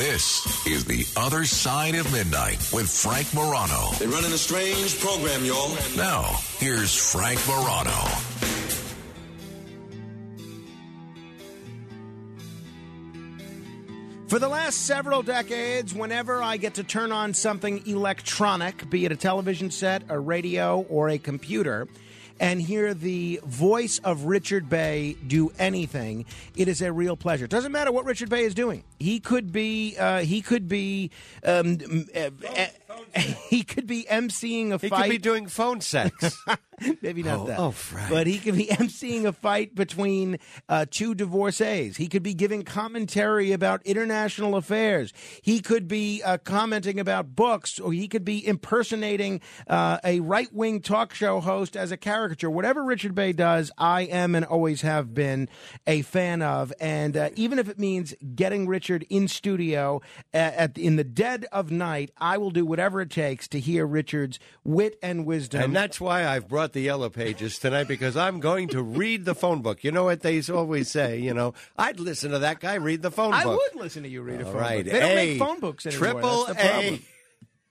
This is The Other Side of Midnight with Frank Morano. They're running a strange program, y'all. Now, here's Frank Morano. For the last several decades, whenever I get to turn on something electronic, be it a television set, a radio, or a computer, and hear the voice of Richard Bey do anything, it is a real pleasure. It doesn't matter what Richard Bey is doing. He could be uh, he could be um, uh, he could be emceeing a He fight. could be doing phone sex. Maybe not Oh, that. oh, Frank. But he could be emceeing a fight between uh, two divorcees. He could be giving commentary about international affairs. He could be uh, commenting about books, or he could be impersonating uh, a right wing talk show host as a caricature. Whatever Richard Bey does, I am and always have been a fan of. And uh, even if it means getting Richard in studio at, at in the dead of night, I will do whatever it takes to hear Richard's wit and wisdom. and that's why I've brought the yellow pages tonight because I'm going to read the phone book. You know what they always say, you know, I'd listen to that guy read the phone I book. I would listen to you read a phone right. book. They don't A, make phone books anymore. Triple That's the problem. A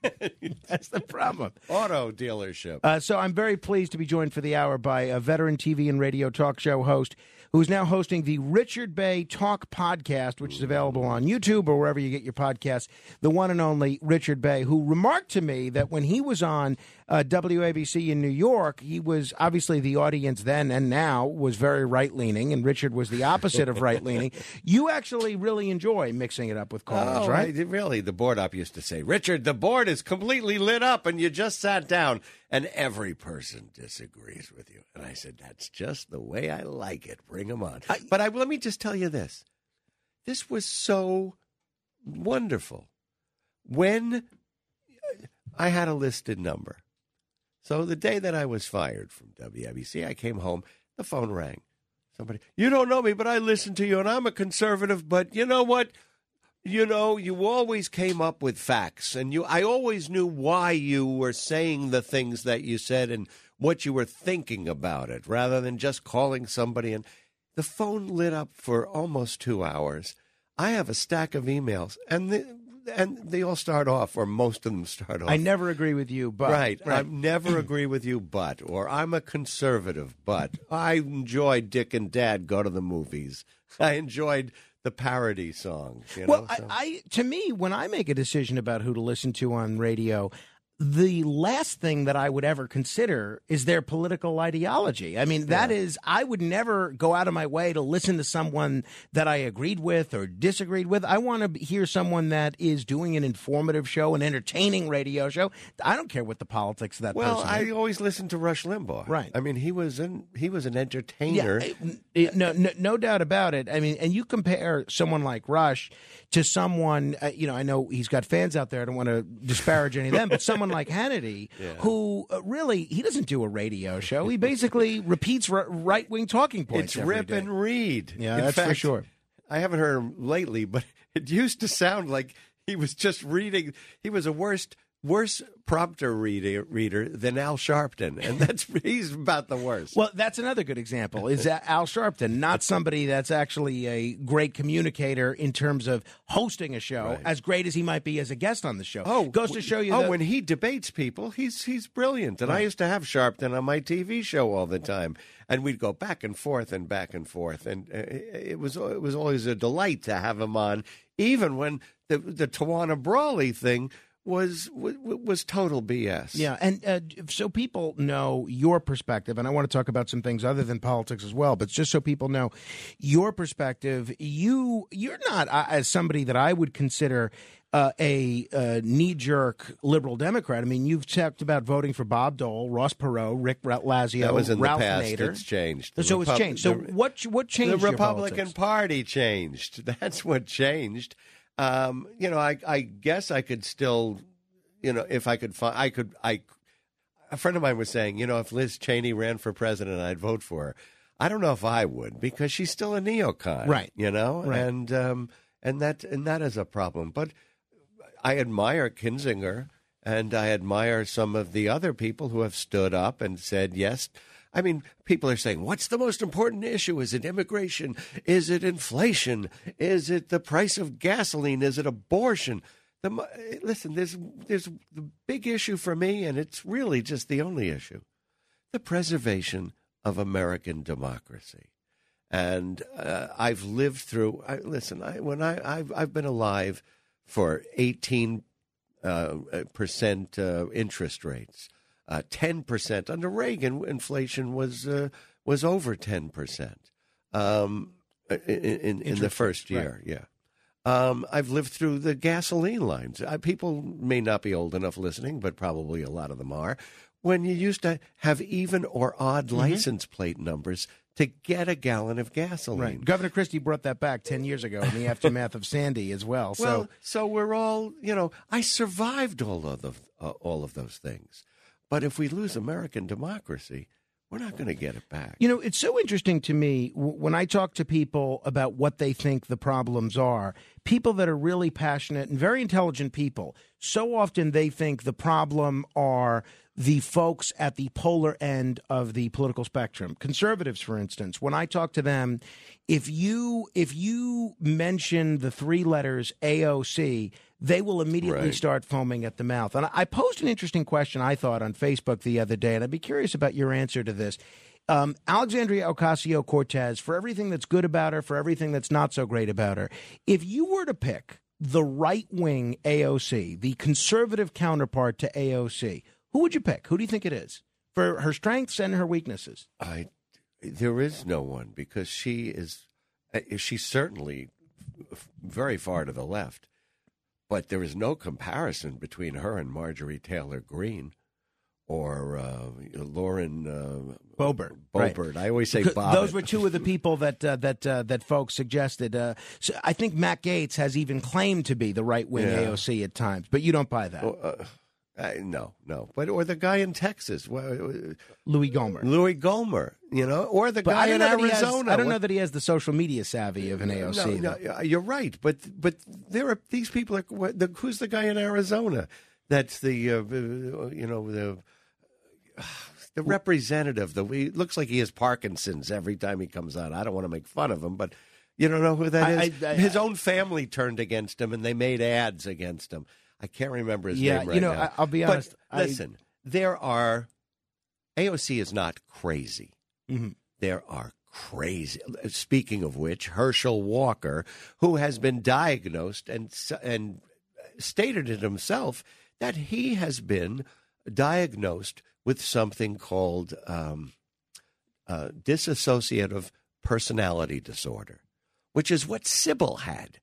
That's the problem. auto dealership. Uh, so I'm very pleased to be joined for the hour by a veteran TV and radio talk show host who's now hosting the Richard Bey Talk podcast, which is available on YouTube or wherever you get your podcasts. The one and only Richard Bey, who remarked to me that when he was on uh, WABC in New York, he was obviously the audience then and now was very right leaning, and Richard was the opposite of right leaning. You actually really enjoy mixing it up with callers, Oh, right? Really, the board op used to say, Richard, the board is completely lit up and you just sat down and every person disagrees with you. And I said, that's just the way I like it. Bring them on. but I, let me just tell you this. This was so wonderful. When I had a listed number. So the day that I was fired from WABC, I came home, the phone rang. Somebody, you don't know me, but I listen to you, and I'm a conservative, but you know what? You know, you always came up with facts, and you I always knew why you were saying the things that you said and what you were thinking about it, rather than just calling somebody and the phone lit up for almost two hours. I have a stack of emails, and the, and they all start off, or most of them start off. I never agree with you, but Right. I never agree with you, but, or I'm a conservative, but I enjoyed Dick and Dad go to the movies. I enjoyed the parody songs. You know, Well, I, I to me, when I make a decision about who to listen to on radio, the last thing that I would ever consider is their political ideology. I mean, that is, I would never go out of my way to listen to someone that I agreed with or disagreed with. I want to hear someone that is doing an informative show, an entertaining radio show. I don't care what the politics of that well, I is. always listened to Rush Limbaugh. Right. I mean, he was an he was an entertainer. Yeah, no, no, no doubt about it. I mean, and you compare someone like Rush to someone, uh, you know, I know he's got fans out there. I don't want to disparage any of them, but someone like Hannity, who uh, really he doesn't do a radio show. He basically repeats r- right wing talking points. it's rip day. and read. Yeah, In that's for sure. I haven't heard him lately, but it used to sound like he was just reading. He was a worst worse prompter reader reader than Al Sharpton, and that's he's about the worst. Well, that's another good example. Is that Al Sharpton, not somebody that's actually a great communicator in terms of hosting a show, Right. as great as he might be as a guest on the show. Oh, goes to show you. Oh, that- when he debates people, he's he's brilliant. And I used to have Sharpton on my TV show all the time, and we'd go back and forth and back and forth, and uh, it was it was always a delight to have him on, even when the the Tawana Brawley thing was was, was total BS. Yeah, and uh, so people know your perspective, and I want to talk about some things other than politics as well. But just so people know your perspective, you you're not uh, as somebody that I would consider. Uh, a uh, knee-jerk liberal Democrat. I mean, you've talked about voting for Bob Dole, Ross Perot, Rick Lazio, That was in Ralph the past. Nader. It's changed. The so it's changed. So the- what what changed? the Republican politics? Party changed. That's what changed. Um, you know, I, I guess I could still, you know, if I could find, I could, I. A friend of mine was saying, you know, if Liz Cheney ran for president, I'd vote for her. I don't know if I would because she's still a neocon, Right. You know, Right. and um, and that and that is a problem. But I admire Kinzinger and I admire some of the other people who have stood up and said, yes, I mean, people are saying, what's the most important issue? Is it immigration? Is it inflation? Is it the price of gasoline? Is it abortion? The, listen, there's there's the big issue for me, and it's really just the only issue: the preservation of American democracy. And uh, I've lived through. I, listen, I, when I I've I've been alive for eighteen uh, percent uh, interest rates, uh, ten percent under Reagan. Inflation was uh, was over ten percent um, in, in, in the first year. Yeah. Um, I've lived through the gasoline lines. Uh, people may not be old enough listening, but probably a lot of them are. When you used to have even or odd Mm-hmm. license plate numbers to get a gallon of gasoline. Right. Governor Christie brought that back 10 years ago in the aftermath of Sandy as well. So Well, so we're all, you know, I survived all of the, uh, all of those things. But if we lose American democracy, we're not going to get it back. You know, it's so interesting to me when I talk to people about what they think the problems are. People that are really passionate and very intelligent people, so often they think the problem are the folks at the polar end of the political spectrum. Conservatives, for instance, when I talk to them, if you if you mention the three letters AOC, they will immediately Right. start foaming at the mouth. And I posed an interesting question I thought on Facebook the other day, and I'd be curious about your answer to this. Um, Alexandria Ocasio Cortez, for everything that's good about her, for everything that's not so great about her, if you were to pick the right wing AOC, the conservative counterpart to AOC, who would you pick? Who do you think it is for her strengths and her weaknesses? I there is no one because she is uh, she's certainly very far to the left, but there is no comparison between her and Marjorie Taylor Greene or uh, Lauren uh, Boebert, right. Boebert. I always say Bob. Those were two of the people that uh, that uh, that folks suggested. Uh, so I think Matt Gaetz has even claimed to be the right wing Yeah. AOC at times, but you don't buy that. Uh, uh, no, no, but or the guy in Texas, Louie Gohmert. Louie Gohmert, you know, or the But guy in he has, Arizona. I don't know that he has the social media savvy of an AOC. No, no, you're right, but but there are these people. Are, what- the, who's the guy in Arizona? That's the uh, you know the the representative. The he looks like he has Parkinson's every time he comes out. I don't want to make fun of him, but you don't know who that is. I- I- I- his own family turned against him, and they made ads against him. I can't remember his Yeah, name you right know, now. I- I'll be But honest, I- listen, there are AOC is not crazy. Mhm. There are crazy. Speaking of which, Herschel Walker, who has been diagnosed and and stated it himself that he has been diagnosed with something called um, uh, dissociative personality disorder, which is what Sybil had.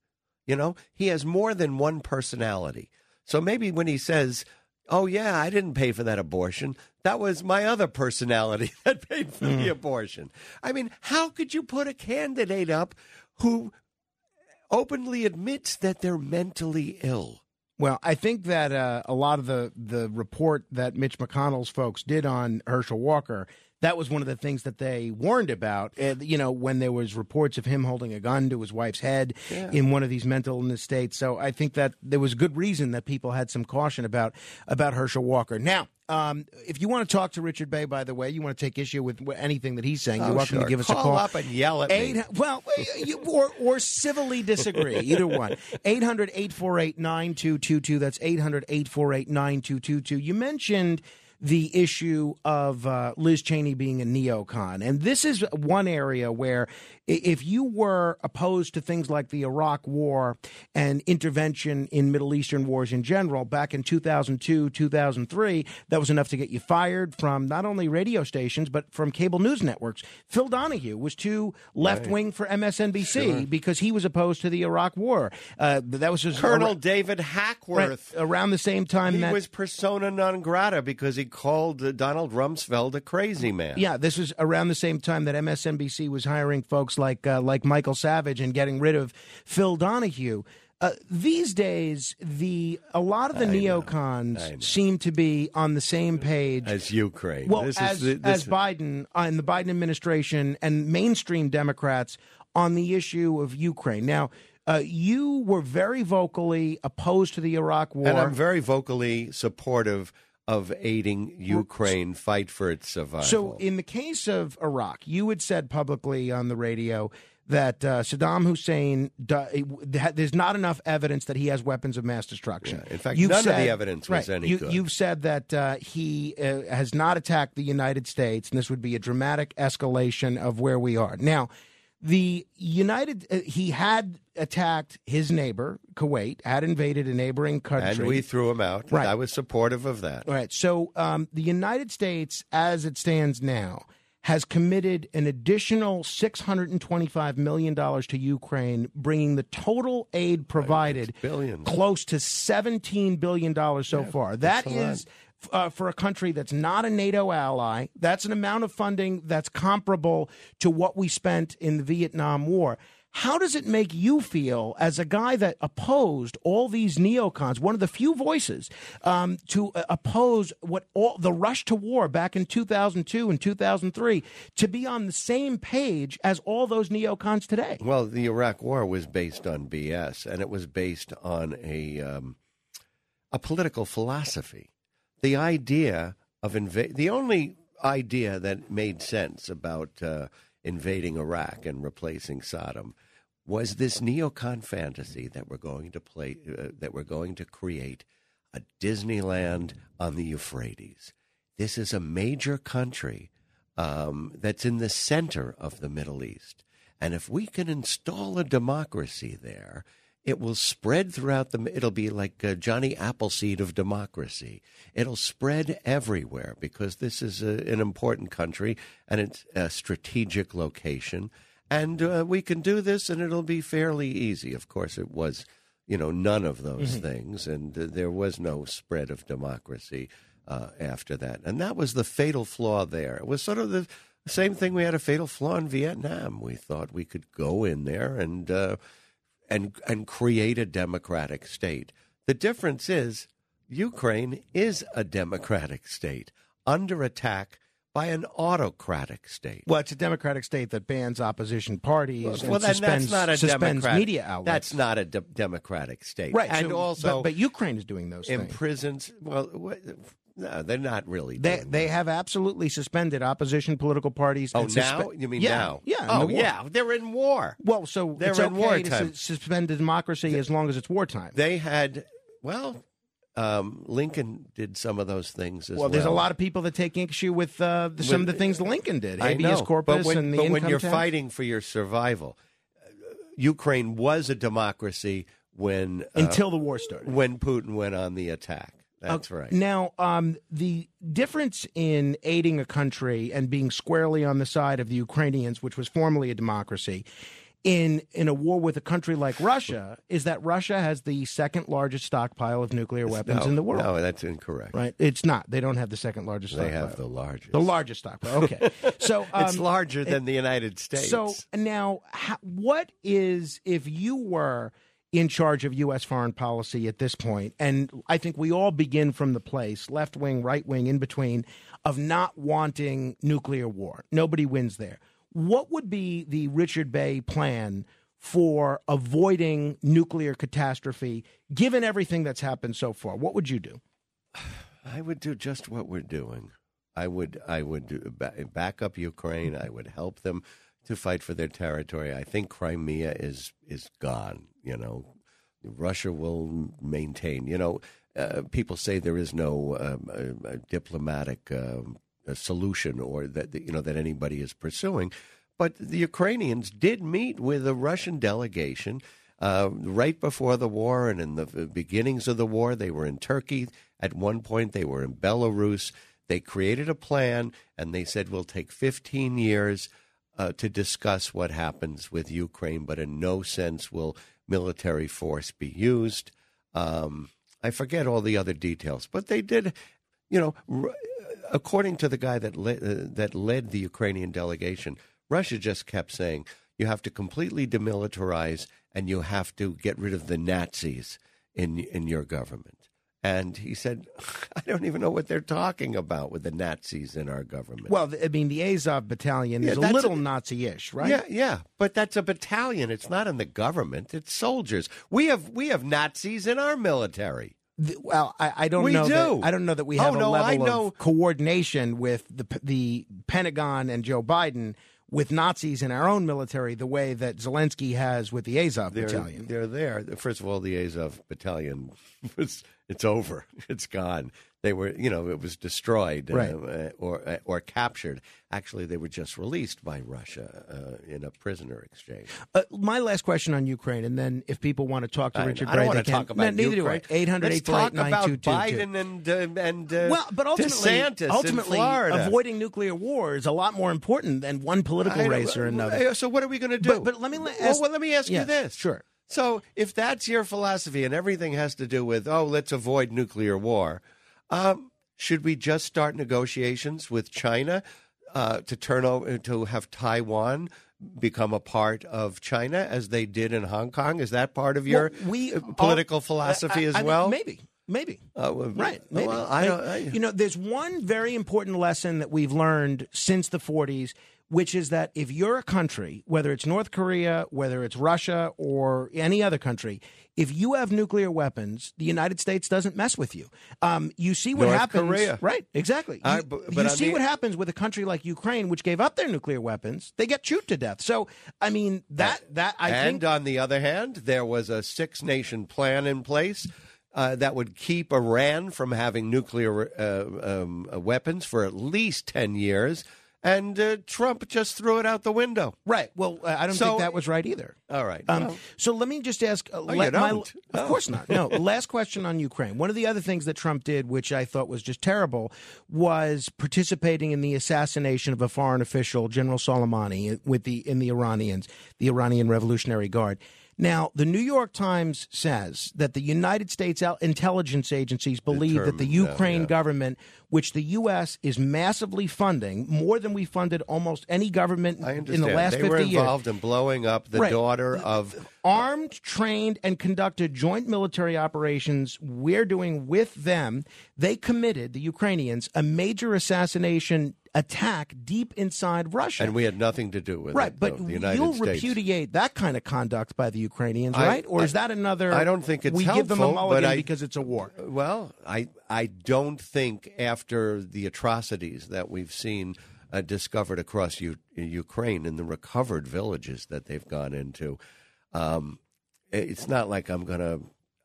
You know, he has more than one personality. So maybe when he says, "Oh yeah, I didn't pay for that abortion. That was my other personality that paid for the abortion." I mean, how could you put a candidate up who openly admits that they're mentally ill? Well, I think that uh, a lot of the the report that Mitch McConnell's folks did on Herschel Walker, that was one of the things that they warned about. Uh, you know, when there was reports of him holding a gun to his wife's head in one of these mental illness states. So I think that there was good reason that people had some caution about about Herschel Walker. Now. Um, if you want to talk to Richard Bey, by the way, you want to take issue with anything that he's saying, you're Oh, welcome sure. to give us Call a call. up and yell at me. Well, you, or, or civilly disagree, either one. 800 848 9222. That's 800 848 9222. You mentioned the issue of uh, Liz Cheney being a neocon. And this is one area where if you were opposed to things like the Iraq War and intervention in Middle Eastern wars in general back in 2002, 2003, that was enough to get you fired from not only radio stations, but from cable news networks. Phil Donahue was too left wing for MSNBC because he was opposed to the Iraq War. Uh, that was just Colonel ar- David right, Hackworth. around the same time He that was persona non grata because he called Donald Rumsfeld a crazy man. Yeah, this was around the same time that MSNBC was hiring folks like uh, like Michael Savage and getting rid of Phil Donahue. Uh, these days, the a lot of the neocons seem to be on the same page As Ukraine. well, This is as, the- this- as Biden uh, and the Biden administration and mainstream Democrats on the issue of Ukraine. Now, uh, you were very vocally opposed to the Iraq War. And I'm very vocally supportive of aiding Ukraine fight for its survival. So, in the case of Iraq, you had said publicly on the radio that uh, Saddam Hussein, there's not enough evidence that he has weapons of mass destruction. Yeah, in fact, you've none said, of the evidence was right, any you, good. You've said that uh, he uh, has not attacked the United States, and this would be a dramatic escalation of where we are. Now, the United, uh, he had attacked his neighbor, Kuwait, had invaded a neighboring country. And we threw him out. Right. I was supportive of that. All right. So um, the United States, as it stands now, has committed an additional $625 million to Ukraine, bringing the total aid provided billions. close to $17 billion so Yeah, far. that's lot. Uh, for a country that's not a NATO ally, that's an amount of funding that's comparable to what we spent in the Vietnam War. How does it make you feel as a guy that opposed all these neocons, one of the few voices um, to uh, oppose what all the rush to war back in 2002 and 2003, to be on the same page as all those neocons today? Well, the Iraq War was based on BS, and it was based on a um, a political philosophy. The idea of inva- the only idea that made sense about uh, invading Iraq and replacing Saddam was this neocon fantasy that we're going to play uh, that we're going to create a Disneyland on the Euphrates. This is a major country um, that's in the center of the Middle East. And if we can install a democracy there, it will spread throughout the. It'll be like uh, Johnny Appleseed of democracy. It'll spread everywhere because this is a, an important country and it's a strategic location. And uh, we can do this, and it'll be fairly easy. Of course, it was, you know, none of those things, and uh, there was no spread of democracy uh, after that. And that was the fatal flaw there. It was sort of the same thing. We had a fatal flaw in Vietnam. We thought we could go in there and uh, and and create a democratic state. The difference is Ukraine is a democratic state under attack by an autocratic state. Well, it's a democratic state that bans opposition parties and well, suspends, that's not a suspends democratic, media outlets. That's not a de- democratic state, right. And so- also, but, but Ukraine is doing those things. imprisons. Well, what, no, they're not really. They they have absolutely suspended opposition political parties. Oh, and now you mean yeah, now? Yeah. Oh, the yeah. They're in war. Well, so They're it's in okay wartime. to su- suspend the democracy as long as it's wartime. They had well. Um, Lincoln did some of those things as well. well, there's a lot of people that take issue with uh, the, some of the things Lincoln did, I habeas know, corpus but when, and the but when you're tax. fighting for your survival, uh, Ukraine was a democracy when uh, until the war started. when Putin went on the attack. That's Uh, right. Now, um, the difference in aiding a country and being squarely on the side of the Ukrainians, which was formerly a democracy, in in a war with a country like Russia, is that Russia has the second largest stockpile of nuclear weapons no, in the world. No, that's incorrect. Right? It's not. They don't have the second largest. They stockpile. have the largest. the largest stockpile. Okay, so um, it's larger than the United States. So now, how, what is if you were in charge of U.S. foreign policy at this point. and I think we all begin from the place, left wing, right wing, in between, of not wanting nuclear war. Nobody wins there. What would be the Richard Bey plan for avoiding nuclear catastrophe, given everything that's happened so far? What would you do? I would do just what we're doing. I would I would do, back up Ukraine. I would help them to fight for their territory. I think Crimea is is gone. You know, Russia will maintain. You know, uh, people say there is no um, uh, uh, diplomatic um, uh, solution or that you know that anybody is pursuing, but the Ukrainians did meet with a Russian delegation. Uh, right before the war and in the beginnings of the war, they were in Turkey. At one point, they were in Belarus. They created a plan and they said, We'll take 15 years uh, to discuss what happens with Ukraine, but in no sense will military force be used. Um, I forget all the other details, but they did, you know, r- according to the guy that, le- uh, that led the Ukrainian delegation, Russia just kept saying, you have to completely demilitarize and you have to get rid of the Nazis in in your government. And he said, I don't even know what they're talking about with the Nazis in our government. Well, I mean, the Azov battalion Yeah, is a little a- Nazi-ish, right? Yeah, yeah, but that's a battalion. It's not in the government. It's soldiers. We have we have Nazis in our military. The- well, I, I don't We know. do. That, I don't know that we Oh, have a no, I level of coordination with the the Pentagon and Joe Biden with Nazis in our own military the way that Zelensky has with the Azov They're, battalion. they're there. First of all, the Azov battalion was it's over. It's gone. They were, you know, it was destroyed Right. uh, or uh, or captured. Actually, they were just released by Russia uh, in a prisoner exchange. Uh, my last question on Ukraine, and then if people want to talk to I, Richard I Gray, want they to can. talk about no, neither Ukraine. do I. 800 Let's talk about Biden and uh, and uh, Well, but ultimately, DeSantis ultimately in avoiding nuclear war is a lot more important than one political race or another. uh, So what are we going to do? But- but let me la- well, ask- well, let me ask Yes, you this. sure. So if that's your philosophy and everything has to do with oh, let's avoid nuclear war, um, should we just start negotiations with China uh, to turn over to have Taiwan? Become a part of China as they did in Hong Kong. Is that part of your Well, we uh, political are- philosophy I- I as well? maybe, maybe. Uh, well, Right. Maybe. well, I don't. I, you know, there's one very important lesson that we've learned since the 40s, which is that if you're a country, whether it's North Korea, whether it's Russia, or any other country, if you have nuclear weapons, the United States doesn't mess with you. Um, you see what North happens. Korea. Right. Exactly. I- you but- you but I see mean- what happens with a country like Ukraine, which gave up their nuclear weapons. They get chewed to death. So, I mean, that that I and think. on the other hand, there was a six nation plan in place uh, that would keep Iran from having nuclear uh, um, uh, weapons for at least 10 years. And uh, Trump just threw it out the window. Right. Well, I don't So- think that was right either. All right. Um, Well, so let me just ask. Uh, Oh, let my- don't? of Oh. course not. No. last question on Ukraine. One of the other things that Trump did, which I thought was just terrible, was participating in the assassination of a foreign official, General Soleimani, with the in the Iranians, the Iranian Revolutionary Guard. Now, the New York Times says that the United States intelligence agencies believe that the Ukraine yeah. government, which the U.S. is massively funding, more than we funded almost any government in the last they 50 were years involved in blowing up the Right. daughter of. armed, trained, and conducted joint military operations we're doing with them. They committed, the Ukrainians, a major assassination attack deep inside Russia. And we had nothing to do with right, it. but though, the United you'll States. repudiate that kind of conduct by the Ukrainians, I- right? Or is I- that another? I don't think it's we give them a helpful, but mulligan I- because it's a war. Well, I I don't think after the atrocities that we've seen uh, discovered across U- Ukraine in the recovered villages that they've gone into, um, it's not like I'm gonna.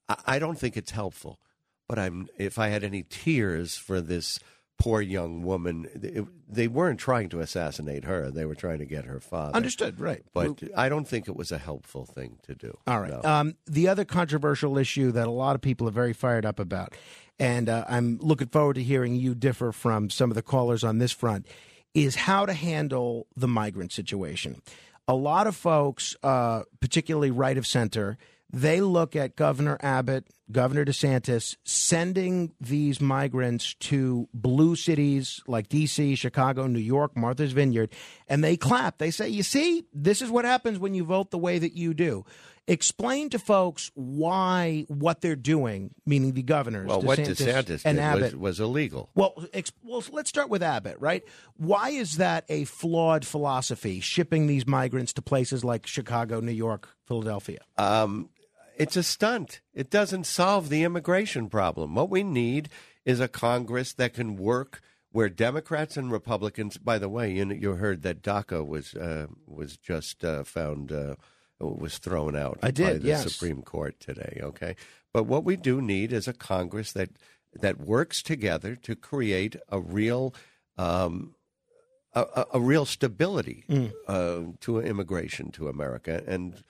I, I don't think it's helpful, but I'm. If I had any tears for this poor young woman, it, they weren't trying to assassinate her; they were trying to get her father. Understood, right? But I don't think it was a helpful thing to do. All right. No. Um, the other controversial issue that a lot of people are very fired up about, and uh, I'm looking forward to hearing you differ from some of the callers on this front, is how to handle the migrant situation. A lot of folks, uh, particularly right of center, they look at Governor Abbott, Governor DeSantis sending these migrants to blue cities like D.C., Chicago, New York, Martha's Vineyard, and they clap. They say, You see, this is what happens when you vote the way that you do. Explain to folks why what they're doing, meaning the governors, well, DeSantis, what DeSantis and did Abbott, was, was illegal. well, ex- well, let's start with Abbott, right? Why is that a flawed philosophy, shipping these migrants to places like Chicago, New York, Philadelphia? um, it's a stunt. It doesn't solve the immigration problem. What we need is a Congress that can work where Democrats and Republicans. By the way, you, you heard that DACA was uh, was just uh, found uh, was thrown out I did, by the yes. Supreme Court today. Okay, but what we do need is a Congress that that works together to create a real. Um, a, a- real stability Mm. uh, to immigration to America, and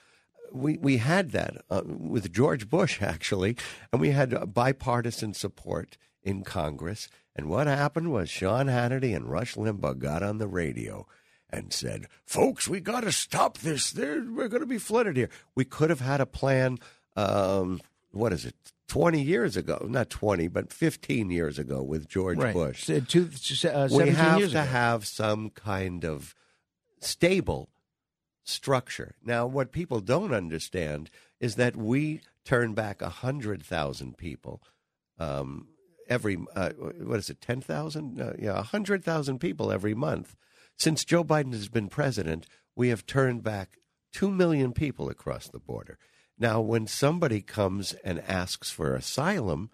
we we had that uh, with George Bush actually, and we had uh, bipartisan support in Congress. And what happened was Sean Hannity and Rush Limbaugh got on the radio and said, "Folks, we got to stop this. There, we're going to be flooded here." We could have had a plan. Um, what is it? Twenty years ago, not twenty, but fifteen years ago, with George right. Bush So, two, uh, we 17 have to ago. have some kind of stable structure. Now, what people don't understand is that we turn back a hundred thousand people um, every. Uh, what is it? Ten thousand? Uh, yeah, a hundred thousand people every month since Joe Biden has been president. We have turned back two million people across the border. Now, when somebody comes and asks for asylum,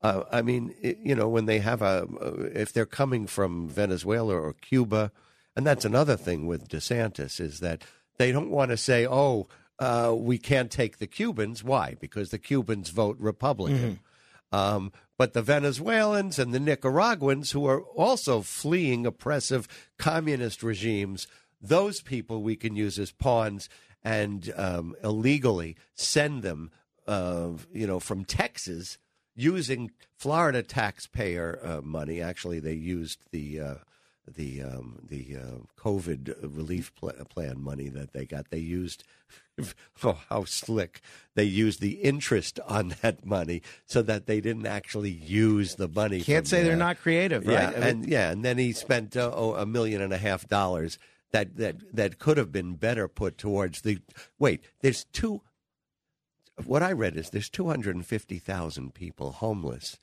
Uh, I mean, you know, when they have a, uh, if they're coming from Venezuela or Cuba, and that's another thing with DeSantis is that they don't want to say, oh, uh, we can't take the Cubans. Why? Because the Cubans vote Republican. Um, but the Venezuelans and the Nicaraguans, who are also fleeing oppressive communist regimes, those people we can use as pawns and um, illegally send them, uh, you know, from Texas using Florida taxpayer uh, money. Actually, they used the uh, the um, the uh, COVID relief pl- plan money that they got. They used oh how slick they used the interest on that money so that they didn't actually use the money. Can't say they're not creative, Yeah, right? I mean- and yeah, and then he spent uh, oh, a million and a half dollars that that that could have been better put towards the. Wait, there's two. What I read is there's 250,000 people homeless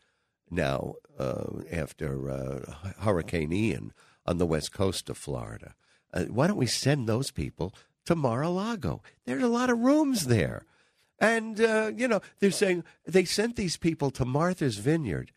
now uh, after uh, Hurricane Ian on the west coast of Florida. Uh, why don't we send those people to Mar-a-Lago? There's a lot of rooms there. And, uh, you know, they're saying they sent these people to Martha's Vineyard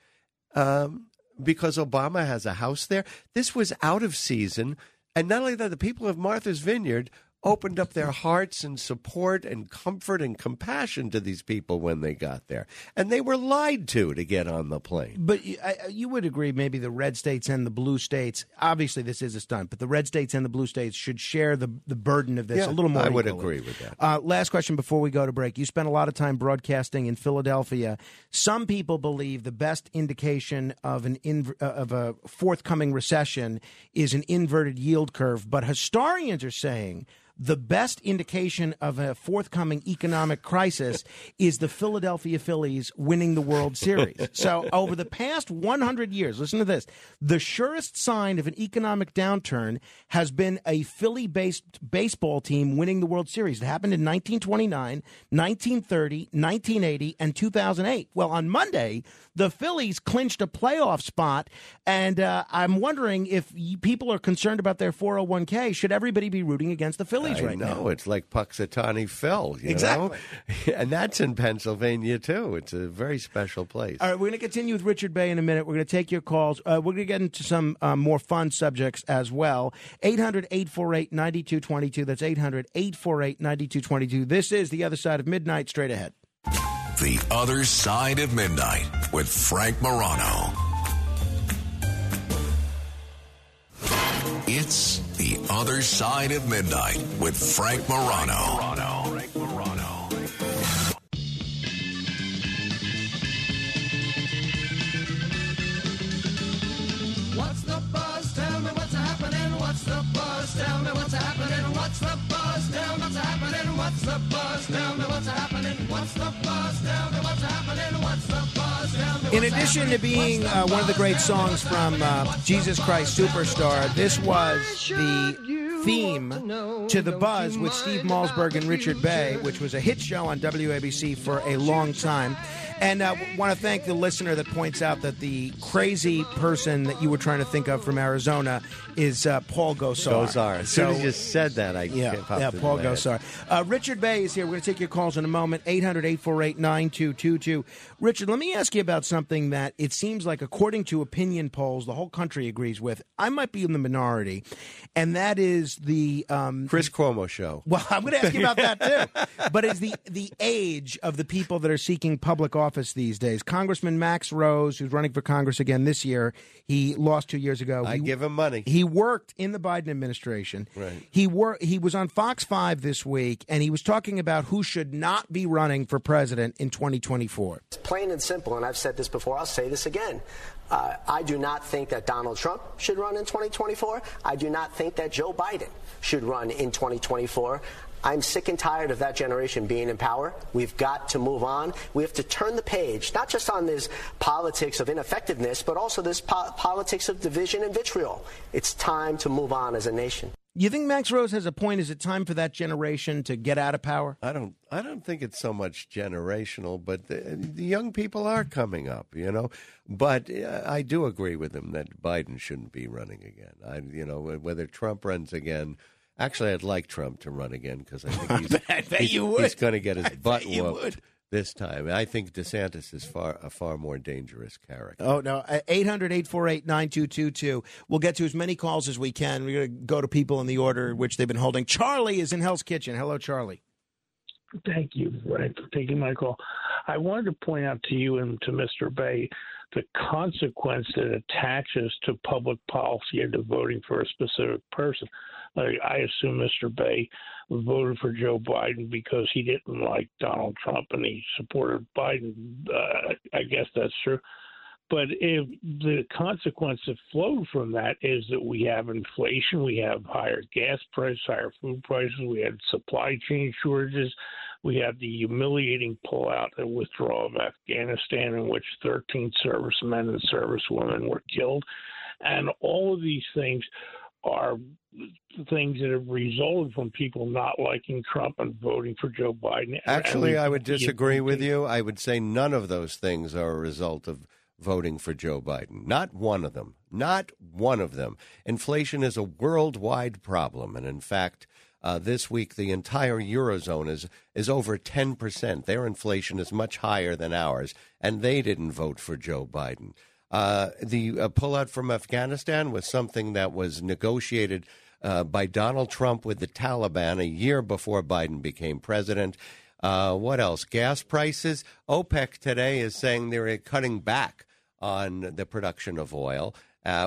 um, because Obama has a house there. This was out of season. And not only that, the people of Martha's Vineyard opened up their hearts and support and comfort and compassion to these people when they got there. And they were lied to to get on the plane. But you, I, you would agree, maybe the red states and the blue states. Obviously, this is a stunt, but the red states and the blue states should share the the burden of this Yeah, a little more. I would equally. agree with that. Uh, last question before we go to break. You spent a lot of time broadcasting in Philadelphia. Some people believe the best indication of an uh, of a forthcoming recession is an inverted yield curve, but historians are saying the best indication of a forthcoming economic crisis is the Philadelphia Phillies winning the World Series. so, over the past 100 years, listen to this the surest sign of an economic downturn has been a Philly based baseball team winning the World Series. It happened in 1929, 1930, 1980, and 2008. Well, on Monday, the Phillies clinched a playoff spot, and uh, I'm wondering if people are concerned about their 401k. Should everybody be rooting against the Phillies I right know now? it's like Punxsutawney Phil, you Exactly. know, and that's in Pennsylvania too. It's a very special place. All right, we're going to continue with Richard Bey in a minute. We're going to take your calls. Uh, we're going to get into some uh, more fun subjects as well. 800 848 9222. That's 800 848 9222. This is The Other Side of Midnight, straight ahead. The Other Side of Midnight with Frank Morano. Other Side of Midnight with Frank Morano. Frank Morano. What's the buzz? Tell me what's happening. What's the buzz? Tell me what's happening. What's the buzz? Tell me what's happening. What's the buzz? Tell me what's happening. What's the buzz? Tell me In addition to being uh, one of the great songs from uh. Jesus Christ Superstar, this was the theme to The Buzz with Steve Malzberg and Richard Bey, which was a hit show on WABC for a long time. And I uh, want to thank the listener that points out that the crazy person that you were trying to think of from Arizona is uh, Paul Gosar. Gosar. As soon as you said that, I Yeah, popped yeah, Paul. Gosar. Uh, Richard Bey is here. We're going to take your calls in a moment. 800 848 9222. Richard, let me ask you about something that it seems like, according to opinion polls, the whole country agrees with. I might be in the minority, and that is the. Um, Chris Cuomo show. well, I'm going to ask you about that too. But is the the age of the people that are seeking public office these days? Congressman Max Rose, who's running for Congress again this year, he lost two years ago. I He- give him money. he worked in the Biden administration. Right. He wor- He was on Fox Five this week, and he was talking about who should not be running for president in 2024. It's plain and simple, and I've said this before, I'll say this again. Uh, I do not think that Donald Trump should run in 2024. I do not think that Joe Biden should run in 2024. I'm sick and tired of that generation being in power. We've got to move on. We have to turn the page, not just on this politics of ineffectiveness, but also this po- politics of division and vitriol. It's time to move on as a nation. You think Max Rose has a point? Is it time for that generation to get out of power? I don't. I don't think it's so much generational, but the, the young people are coming up, you know. But uh, I do agree with him that Biden shouldn't be running again. I, you know, whether Trump runs again. Actually, I'd like Trump to run again because I think he's, I bet he's, you would. he's going to get his butt you whooped. would. this time. I think DeSantis is far a far more dangerous character. Oh, no. Uh, 800 848 9222. We'll get to as many calls as we can. We're going to go to people in the order in which they've been holding. Charlie is in Hell's Kitchen. Hello, Charlie. Thank you, Frank, for taking my call. I wanted to point out to you and to Mr. Bey the consequence that attaches to public policy and to voting for a specific person. I assume Mr. Bey voted for Joe Biden because he didn't like Donald Trump and he supported Biden. Uh, I guess that's true. But if the consequence that flowed from that is that we have inflation, we have higher gas prices, higher food prices, we had supply chain shortages, we had the humiliating pullout and withdrawal of Afghanistan, in which 13 servicemen and servicewomen were killed. And all of these things are things that have resulted from people not liking Trump and voting for Joe Biden. Actually, I would disagree with you. I would say none of those things are a result of voting for Joe Biden. Not one of them. Not one of them. Inflation is a worldwide problem. And in fact, uh, this week, the entire Eurozone is, is over 10%. Their inflation is much higher than ours, and they didn't vote for Joe Biden. Uh, the uh, pullout from Afghanistan was something that was negotiated uh, by Donald Trump with the Taliban a year before Biden became president. Uh, what else? Gas prices. OPEC today is saying they're cutting back on the production of oil,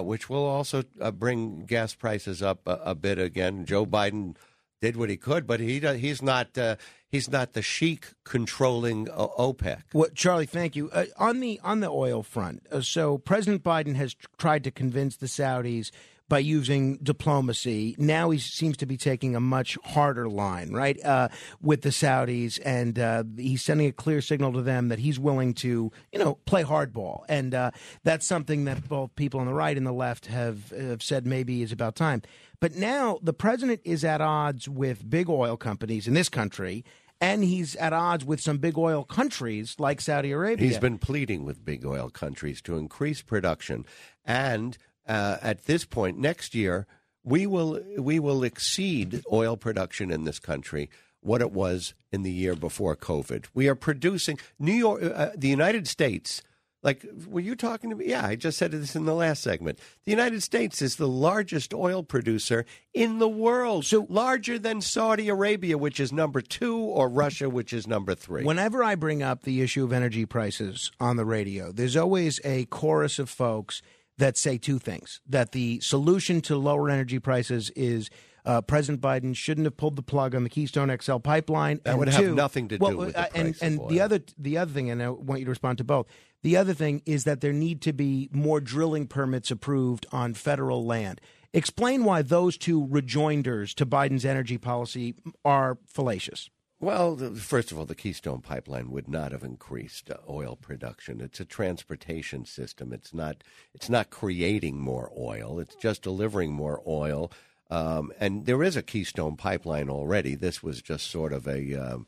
which will also bring gas prices up a, a, bit again. Joe Biden did what he could, but he he's not uh, he's not the sheik controlling uh, OPEC. Well, Charlie, thank you. Uh, on the on the oil front, uh, so President Biden has tried to convince the Saudis by using diplomacy. Now he seems to be taking a much harder line, right, uh, with the Saudis, and uh, he's sending a clear signal to them that he's willing to, you know, play hardball, and uh, that's something that both people on the right and the left have, have said maybe is about time. But now the president is at odds with big oil companies in this country and he's at odds with some big oil countries like Saudi Arabia. He's been pleading with big oil countries to increase production and uh, at this point next year we will we will exceed oil production in this country what it was in the year before COVID. We are producing New York, uh, the United States. Like, were you talking to me? Yeah, I just said this in the last segment. The United States is the largest oil producer in the world, so larger than Saudi Arabia, which is number two, or Russia, which is number three. Whenever I bring up the issue of energy prices on the radio, there's always a chorus of folks that say two things that the solution to lower energy prices is uh, President Biden shouldn't have pulled the plug on the Keystone XL pipeline. That would two, have nothing to do with uh, the and, and the other the other thing, and I want you to respond to both. The other thing is that there need to be more drilling permits approved on federal land. Explain why those two rejoinders to Biden's energy policy are fallacious. Well, first of all, the Keystone Pipeline would not have increased oil production. It's a transportation system. It's not. It's not creating more oil. It's just delivering more oil. Um, and there is a Keystone Pipeline already. This was just sort of a, um,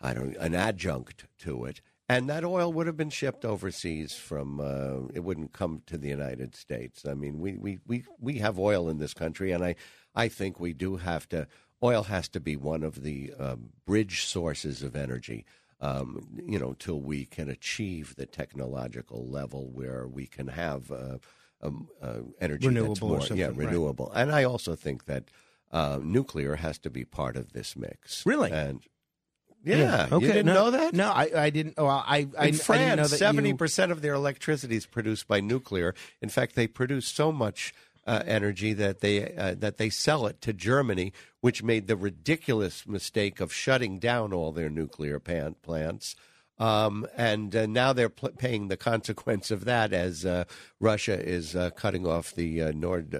I don't, an adjunct to it. And that oil would have been shipped overseas from. Uh, it wouldn't come to the United States. I mean, we, we, we, we have oil in this country, and I, I think we do have to oil has to be one of the um, bridge sources of energy. Um, you know, till we can achieve the technological level where we can have uh, um, uh, energy Renewable that's more, yeah, right. renewable. And I also think that uh, nuclear has to be part of this mix. Really? And yeah, Okay. you didn't no, know that? No, I, I didn't. Well, I, I, In I didn't know France, that seventy you- percent of their electricity is produced by nuclear. In fact, they produce so much uh, energy that they uh, that they sell it to Germany, which made the ridiculous mistake of shutting down all their nuclear pan- plants. Um, and uh, now they're pl- paying the consequence of that as uh, Russia is uh, cutting off the uh, Nord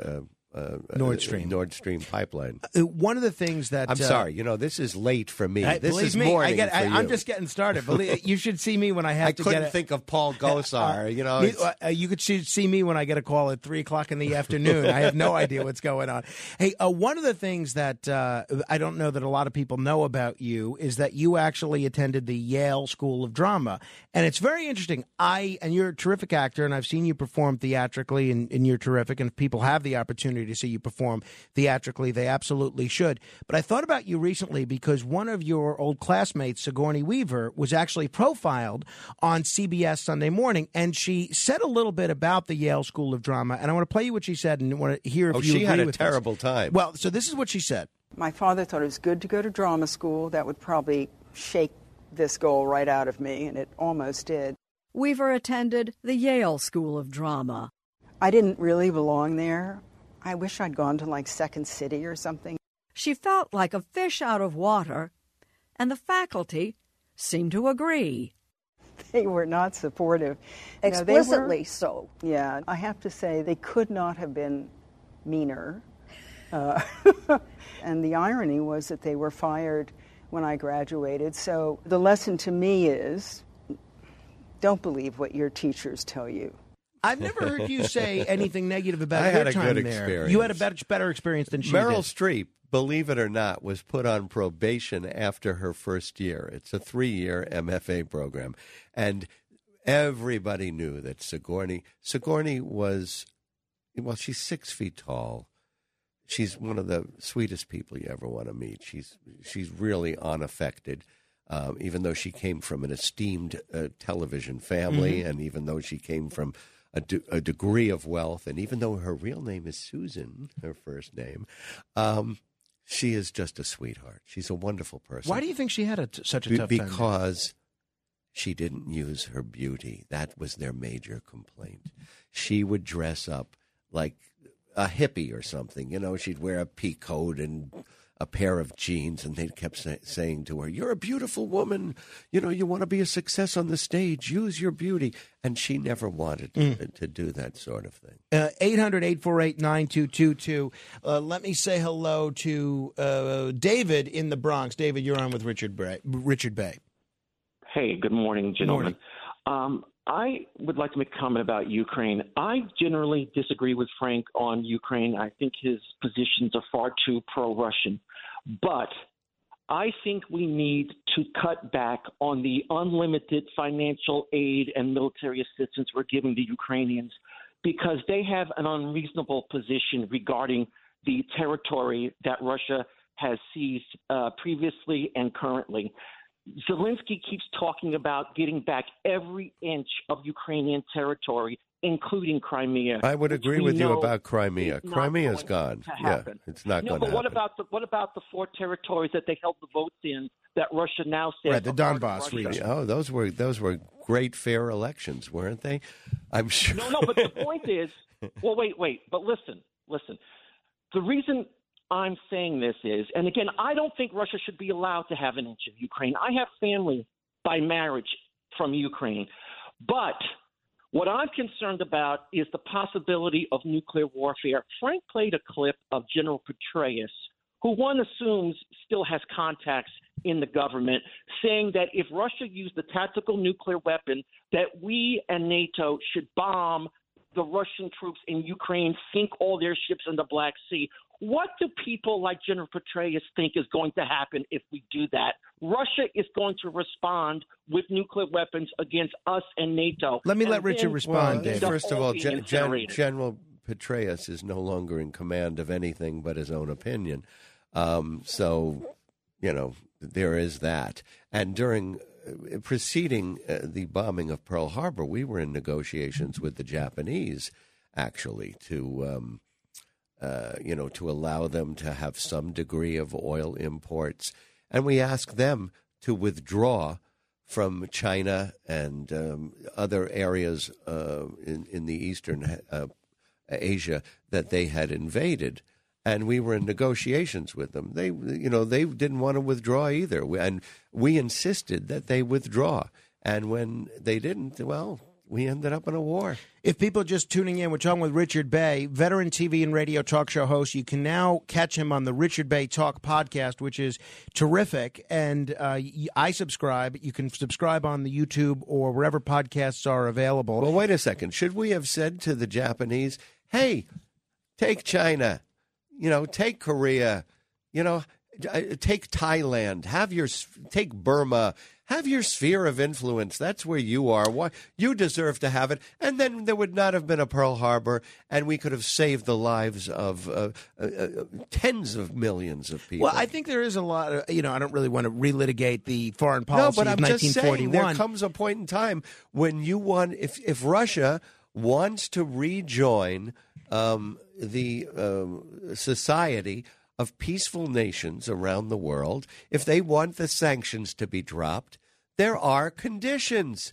uh, uh, Nord uh, Stream. Nord Stream pipeline. Uh, one of the things that I'm uh, sorry, you know this is late for me. I, this is me, morning. I get, I. I'm just getting started. Believe, you should see me when I have I to couldn't think of Paul Gosar. you know, Me- uh, you could see, me when I get a call at three o'clock in the afternoon. I have no idea what's going on. Hey, uh, one of the things that uh, I don't know that a lot of people know about you is that you actually attended the Yale School of Drama, and it's very interesting. I and you're a terrific actor, and I've seen you perform theatrically, and, and you're terrific. And if people have the opportunity to see you perform theatrically, they absolutely should. But I thought about you recently because one of your old classmates, Sigourney Weaver, was actually profiled on CBS Sunday morning, and she said a little bit about the Yale School of Drama. And I want to play you what she said and want to hear if Oh, you she had a with this. terrible time. Well, so this is what she said. My father thought it was good to go to drama school. That would probably shake this goal right out of me, and it almost did. Weaver attended the Yale School of Drama. I didn't really belong there. I wish I'd gone to like Second City or something. She felt like a fish out of water, and the faculty seemed to agree. They were not supportive. You know, were- Explicitly so. Yeah, I have to say they could not have been meaner. Uh, and the irony was that they were fired when I graduated. So the lesson to me is don't believe what your teachers tell you. I've never heard you say anything negative about I your had a time good there. You had a better, better experience than she did. Meryl did. Streep, believe it or not, was put on probation after her first year. It's a three year MFA program. And everybody knew that Sigourney Sigourney was well, she's six feet tall. She's one of the sweetest people you ever want to meet. She's she's really unaffected. Um, even though she came from an esteemed uh, television family, and even though she came from a, de- a degree of wealth, and even though her real name is Susan, her first name, um, she is just a sweetheart. She's a wonderful person. Why do you think she had a t- such a Be- tough time? because she didn't use her beauty. That was their major complaint. She would dress up like a hippie or something. You know, she'd wear a pea coat and a pair of jeans, and they kept say- saying to her, "You're a beautiful woman. You know, you want to be a success on the stage. Use your beauty." And she never wanted Mm. to, to do that sort of thing. Uh, 800 848 9222. Uh, Let me say hello to uh, David in the Bronx. David, you're on with Richard Bey. Richard Bey. Hey, good morning, gentlemen. Um, I would like to make a comment about Ukraine. I generally disagree with Frank on Ukraine. I think his positions are far too pro Russian. But I think we need to cut back on the unlimited financial aid and military assistance we're giving the Ukrainians because they have an unreasonable position regarding the territory that Russia has seized uh, previously and currently. Zelensky keeps talking about getting back every inch of Ukrainian territory, including Crimea. I would agree with you about Crimea. Crimea is gone. Yeah, it's not no, going but to what happen. about the what about the four territories that they held the votes in that Russia now says Right, the Donbass region. Oh, those were those were great fair elections, weren't they? I'm sure. No, no, but the point is, well, wait, wait, but listen, listen. The reason I'm saying this is, and again, I don't think Russia should be allowed to have an inch of Ukraine. I have family by marriage from Ukraine, but what I'm concerned about is the possibility of nuclear warfare. Frank played a clip of General Petraeus, who one assumes still has contacts in the government, saying that if Russia used a tactical nuclear weapon, that we and NATO should bomb the Russian troops in Ukraine, sink all their ships in the Black Sea. What do people like General Petraeus think is going to happen if we do that? Russia is going to respond with nuclear weapons against us and NATO. Let me And let Richard respond, Well, David. First of all all, Gen- Gen- General Petraeus is no longer in command of anything but his own opinion. Um, so, you know, there is that. And during uh, preceding uh, the bombing of Pearl Harbor, we were in negotiations with the Japanese, actually, to. Um, uh, you know, to allow them to have some degree of oil imports. And we asked them to withdraw from China and um, other areas uh, in, in the eastern uh, Asia that they had invaded. And we were in negotiations with them. They, you know, they didn't want to withdraw either, and we insisted that they withdraw. And when they didn't, well, we ended up in a war. If people are just tuning in, we're talking with Richard Bey, veteran TV and radio talk show host. You can now catch him on the Richard Bey Talk podcast, which is terrific. And uh, I subscribe. You can subscribe on the YouTube or wherever podcasts are available. Well, wait a second. Should we have said to the Japanese, "Hey, take China, you know, take Korea, you know, uh, take Thailand, have your take Burma, have your sphere of influence. That's where you are. Why you deserve to have it, and then there would not have been a Pearl Harbor, and we could have saved the lives of uh, uh, uh, tens of millions of people. Well, I think there is a lot of, you know, I don't really want to relitigate the foreign policy no, but of I'm just saying 1941. there comes a point in time when you want if if Russia wants to rejoin um, the um, society of peaceful nations around the world, if they want the sanctions to be dropped, there are conditions.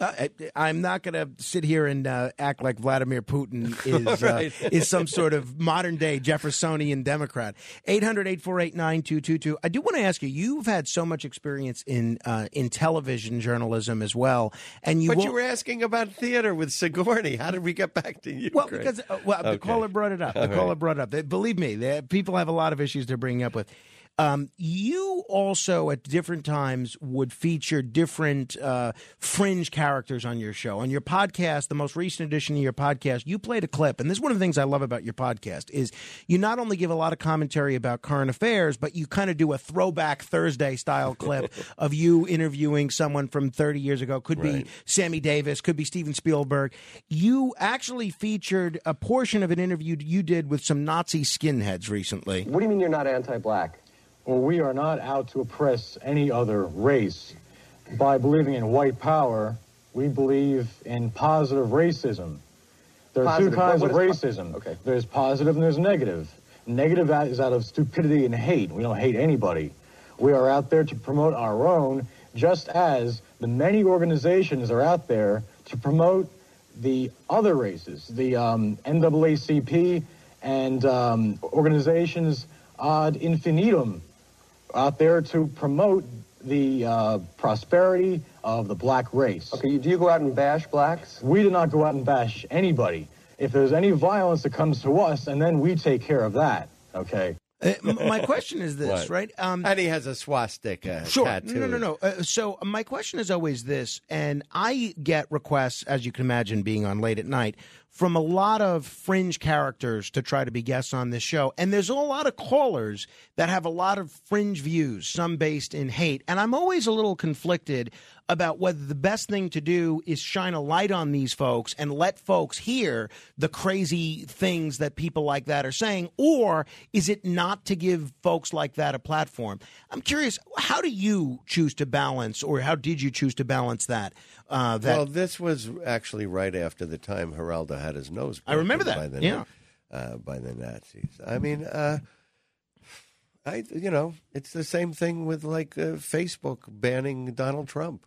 Uh, I- I'm not going to sit here and uh, act like Vladimir Putin is Right. uh, is some sort of modern day Jeffersonian Democrat. 800 848 9222. I do want to ask you, you've had so much experience in uh, in television journalism as well. and you but won't- you were asking about theater with Sigourney. How did we get back to you? Well, because uh, well, the caller brought it up. The All caller right. brought it up. They- Believe me, they, people have a lot of issues they're bringing up with. Um, you also, at different times, would feature different uh, fringe characters on your show. On your podcast, the most recent edition of your podcast, you played a clip, and this is one of the things I love about your podcast is you not only give a lot of commentary about current affairs, but you kind of do a throwback Thursday style clip of you interviewing someone from 30 years ago. Could be Sammy Davis, could be Steven Spielberg. You actually featured a portion of an interview you did with some Nazi skinheads recently. What do you mean you're not anti-black? Well, we are not out to oppress any other race. By believing in white power, we believe in positive racism. There are Positive. two kinds of racism. There's positive and there's negative. Negative is out of stupidity and hate. We don't hate anybody. We are out there to promote our own, just as the many organizations are out there to promote the other races, the um, NAACP and um, organizations ad infinitum out there to promote the uh, prosperity of the black race. Okay, do you go out and bash blacks? We do not go out and bash anybody. If there's any violence that comes to us, and then we take care of that, okay? Uh, my question is this, What? right? Um, and he has a swastika Sure. tattoo. No, no, no. Uh, so my question is always this, and I get requests, as you can imagine, being on late at night, from a lot of fringe characters to try to be guests on this show. And there's a lot of callers that have a lot of fringe views, some based in hate. And I'm always a little conflicted about whether the best thing to do is shine a light on these folks and let folks hear the crazy things that people like that are saying, or is it not to give folks like that a platform? I'm curious, how do you choose to balance, or how did you choose to balance that? Uh, that well, this was actually right after the time Geraldo had his nose. I remember that, By the, yeah. uh, by the Nazis. I mean, uh, I you know, it's the same thing with like uh, Facebook banning Donald Trump.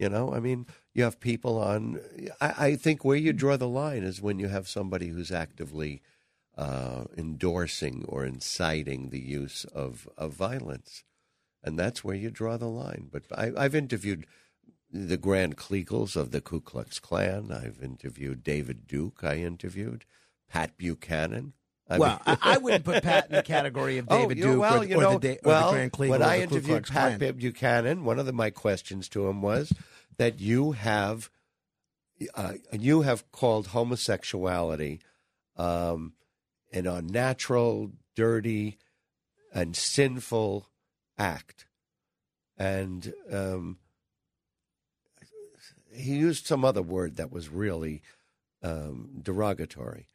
You know, I mean, you have people on. I, I think where you draw the line is when you have somebody who's actively uh, endorsing or inciting the use of, of violence, and that's where you draw the line. But I, I've interviewed the Grand Kleagles of the Ku Klux Klan. I've interviewed David Duke. I interviewed Pat Buchanan. I well, mean- I, I wouldn't put Pat in the category of David oh, Duke well, or, you or know, the, or well, the Grand Kleagle when I interviewed Pat Klan. Buchanan, one of the, my questions to him was that you have uh, you have called homosexuality um, an unnatural, dirty, and sinful act, and um, he used some other word that was really um, derogatory.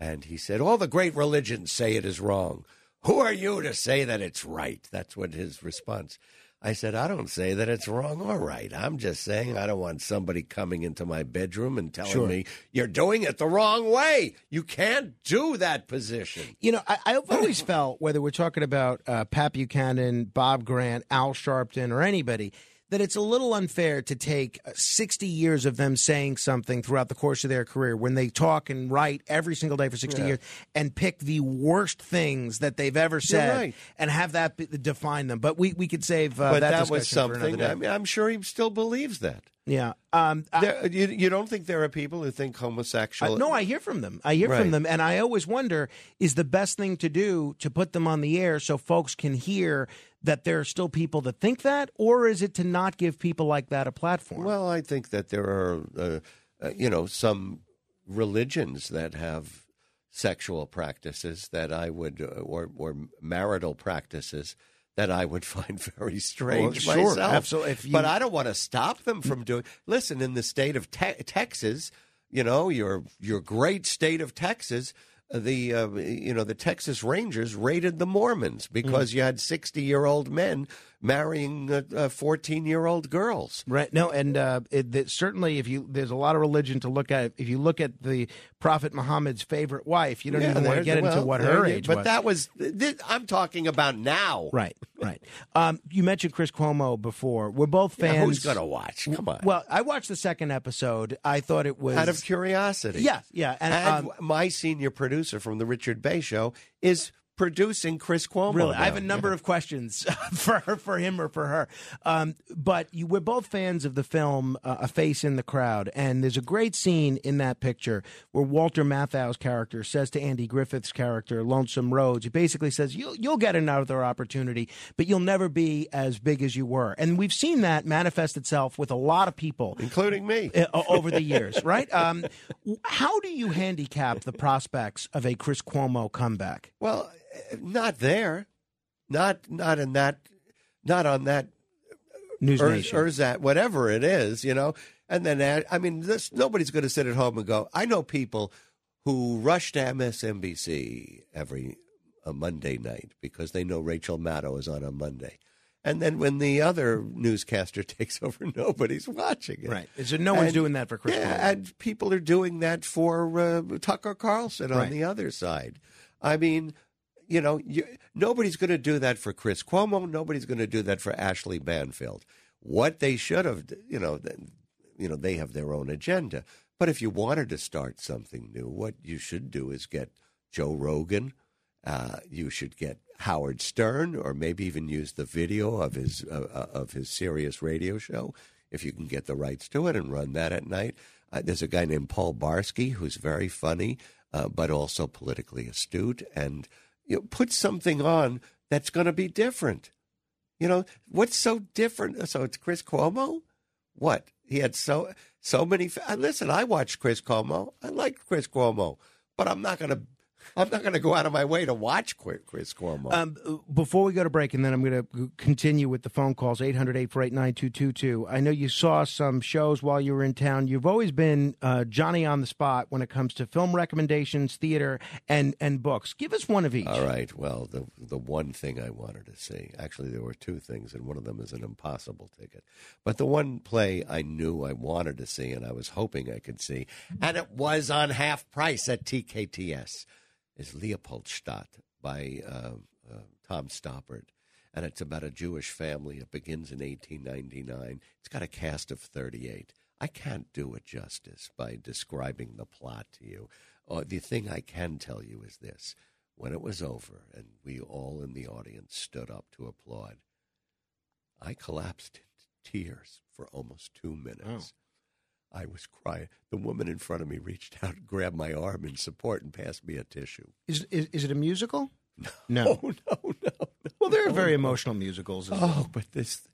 And he said, All the great religions say it is wrong. Who are you to say that it's right? That's what his response. I said, I don't say that it's wrong or right. I'm just saying I don't want somebody coming into my bedroom and telling Sure. me you're doing it the wrong way. You can't do that position. You know, I, I've always felt, whether we're talking about uh, Pat Buchanan, Bob Grant, Al Sharpton, or anybody, that it's a little unfair to take uh, 60 years of them saying something throughout the course of their career when they talk and write every single day for 60 Yeah. years and pick the worst things that they've ever said right. and have that be, define them. But we, we could save uh, but that, that, was discussion for another something. day. I mean, I'm sure he still believes that. Yeah. Um, I- There, you, you don't think there are people who think homosexual? Uh, no, I hear from them. I hear Right. from them, and I always wonder: is the best thing to do to put them on the air so folks can hear that there are still people that think that, or is it to not give people like that a platform? Well, I think that there are, uh, uh, you know, some religions that have sexual practices that I would, uh, or or marital practices that I would find very strange Well, sure, myself. absolutely. You- But I don't want to stop them from doing. Listen, in the state of te- Texas, you know, your your great state of Texas, the uh, you know the Texas Rangers raided the Mormons Mm. because you had sixty year old men marrying fourteen year old girls. Right. No, and uh, it, that certainly, if you there's a lot of religion to look at. If you look at the Prophet Muhammad's favorite wife, you don't Yeah, even want to get into well, what her age But was. that was this, I'm talking about now. Right, right. Um, you mentioned Chris Cuomo before. We're both Yeah, fans. who's gonna watch? Come on. Well, I watched the second episode. I thought it was out of curiosity. Yeah, yeah. And, And um, my senior producer from the Richard Bey Show is producing Chris Cuomo. Really, I have a number of questions for for him, or for her. Um, but you, we're both fans of the film uh, "A Face in the Crowd," and there's a great scene in that picture where Walter Matthau's character says to Andy Griffith's character, Lonesome Rhodes, he basically says, "You'll you'll get another opportunity, but you'll never be as big as you were." And we've seen that manifest itself with a lot of people, including me, uh, over the years. Right? Um, how do you handicap the prospects of a Chris Cuomo comeback? Well, not there, not not in that, not on that News Ur- Nation. Urzat, whatever it is, you know. And then I mean, this nobody's going to sit at home and go. I know people who rush to MSNBC every a Monday night because they know Rachel Maddow is on a Monday. And then when the other newscaster takes over, nobody's watching it. Right. So no one's And- doing that for Chris Yeah, and people are doing that for uh, Tucker Carlson on Right. the other side. I mean, you know, you, nobody's going to do that for Chris Cuomo. Nobody's going to do that for Ashley Banfield. What they should have, you know, you know, they have their own agenda. But if you wanted to start something new, what you should do is get Joe Rogan. Uh, you should get Howard Stern, or maybe even use the video of his uh, uh, of his Sirius radio show, if you can get the rights to it, and run that at night. Uh, there's a guy named Paul Barsky who's very funny, uh, but also politically astute, and you know, put something on that's going to be different. You know what's so different? So it's Chris Cuomo. What he had so so many. Listen, I watched Chris Cuomo. I like Chris Cuomo, but I'm not going to. I'm not going to go out of my way to watch Chris Cuomo. Um, before we go to break, and then I'm going to continue with the phone calls 800 848 9222. I know you saw some shows while you were in town. You've always been uh, Johnny on the spot when it comes to film recommendations, theater, and, and books. Give us one of each. All right. Well, the the one thing I wanted to see, actually, there were two things, and one of them is an impossible ticket. But the one play I knew I wanted to see, and I was hoping I could see, and it was on half price at TKTS, is Leopoldstadt by uh, uh, Tom Stoppard. And it's about a Jewish family. It begins in 1899. It's got a cast of 38. I can't do it justice by describing the plot to you. Uh, the thing I can tell you is this when it was over and we all in the audience stood up to applaud, I collapsed into tears for almost two minutes. I was crying. The woman in front of me reached out grabbed my arm in support and passed me a tissue. Is, is, is it a musical? No, no, no. no Well, there are very no. emotional musicals. As Oh, well. but this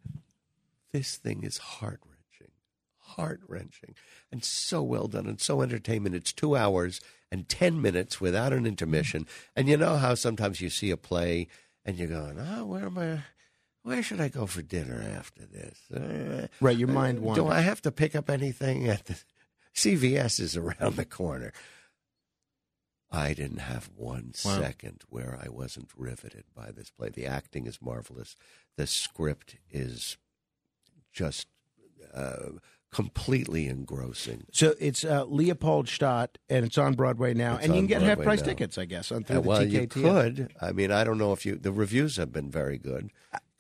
this thing is heart wrenching, heart wrenching, and so well done and so entertainment. It's two hours and ten minutes without an intermission. And you know how sometimes you see a play and you're going, "Oh, where am I? Where should I go for dinner after this?" Uh, Right, your mind uh, wanders. Do I have to pick up anything at the CVS is around the corner? I didn't have one Wow. second where I wasn't riveted by this play. The acting is marvelous. The script is just uh, completely engrossing. So it's uh, Leopoldstadt, and it's on Broadway now, It's and you can get half price tickets, I guess, on through Uh, the well, you could. I mean, I don't know if you. The reviews have been very good,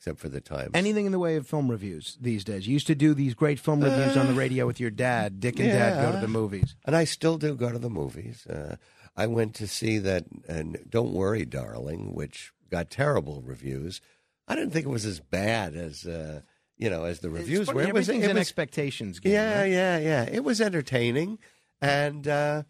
except for the Times. Anything in the way of film reviews these days. You used to do these great film reviews on the radio with your dad. Dick and Dad go to the movies. And I still do go to the movies. Uh, I went to see that, and Don't Worry, Darling, which got terrible reviews. I didn't think it was as bad as uh, you know as the reviews were. It was, an expectations game, Yeah, right? yeah, yeah. It was entertaining, and uh,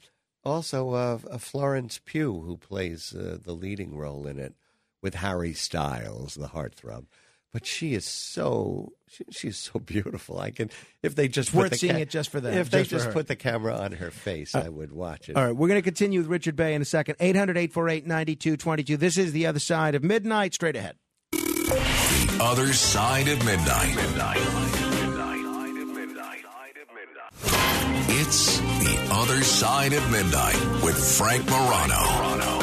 also uh, uh, Florence Pugh, who plays uh, the leading role in it, with Harry Styles, the heartthrob, but she is so she, she's so beautiful. I can if they just It's put worth the seeing it just for them, If they just for just her. put the camera on her face, uh, I would watch it. All right, we're going to continue with Richard Bey in a second. 800 848 9222. This is The Other Side of Midnight. Straight ahead. The Other Side of Midnight. It's The Other Side of Midnight with Frank Morano.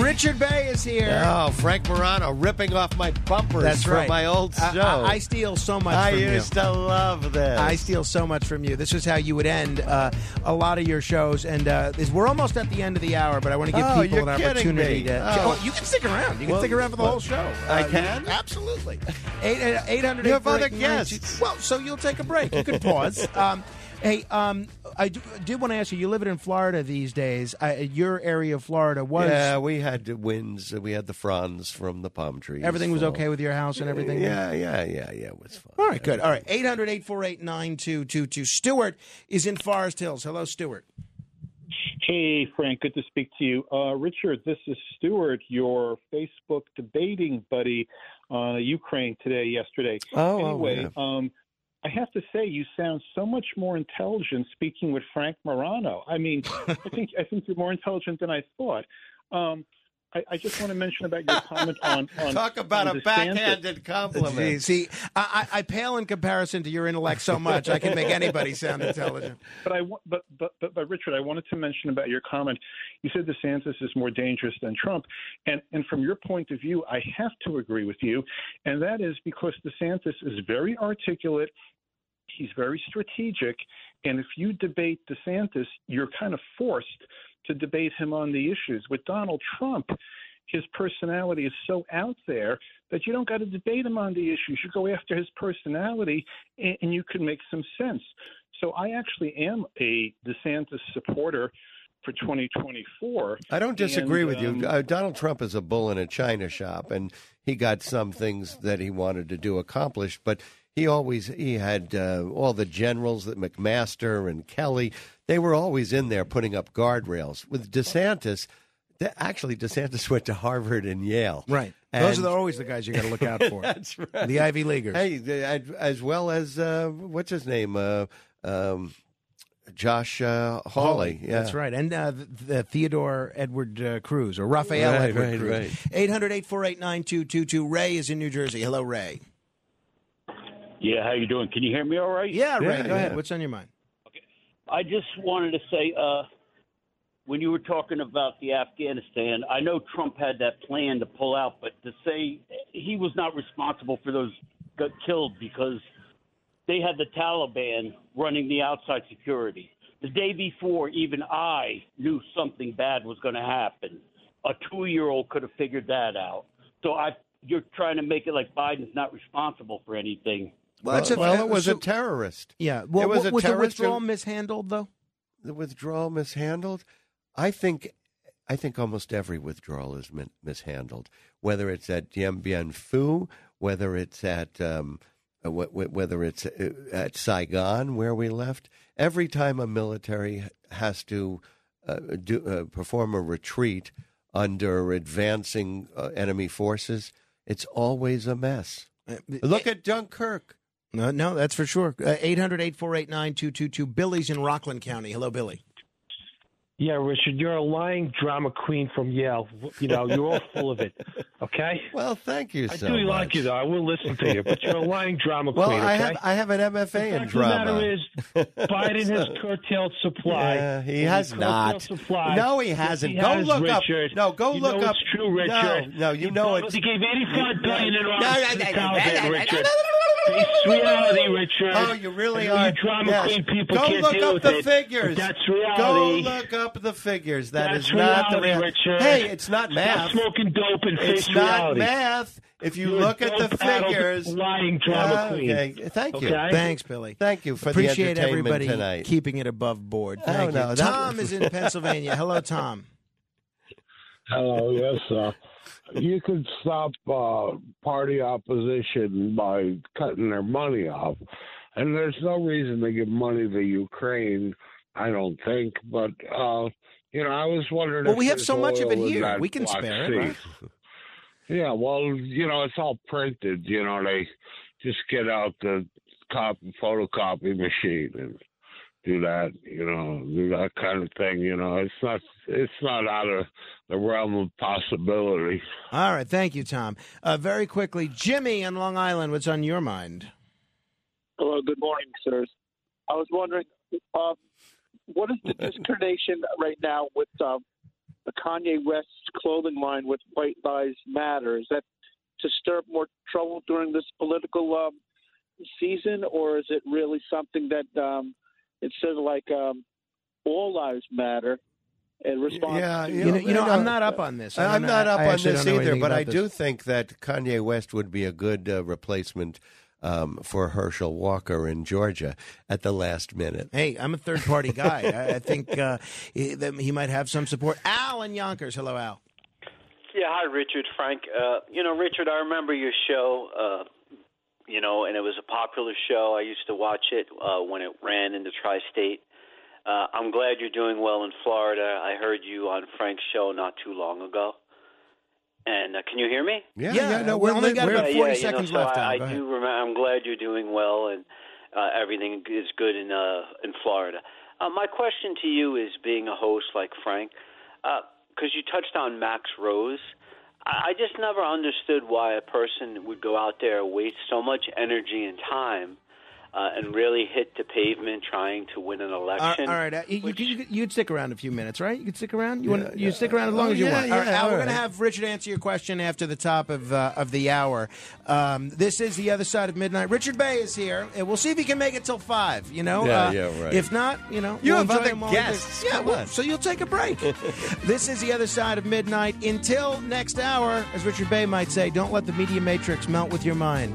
Richard Bey is here. Oh, Frank Morano ripping off my bumpers That's from right. my old I- show. I, I steal so much I from you. used to love this. I steal so much from you. This is how you would end uh, a lot of your shows, and uh, this, we're almost at the end of the hour. But I want to give Oh, people an opportunity me. to. Oh. Oh, you can stick around. You can Well, stick around for the well, whole show. I Uh, can? absolutely. Uh, eight hundred. You have other guests. Well, so you'll take a break. You can pause. um, hey, um, I did want to ask you. You live in Florida these days. Uh, your area of Florida was yeah, we had winds. We had the fronds from the palm trees. everything was fall. okay with your house and everything. Yeah, yeah, yeah, yeah. It was fun. All right, good. All right, 800 848 9222. Stuart is in Forest Hills. Hello, Stuart. Hey, Frank. Good to speak to you. Uh, Richard, this is Stuart, your Facebook debating buddy on Ukraine today, yesterday. Oh, oh, anyway, yeah. um, I have to say, you sound so much more intelligent speaking with Frank Morano. I mean, I think I think you're more intelligent than I thought. Um, I, I just want to mention about your comment on, on Talk about on a DeSantis. backhanded compliment. see I, I I pale in comparison to your intellect so much, I can make anybody sound intelligent. But I wa- but, but but but Richard, I wanted to mention about your comment. You said DeSantis is more dangerous than Trump, and and from your point of view, I have to agree with you, and that is because DeSantis is very articulate. He's very strategic, and if you debate DeSantis, you're kind of forced to debate him on the issues. With Donald Trump, his personality is so out there that you don't got to debate him on the issues. You go after his personality, and, and you can make some sense. So I actually am a DeSantis supporter for 2024. I don't disagree And, with you. um, Uh, Donald Trump is a bull in a china shop, and he got some things that he wanted to do accomplished. But he always he had uh, all the generals that McMaster and Kelly. They were always in there putting up guardrails. With DeSantis, actually DeSantis went to Harvard and Yale. Right. Those are the, always the guys you got to look out for. That's right. The Ivy Leaguers. Hey, as- as well as uh, what's his name, uh, um, Josh uh, Hawley. Yeah, That's right. And uh, the, the Theodore Edward uh, Cruz or Raphael Right, Edward right, Cruz. right. 800 848 9222. Ray is in New Jersey. Hello, Ray. Yeah, how you doing? Can you hear me all right? Yeah, Ray, Yeah, go ahead. What's on your mind? Okay. I just wanted to say, uh, when you were talking about the Afghanistan, I know Trump had that plan to pull out, but to say he was not responsible for those got killed because they had the Taliban running the outside security. The day before, even I knew something bad was going to happen. A two-year-old could have figured that out. So I, you're trying to make it like Biden's not responsible for anything. Well, That's a- well, it was so- a terrorist. Yeah. Well, it was wa- a was the terrorist who- withdrawal mishandled, though? the withdrawal mishandled? I think I think almost every withdrawal is min- mishandled. Whether it's at Dien Bien Phu, whether it's at um, uh, wh- wh- whether it's uh, at Saigon where we left, every time a military has to uh, do uh, perform a retreat under advancing uh, enemy forces, it's always a mess. Look at Dunkirk. No, no, that's for sure. Uh, 800 848 9222. Billy's in Rockland County. Hello, Billy. Yeah, Richard, you're a lying drama queen from Yale. You know, you're all full of it. Okay. Well, thank you I so do much. like you, though. I will listen to you, but you're a lying drama Well, queen. I okay? have I have an MFA in drama. The matter is, Biden has curtailed supply. Yeah, he has curtailed not. Supply, No, he hasn't. he Go has, look up- no, go You look up- It's true, No, Richard. no, you He know it. He gave 85 billion in No, no, to no, no, Taliban, no, no, Richard. Face reality, Richard. Oh, you really I are. You drama Yes. queen people Go can't look deal up with the it, figures. That's Go look up the figures. That That's is not the reality, Richard. Hey, it's not Stop math. smoking dope and face It's not reality. math. If you You're look at the figures, lying drama Ah, queen. Okay, thank you. Okay? Thanks, Billy. Thank you for Appreciate the entertainment everybody tonight. keeping it above board. Oh, Thank no, that Tom is in Pennsylvania. Hello, Tom. Hello, yes, sir. you could stop uh, party opposition by cutting their money off, and there's no reason to give money to Ukraine. I don't think, but uh, you know, I was wondering. Well, if we have so much of it here. We can Black spare it, right? Yeah, well, you know, it's all printed. You know, they just get out the copy photocopy machine and do that. You know, do that kind of thing. You know, it's not it's not out of the realm of possibility. All right. Thank you, Tom. Uh, very quickly, Jimmy on Long Island, what's on your mind? Hello, good morning, sirs. I was wondering, um, what is the discrimination right now with um, the Kanye West's clothing line with White Lives Matter? Is that to stir up more trouble during this political um, season, or is it really something that um, instead of like um, all lives matter, in response Yeah, You know, you know, I'm not up on this. I I'm don't not up I on this either, but about I this. do think that Kanye West would be a good uh, replacement um, for Herschel Walker in Georgia at the last minute. Hey, I'm a third party guy. I, I think uh, he, that he might have some support. Al and Yonkers. Hello, Al. Yeah, hi, Richard, Frank. Uh, you know, Richard, I remember your show. Uh, you know, and it was a popular show. I used to watch it uh, when it ran in the tri-state. Uh, I'm glad you're doing well in Florida. I heard you on Frank's show not too long ago. And uh, can you hear me? Yeah, Yeah, yeah, no, we we're only got we're- about 40 yeah, you know, seconds so left, Al. I, I Go ahead. do remember. I'm glad you're doing well, and uh, everything is good in uh, in Florida. Uh, my question to you is, being a host like Frank, because you touched on Max Rose. I I just never understood why a person would go out there, waste so much energy and time, uh, and really hit the pavement trying to win an election. all right, uh, you, you, you, you'd stick around a few minutes, right? You could stick around. You Yeah, want you yeah. stick around as long Oh, as you yeah, want. all right, yeah, Al, all we're going to have Richard answer your question after the top of uh, of the hour. Um, this is the other side of midnight. Richard Bey is here, and we'll see if he can make it till five. You know, Yeah, Uh, yeah, right. If not, you know, You we'll have other him while guests. Yeah, well, so you'll take a break. this is the other side of midnight. Until next hour, as Richard Bey might say, don't let the media matrix melt with your mind.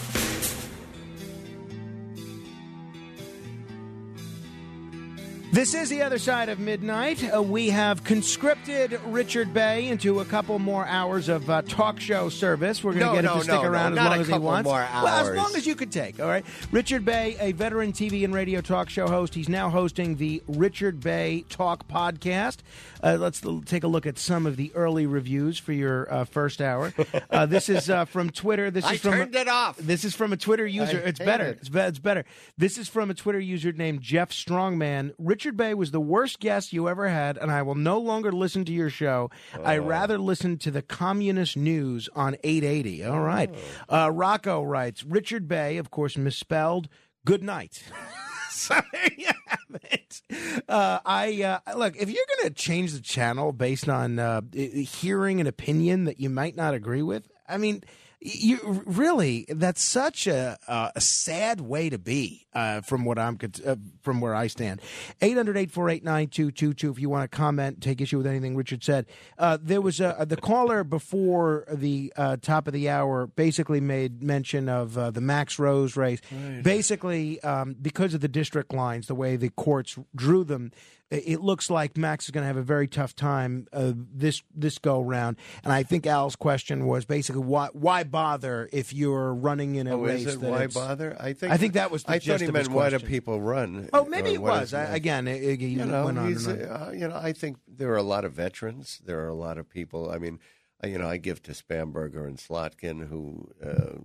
This is the other side of midnight. Uh, we have conscripted Richard Bey into a couple more hours of uh, talk show service. We're going to No, get no, him to stick no, around as long as he wants. Well, as long as you could take. All right. Richard Bey, a veteran TV and radio talk show host. He's now hosting the Richard Bey Talk podcast. Uh, let's l- take a look at some of the early reviews for your uh, first hour. Uh, this is uh, from Twitter. This I is from turned it off. This is from a Twitter user. I it's better. it. It's, be- it's better. This is from a Twitter user named Jeff Strongman. Richard Bey was the worst guest you ever had, and I will no longer listen to your show. I Oh. rather listen to the communist news on 880. All right. Oh. Uh, Rocco writes Richard Bey, of course, misspelled. Good night. so there you have it. Uh, I uh, look if you're going to change the channel based on uh, hearing an opinion that you might not agree with. I mean, you really that's such a uh, a sad way to be uh, from what I'm uh, from where I stand. 800-848-9222 if you want to comment, take issue with anything Richard said. Uh, there was a, the caller before the uh, top of the hour basically made mention of uh, the Max Rose race. Basically, um, because of the district lines, the way the courts drew them, it looks like Max is going to have a very tough time uh, this this go round. And I think Al's question was basically why why bother if you're running in a Oh, race? is it why bother? I think I think that was the I thought he meant why do people run? Oh, maybe Or it was. I, again, it, it- you know, went on and on. uh, you know, I think there are a lot of veterans. There are a lot of people. I mean, uh, you know, I give to Spamberger and Slotkin, who uh,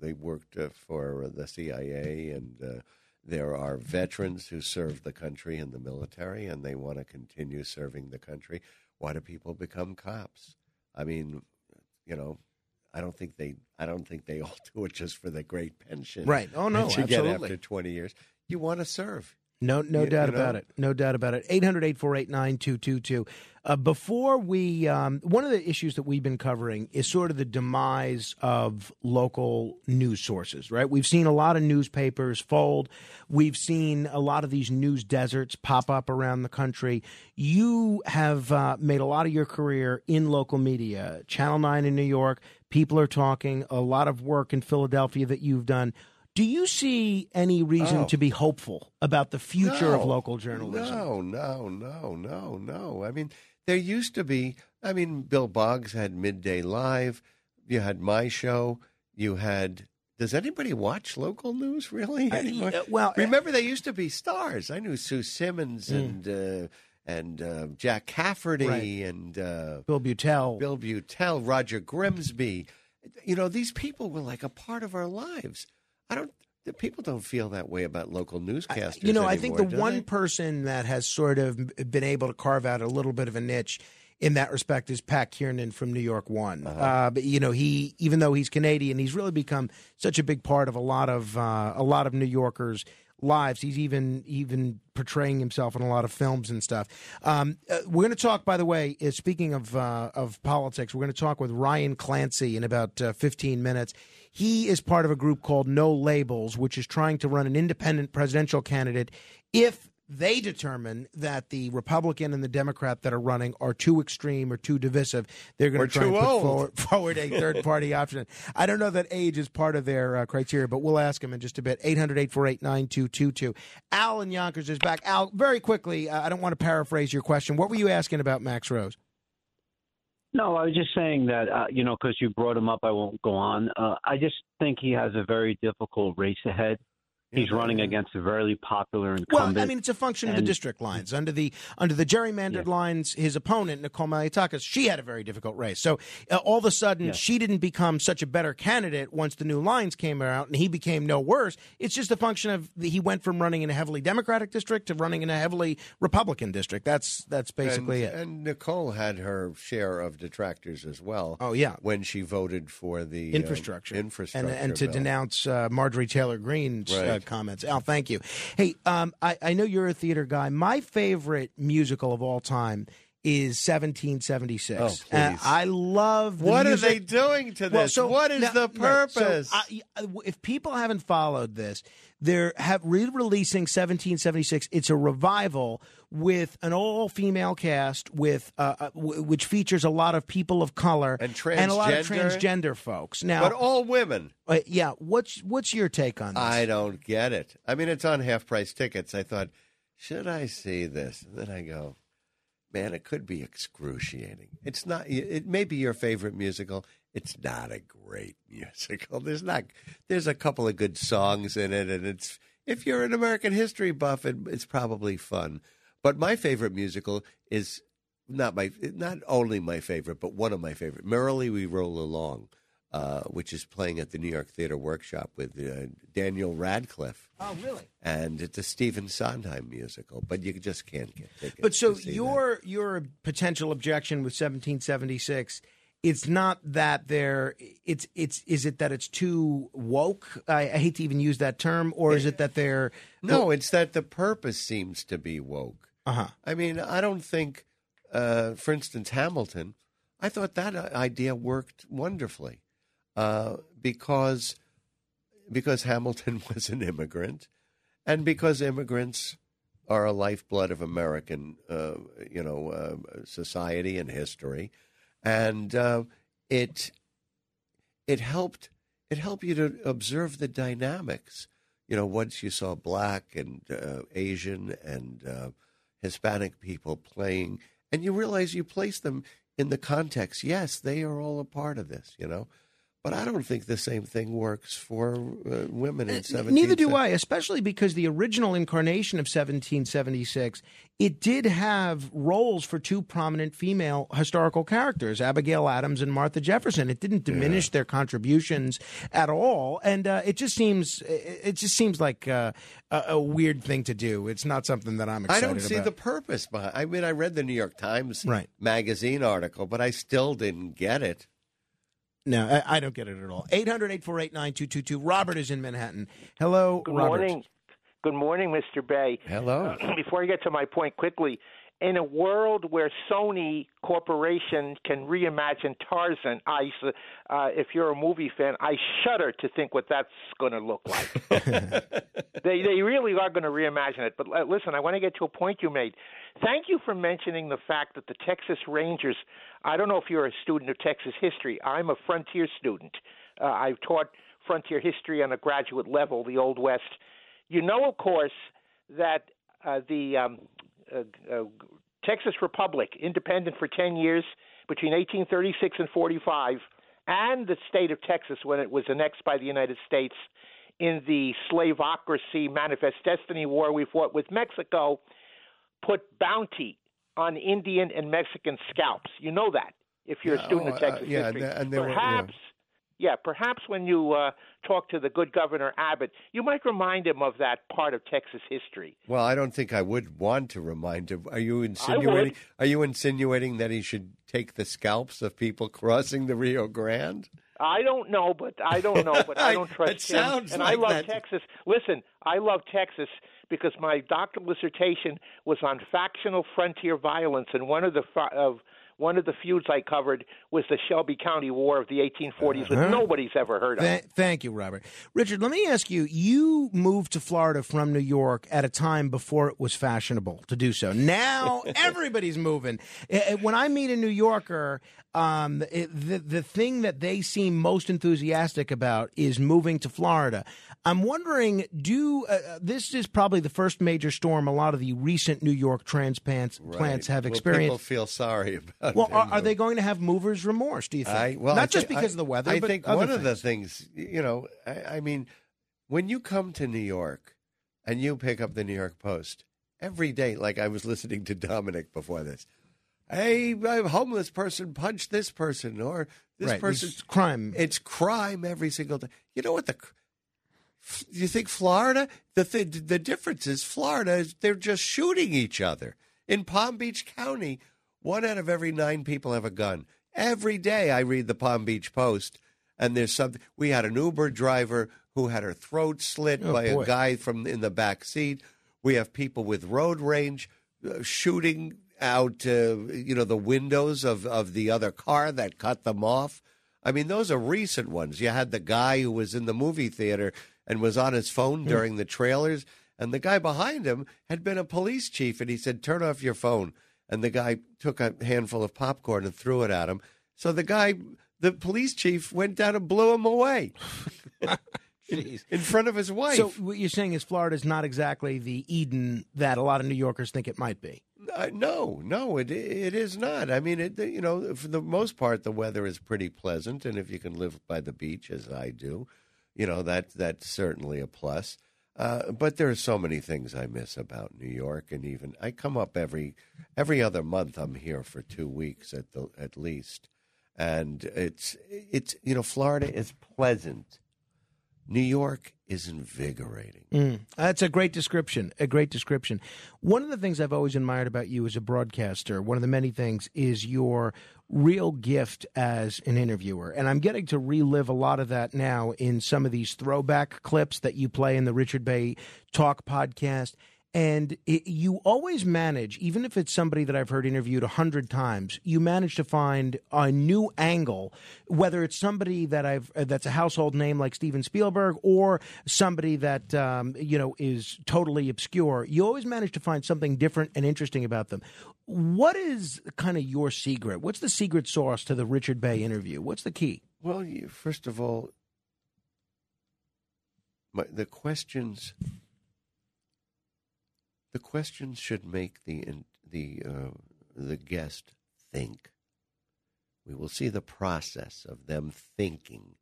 they worked uh, for the CIA, and uh, there are veterans who serve the country in the military, and they want to continue serving the country. Why do people become cops? I mean, you know, I don't think they. I don't think they all do it just for the great pension. Right. Oh, no, that you get absolutely. after twenty years. You want to serve. No, no You- doubt you know? about it. No doubt about it. 800 848 9222. Uh, Before we, um, one of the issues that we've been covering is sort of the demise of local news sources, right? We've seen a lot of newspapers fold. We've seen a lot of these news deserts pop up around the country. You have uh, made a lot of your career in local media, Channel 9 in New York. People are talking, a lot of work in Philadelphia that you've done. Do you see any reason Oh. to be hopeful about the future of local journalism? No, no, no, no, no. I mean, there used to be. I mean, Bill Boggs had Midday Live. You had my show. You had. Does anybody watch local news really anymore? uh, well, remember they used to be stars. I knew Sue Simmons Mm. and uh, and uh, Jack Cafferty Right. and uh, Bill Beutel. Bill Beutel, Roger Grimsby. You know, these people were like a part of our lives. I don't. The people don't feel that way about local newscasters. You know, I think the one they? person that has sort of been able to carve out a little bit of a niche in that respect is Pat Kiernan from New York One. uh Uh-huh. but you know, he even though he's Canadian, he's really become such a big part of a lot of uh, a lot of New Yorkers' lives. He's even even portraying himself in a lot of films and stuff. Um, uh, we're going to talk, by the way. Uh, speaking of uh, of politics, we're going to talk with Ryan Clancy in about uh, 15 minutes. He is part of a group called No Labels, which is trying to run an independent presidential candidate if they determine that the Republican and the Democrat that are running are too extreme or too divisive, they're going to try and too put forward, forward a third party option. I don't know that age is part of their uh, criteria, but we'll ask him in just a bit. 800 848 9222. Al in Yonkers is back. Al, very quickly, uh, I don't want to paraphrase your question. What were you asking about Max Rose? No, I was just saying that, uh, you know, because you brought him up, I won't go on. Uh, I just think he has a very difficult race ahead. He's running against a very popular incumbent. Well. I mean, it's a function of the district lines. Under the under the gerrymandered lines, his opponent Nicole Malliotakis, she had a very difficult race. So uh, all of a sudden, she didn't become such a better candidate once the new lines came out, and he became no worse. It's just a function of the, he went from running in a heavily Democratic district to running in a heavily Republican district. That's that's basically and, it. And Nicole had her share of detractors as well. Oh yeah, when she voted for the uh, infrastructure, infrastructure, and, and to bill. denounce uh, Marjorie Taylor Greene's uh, Comments. Al, thank you. Hey, um, I, I know you're a theater guy. My favorite musical of all time is 1776. Oh. I love. What are they doing to Well, this? so- what is now- the right, so purpose? I- if people haven't followed this, they're have re-releasing 1776. It's a revival with an all-female cast with uh, uh, w- which features a lot of people of color And a lot of transgender? folks. Now, but all women. uh, yeah, what's what's your take on this? I don't get it. I mean, it's on half price tickets. I thought, should I see this? And then I go, man, it could be excruciating. It's not. It may be your favorite musical. It's not a great musical. There's not. There's a couple of good songs in it, and it's. If you're an American history buff, it, it's probably fun. But my favorite musical is not my not only my favorite, but one of my favorite. Merrily We Roll Along, uh, which is playing at the New York Theater Workshop with uh, Daniel Radcliffe, Oh, really? and it's a Stephen Sondheim musical. But you just can't get tickets. But so your your potential objection with 1776, it's not that they're it's it's is it that it's too woke? I, I hate to even use that term, or is it that they're No, it's that the purpose seems to be woke. Uh-huh. I mean, I don't think, uh, for instance, Hamilton. I thought that uh, idea worked wonderfully uh, because because Hamilton was an immigrant, and because immigrants are a lifeblood of American, uh, you know, uh, society and history, and uh, it it helped it helped you to observe the dynamics. You know, once you saw black and Asian and Hispanic people playing, and you realize you place them in the context. Yes, they are all a part of this. You know, but I don't think the same thing works for uh, women in seventeen. Neither do I, especially because the original incarnation of 1776, it did have roles for two prominent female historical characters, Abigail Adams and Martha Jefferson. It didn't diminish their contributions at all, and uh, it just seems it it just seems like uh, a, a weird thing to do. It's not something that I'm I don't see about. the purpose behind. I mean, I read the New York Times Right. magazine article, but I still didn't get it. No, I, I don't get it at all. 800 848 9222. Robert is in Manhattan. Hello, Good Robert. morning. Good morning, Mr. Bey. Hello. Before I get to my point quickly, in a world where Sony Corporation can reimagine Tarzan, I, uh, if you're a movie fan, I shudder to think what that's going to look like. they they really are going to reimagine it. But uh, listen, I want to get to a point you made. Thank you for mentioning the fact that the Texas Rangers. I don't know if you're a student of Texas history. I'm a frontier student. Uh, I've taught frontier history on a graduate level, the Old West. You know, of course, that uh, the um, uh, uh, Texas Republic, independent for 10 years between 1836 and 45, and the state of Texas when it was annexed by the United States in the slavocracy manifest destiny war we fought with Mexico, put bounty on Indian and Mexican scalps. You know that if you're Yeah, a student oh, of uh, Texas yeah, history. and- and there were- yeah. Yeah, perhaps when you uh, talk to the good Governor Abbott, you might remind him of that part of Texas history. Well, I don't think I would want to remind him. Are you insinuating? Are you insinuating that he should take the scalps of people crossing the Rio Grande? I don't know, but I don't know, but I don't trust It him. sounds and like I love that. Texas. Listen, I love Texas because my doctoral dissertation was on factional frontier violence, and one of the of one of the feuds I covered was the Shelby County War of the 1840s, which Uh-huh. nobody's ever heard of. Th- thank you, Robert. Richard, let me ask you you moved to Florida from New York at a time before it was fashionable to do so. Now everybody's moving. Eh, eh, When I meet a New Yorker, um, it, the, the thing that they seem most enthusiastic about is moving to Florida. I'm wondering, do uh, uh, this is probably the first major storm a lot of the recent New York transplants plants have Well, experienced. people feel sorry about. well, are, are they going to have movers remorse? Do you think? I, well, not I just because I- of the weather. I think one of the things. things, you know, I, I mean, when you come to New York and you pick up the New York Post every day, like I was listening to Dominic before this. Hey, a homeless person punched this person, or this Right, person it's crime. It's crime every single day. You know what the? You think Florida? The th- the difference is Florida is they're just shooting each other. In Palm Beach County, one out of every nine people have a gun. Every day I read the Palm Beach Post, and there's something. We had an Uber driver who had her throat slit Oh, by boy. a guy from in the back seat. We have people with road rage uh, shooting out, uh, you know, the windows of, of the other car that cut them off. I mean, those are recent ones. You had the guy who was in the movie theater and was on his phone during the trailers, and the guy behind him had been a police chief, and he said, "Turn off your phone." And the guy took a handful of popcorn and threw it at him. So the guy, the police chief, went down and blew him away in, in front of his wife. So what you're saying is Florida is not exactly the Eden that a lot of New Yorkers think it might be. Uh, no, no, it it is not. I mean, it you know, for the most part, the weather is pretty pleasant, and if you can live by the beach, as I do, you know that that's certainly a plus. Uh, but there are so many things I miss about New York, and even I come up every every other month. I'm here for two weeks at the at least, and it's it's you know, Florida is pleasant. New York is invigorating. Mm. That's a great description. A great description. One of the things I've always admired about you as a broadcaster, one of the many things, is your real gift as an interviewer. And I'm getting to relive a lot of that now in some of these throwback clips that you play in the Richard Bey Talk podcast. And it, you always manage, even if it's somebody that I've heard interviewed a hundred times, you manage to find a new angle, whether it's somebody that I've uh, that's a household name like Steven Spielberg or somebody that um, you know is totally obscure. You always manage to find something different and interesting about them. What is kind of your secret? What's the secret sauce to the Richard Bey interview? What's the key? Well, you, first of all, my, the questions the questions should make the the uh, the guest think. We will see the process of them thinking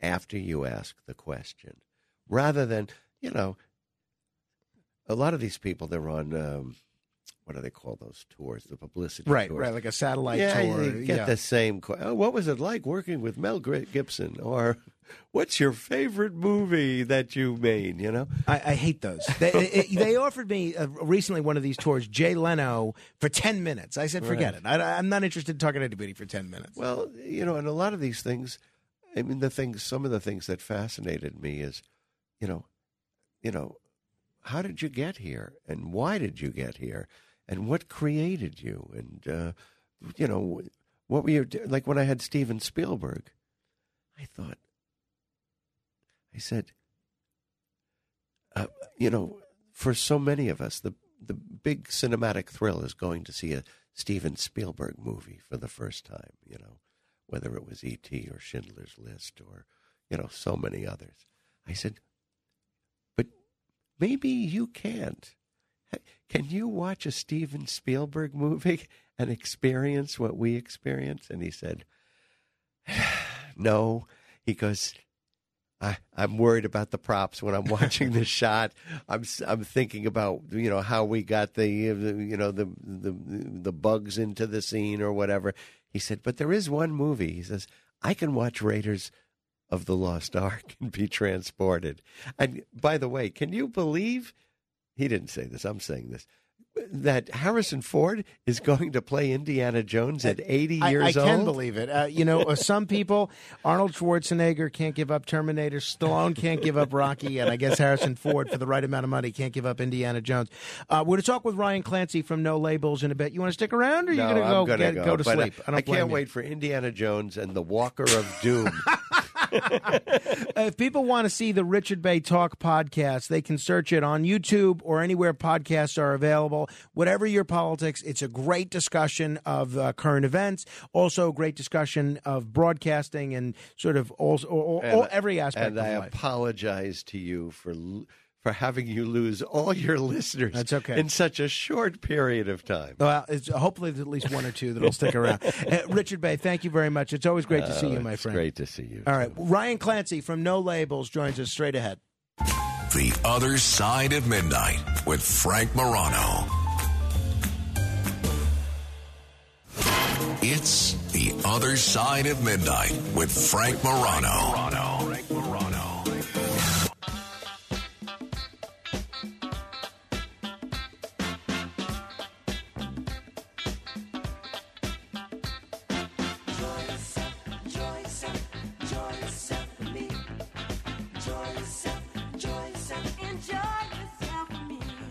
after you ask the question, rather than you know. A lot of these people, they're on um, what do they call those tours? The publicity Right, tours. right, like a satellite yeah, tour, You get yeah. the same. Oh, what was it like working with Mel Gibson? Or what's your favorite movie that you made? You know, I, I hate those. They, they, they offered me uh, recently one of these tours, Jay Leno, for 10 minutes. I said, forget Right. it. I, I'm not interested in talking to anybody for 10 minutes. Well, you know, and a lot of these things, I mean, the things, some of the things that fascinated me is, you know, you know, how did you get here, and why did you get here, and what created you, and uh, you know, what were you like when I had Steven Spielberg? I thought, I said, uh, you know, for so many of us, the the big cinematic thrill is going to see a Steven Spielberg movie for the first time. You know, whether it was E.T. or Schindler's List or you know so many others. I said, but maybe you can't. Can you watch a Steven Spielberg movie and experience what we experience? And he said, no. He goes, I, I'm worried about the props when I'm watching this shot. I'm I'm thinking about you know how we got the, the you know the, the the bugs into the scene or whatever. He said, but there is one movie. He says I can watch Raiders of the Lost Ark and be transported. And by the way, can you believe? He didn't say this. I'm saying this that Harrison Ford is going to play Indiana Jones at 80 I, years I old? I can believe it. Uh, you know, uh, some people, Arnold Schwarzenegger can't give up Terminator, Stallone can't give up Rocky, and I guess Harrison Ford, for the right amount of money, can't give up Indiana Jones. Uh, we're going to talk with Ryan Clancy from No Labels in a bit. You want to stick around, or are you No, going to go get, go, go to but sleep? I, I can't you. wait for Indiana Jones and the Walker of Doom. if people want to see the Richard Bey Talk podcast, they can search it on YouTube or anywhere podcasts are available. Whatever your politics, it's a great discussion of uh, current events, also a great discussion of broadcasting and sort of also all, all, And- every aspect And I life. apologize to you for l- for having you lose all your listeners. That's okay. in such a short period of time. Well, it's, hopefully there's at least one or two that'll stick around. Uh, Richard Bey, thank you very much. It's always great to see Oh, you, my it's friend. great to see you. All right, Ryan Clancy from No Labels joins us straight ahead. The Other Side of Midnight with Frank Morano. It's The Other Side of Midnight with Frank Morano. Frank Morano.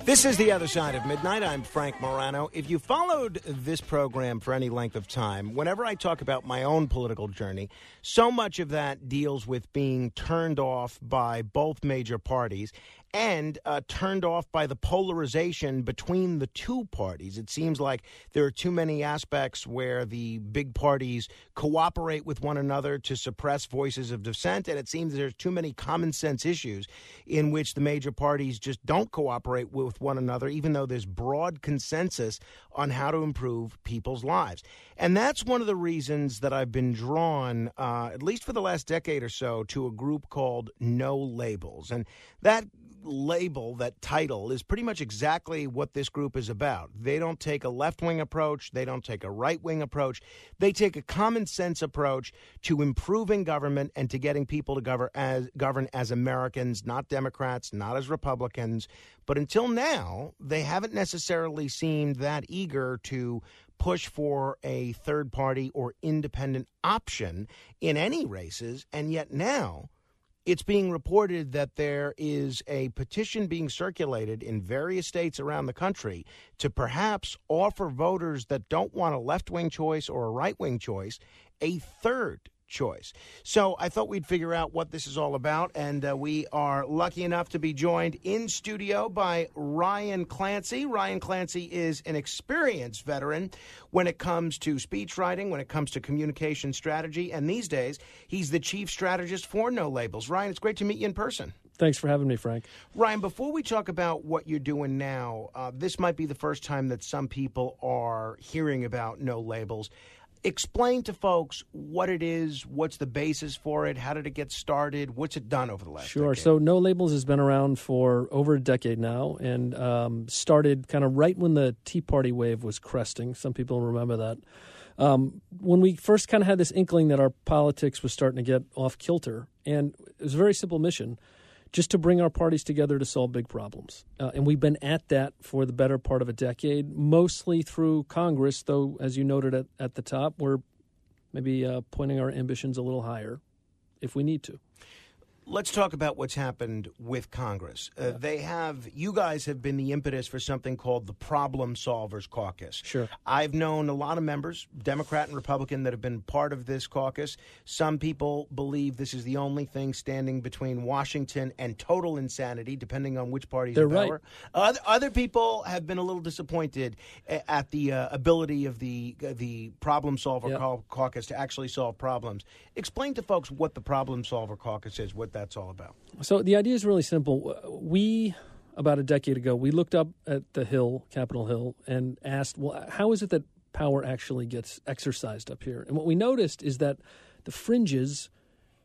This is The Other Side of Midnight. I'm Frank Morano. If you followed this program for any length of time, whenever I talk about my own political journey, so much of that deals with being turned off by both major parties and uh, turned off by the polarization between the two parties. It seems like there are too many aspects where the big parties cooperate with one another to suppress voices of dissent, and it seems there's too many common sense issues in which the major parties just don't cooperate with one another, even though there's broad consensus on how to improve people's lives. And that's one of the reasons that I've been drawn, uh, at least for the last decade or so, to a group called No Labels. And that label, that title, is pretty much exactly what this group is about. They don't take a left wing approach, they don't take a right wing approach. They take a common sense approach to improving government and to getting people to govern as, govern as Americans, not Democrats, not as Republicans. But until now, they haven't necessarily seemed that eager to push for a third party or independent option in any races. And yet now, it's being reported that there is a petition being circulated in various states around the country to perhaps offer voters that don't want a left wing choice or a right wing choice a third choice. So I thought we'd figure out what this is all about, and uh, we are lucky enough to be joined in studio by Ryan Clancy. Ryan Clancy is an experienced veteran when it comes to speech writing, when it comes to communication strategy, and these days he's the chief strategist for No Labels. Ryan, it's great to meet you in person. Thanks for having me, Frank. Ryan, before we talk about what you're doing now, uh, this might be the first time that some people are hearing about no labels. Explain to folks what it is, what's the basis for it, how did it get started, what's it done over the last Sure. So, No Labels has been around for over a decade now and um, started kind of right when the Tea Party wave was cresting. Some people remember that. Um, when we first kind of had this inkling that our politics was starting to get off kilter, and it was a very simple mission just to bring our parties together to solve big problems. Uh, and we've been at that for the better part of a decade, mostly through Congress, though, as you noted at, at the top, we're maybe uh, pointing our ambitions a little higher if we need to. Let's talk about what's happened with Congress. Uh, They have, you guys have been the impetus for something called the Problem Solvers Caucus. Sure. I've known a lot of members, Democrat and Republican, that have been part of this caucus. Some people believe this is the only thing standing between Washington and total insanity, depending on which party They're in right. power. Other, other people have been a little disappointed at the uh, ability of the the Problem Solver Yep. Caucus to actually solve problems. Explain to folks what the Problem Solver Caucus is, what that's all about. So the idea is really simple. We about a decade ago we looked up at the Hill, Capitol Hill, and asked, well, how is it that power actually gets exercised up here? And what we noticed is that the fringes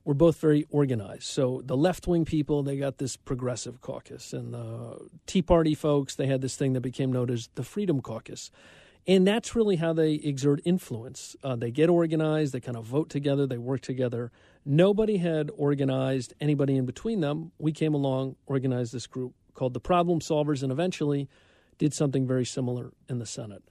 were both very organized. So the left wing people, they got this progressive caucus, and the Tea Party folks, they had this thing that became known as the Freedom Caucus. And that's really how they exert influence. Uh, they get organized, they kind of vote together, they work together. Nobody had organized anybody in between them. We came along, organized this group called the Problem Solvers, and eventually did something very similar in the Senate.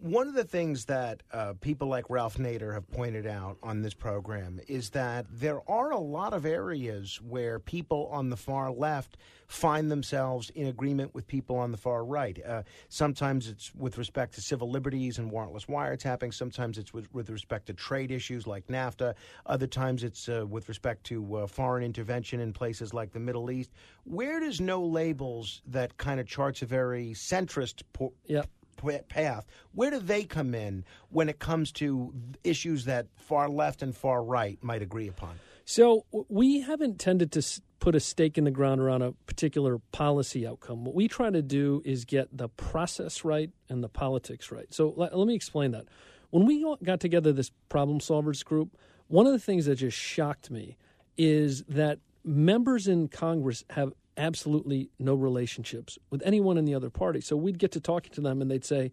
One of the things that uh, people like Ralph Nader have pointed out on this program is that there are a lot of areas where people on the far left find themselves in agreement with people on the far right. Uh, sometimes it's with respect to civil liberties and warrantless wiretapping. Sometimes it's with, with respect to trade issues like NAFTA. Other times it's uh, with respect to uh, foreign intervention in places like the Middle East. Where does no labels that kind of charts a very centrist po- Yep. Path. Where do they come in when it comes to issues that far left and far right might agree upon? So we haven't tended to put a stake in the ground around a particular policy outcome. What we try to do is get the process right and the politics right. So let, let me explain that. When we got together this problem solvers group, one of the things that just shocked me is that members in Congress have absolutely no relationships with anyone in the other party. So we'd get to talking to them and they'd say,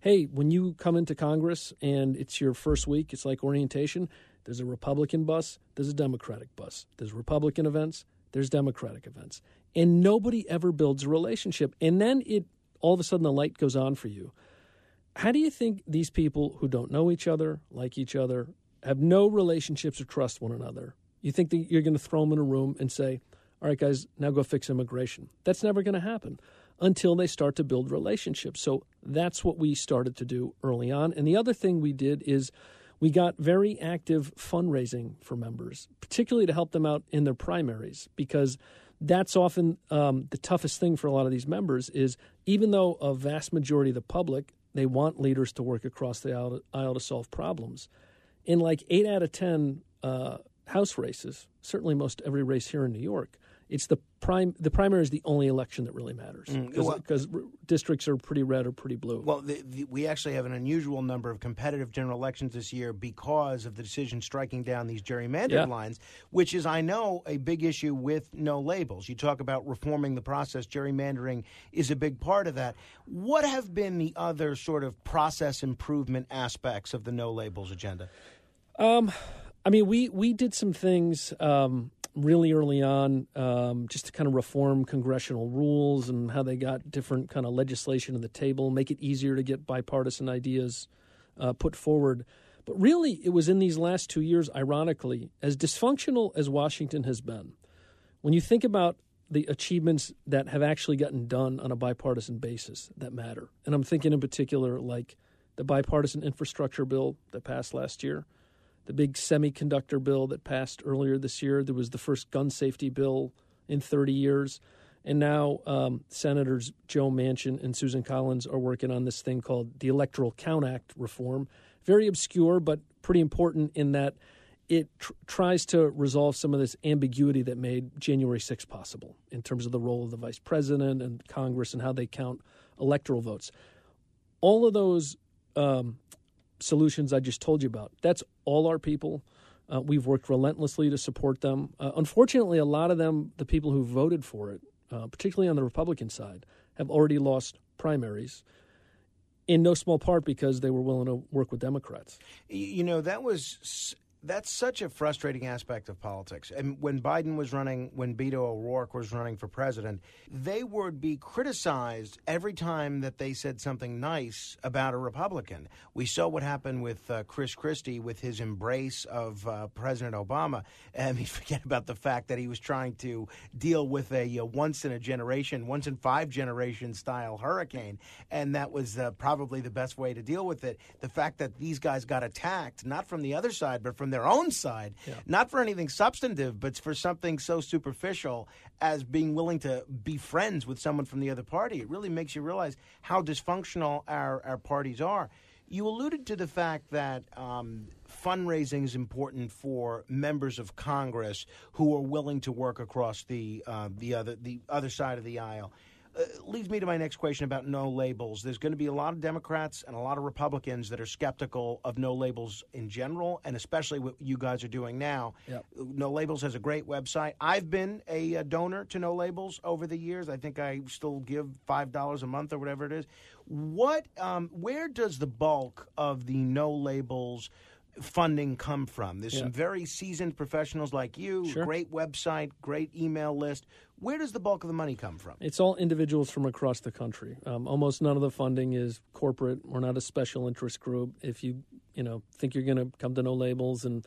hey, when you come into Congress and it's your first week, it's like orientation. There's a Republican bus, there's a Democratic bus. There's Republican events, there's Democratic events. And nobody ever builds a relationship. And then it all of a sudden the light goes on for you. How do you think these people who don't know each other, like each other, have no relationships or trust one another? You think that you're going to throw them in a room and say, all right, guys, now go fix immigration. That's never going to happen until they start to build relationships. So that's what we started to do early on. And the other thing we did is we got very active fundraising for members, particularly to help them out in their primaries, because that's often um, the toughest thing for a lot of these members is even though a vast majority of the public they want leaders to work across the aisle, aisle to solve problems in like eight out of ten uh, house races certainly most every race here in new york it's the prime the primary is the only election that really matters Mm, because well- districts are pretty red or pretty blue Well, the, the, we actually have an unusual number of competitive general elections this year because of the decision striking down these gerrymandered Yeah. lines, which is, I know, a big issue with no labels. You talk about reforming the process, gerrymandering is a big part of that. What have been the other sort of process improvement aspects of the no labels agenda? Um, I mean, we we did some things um, really early on, um, just to kind of reform congressional rules and how they got different kind of legislation on the table, make it easier to get bipartisan ideas uh, put forward. But really, it was in these last two years, ironically, as dysfunctional as Washington has been, when you think about the achievements that have actually gotten done on a bipartisan basis that matter, and I'm thinking in particular like the bipartisan infrastructure bill that passed last year, the big semiconductor bill that passed earlier this year. There was the first gun safety bill in 30 years. And now um, Senators Joe Manchin and Susan Collins are working on this thing called the Electoral Count Act reform. Very obscure, but pretty important in that it tr- tries to resolve some of this ambiguity that made January 6 possible in terms of the role of the vice president and Congress and how they count electoral votes. All of those um, solutions I just told you about. That's all our people. Uh, we've worked relentlessly to support them. Uh, unfortunately, a lot of them, the people who voted for it, uh, particularly on the Republican side, have already lost primaries. In no small part because they were willing to work with Democrats. You know, that was That's such a frustrating aspect of politics. And when Biden was running, when Beto O'Rourke was running for president, they would be criticized every time that they said something nice about a Republican. We saw what happened with uh, Chris Christie with his embrace of uh, President Obama. And we forget about the fact that he was trying to deal with a uh, once in a generation, once in five generation style hurricane. And that was uh, probably the best way to deal with it. The fact that these guys got attacked, not from the other side, but from their own side, not for anything substantive, but for something so superficial as being willing to be friends with someone from the other party. It really makes you realize how dysfunctional our, our parties are. You alluded to the fact that um, fundraising is important for members of Congress who are willing to work across the uh, the other the other side of the aisle leads me to my next question about no labels. There's going to be a lot of Democrats and a lot of Republicans that are skeptical of no labels in general, and especially what you guys are doing now. Yep. No Labels has a great website. I've been a, uh donor to No Labels over the years. I think I still give five dollars a month or whatever it is. What, um, where does the bulk of the No Labels funding come from? There's Yeah. some very seasoned professionals like you. Sure. Great website, great email list. Where does the bulk of the money come from? It's all individuals from across the country. Um, almost none of the funding is corporate. We're not a special interest group. If you you know think you're going to come to no labels and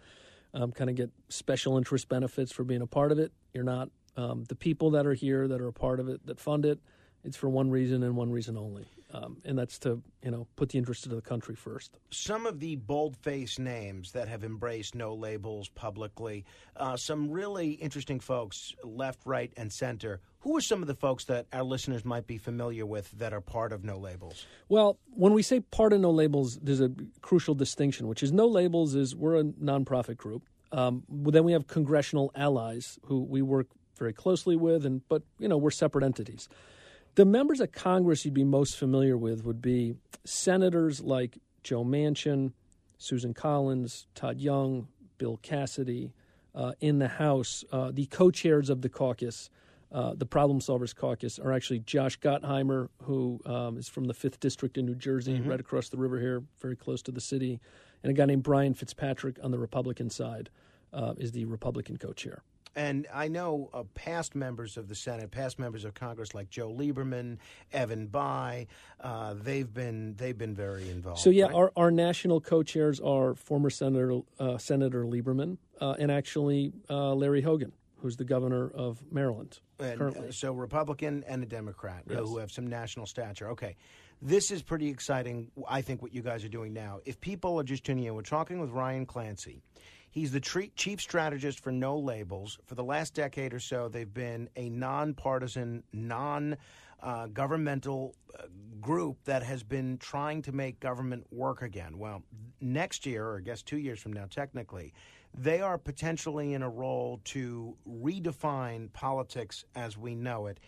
um, kind of get special interest benefits for being a part of it, you're not. Um, the people that are here that are a part of it that fund it, it's for one reason and one reason only, um, and that's to you know put the interest of the country first. some of the bold-faced names that have embraced no labels publicly, uh, some really interesting folks, left, right, and center. Who are some of the folks that our listeners might be familiar with that are part of no labels? Well, when we say part of No Labels, there's a crucial distinction, which is No Labels is we're a nonprofit group. Um, then we have congressional allies who we work very closely with, and but you know we're separate entities. The members of Congress you'd be most familiar with would be senators like Joe Manchin, Susan Collins, Todd Young, Bill Cassidy. Uh, in the House, uh, the co-chairs of the caucus, uh, the Problem Solvers Caucus, are actually Josh Gottheimer, who um, is from the Fifth District in New Jersey, Mhm. right across the river here, very close to the city, and a guy named Brian Fitzpatrick on the Republican side uh, is the Republican co-chair. And I know uh, past members of the Senate, past members of Congress like Joe Lieberman, Evan Bayh, uh, they've been they've been very involved. So yeah, right? our, our national co-chairs are former Senator uh, Senator Lieberman uh, and actually uh, Larry Hogan, who's the governor of Maryland And, currently. uh, so Republican and a Democrat Yes. who have some national stature. Okay. This is pretty exciting, I think, what you guys are doing now. If people are just tuning in, we're talking with Ryan Clancy. He's the tre- chief strategist for No Labels. For the last decade or so, they've been a nonpartisan, non uh, governmental uh, group that has been trying to make government work again. Well, next year, or I guess two years from now, technically, they are potentially in a role to redefine politics as we know it.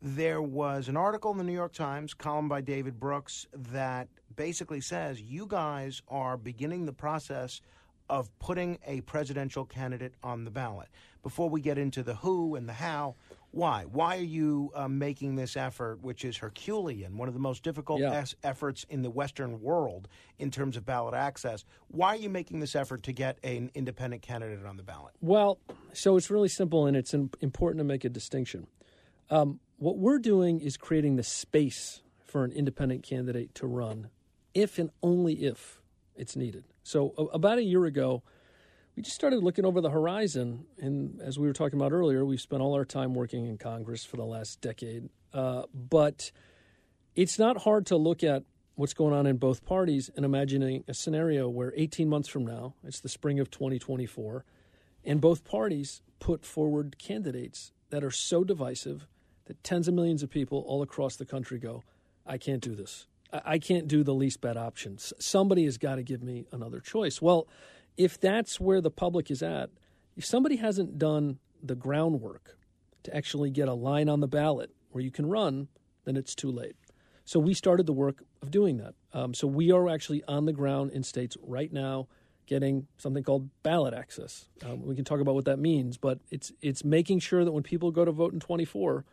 There was an article in the New York Times, column by David Brooks, that basically says you guys are beginning the process of putting a presidential candidate on the ballot. Before we get into the who and the how, why? Why are you uh, making this effort, which is Herculean, one of the most difficult Yeah. es- efforts in the Western world in terms of ballot access? Why are you making this effort to get an independent candidate on the ballot? Well, so it's really simple, and it's im- important to make a distinction. Um, what we're doing is creating the space for an independent candidate to run, if and only if it's needed. So, a- about a year ago, we just started looking over the horizon. And as we were talking about earlier, we've spent all our time working in Congress for the last decade. Uh, but it's not hard to look at what's going on in both parties and imagining a scenario where 18 months from now, it's the spring of 2024, and both parties put forward candidates that are so divisive that tens of millions of people all across the country go, I can't do this. I can't do the least bad option. S- Somebody has got to give me another choice. Well, if that's where the public is at, if somebody hasn't done the groundwork to actually get a line on the ballot where you can run, then it's too late. So we started the work of doing that. Um, so we are actually on the ground in states right now, getting something called ballot access. Um, we can talk about what that means, but it's it's making sure that when people go to vote in 24,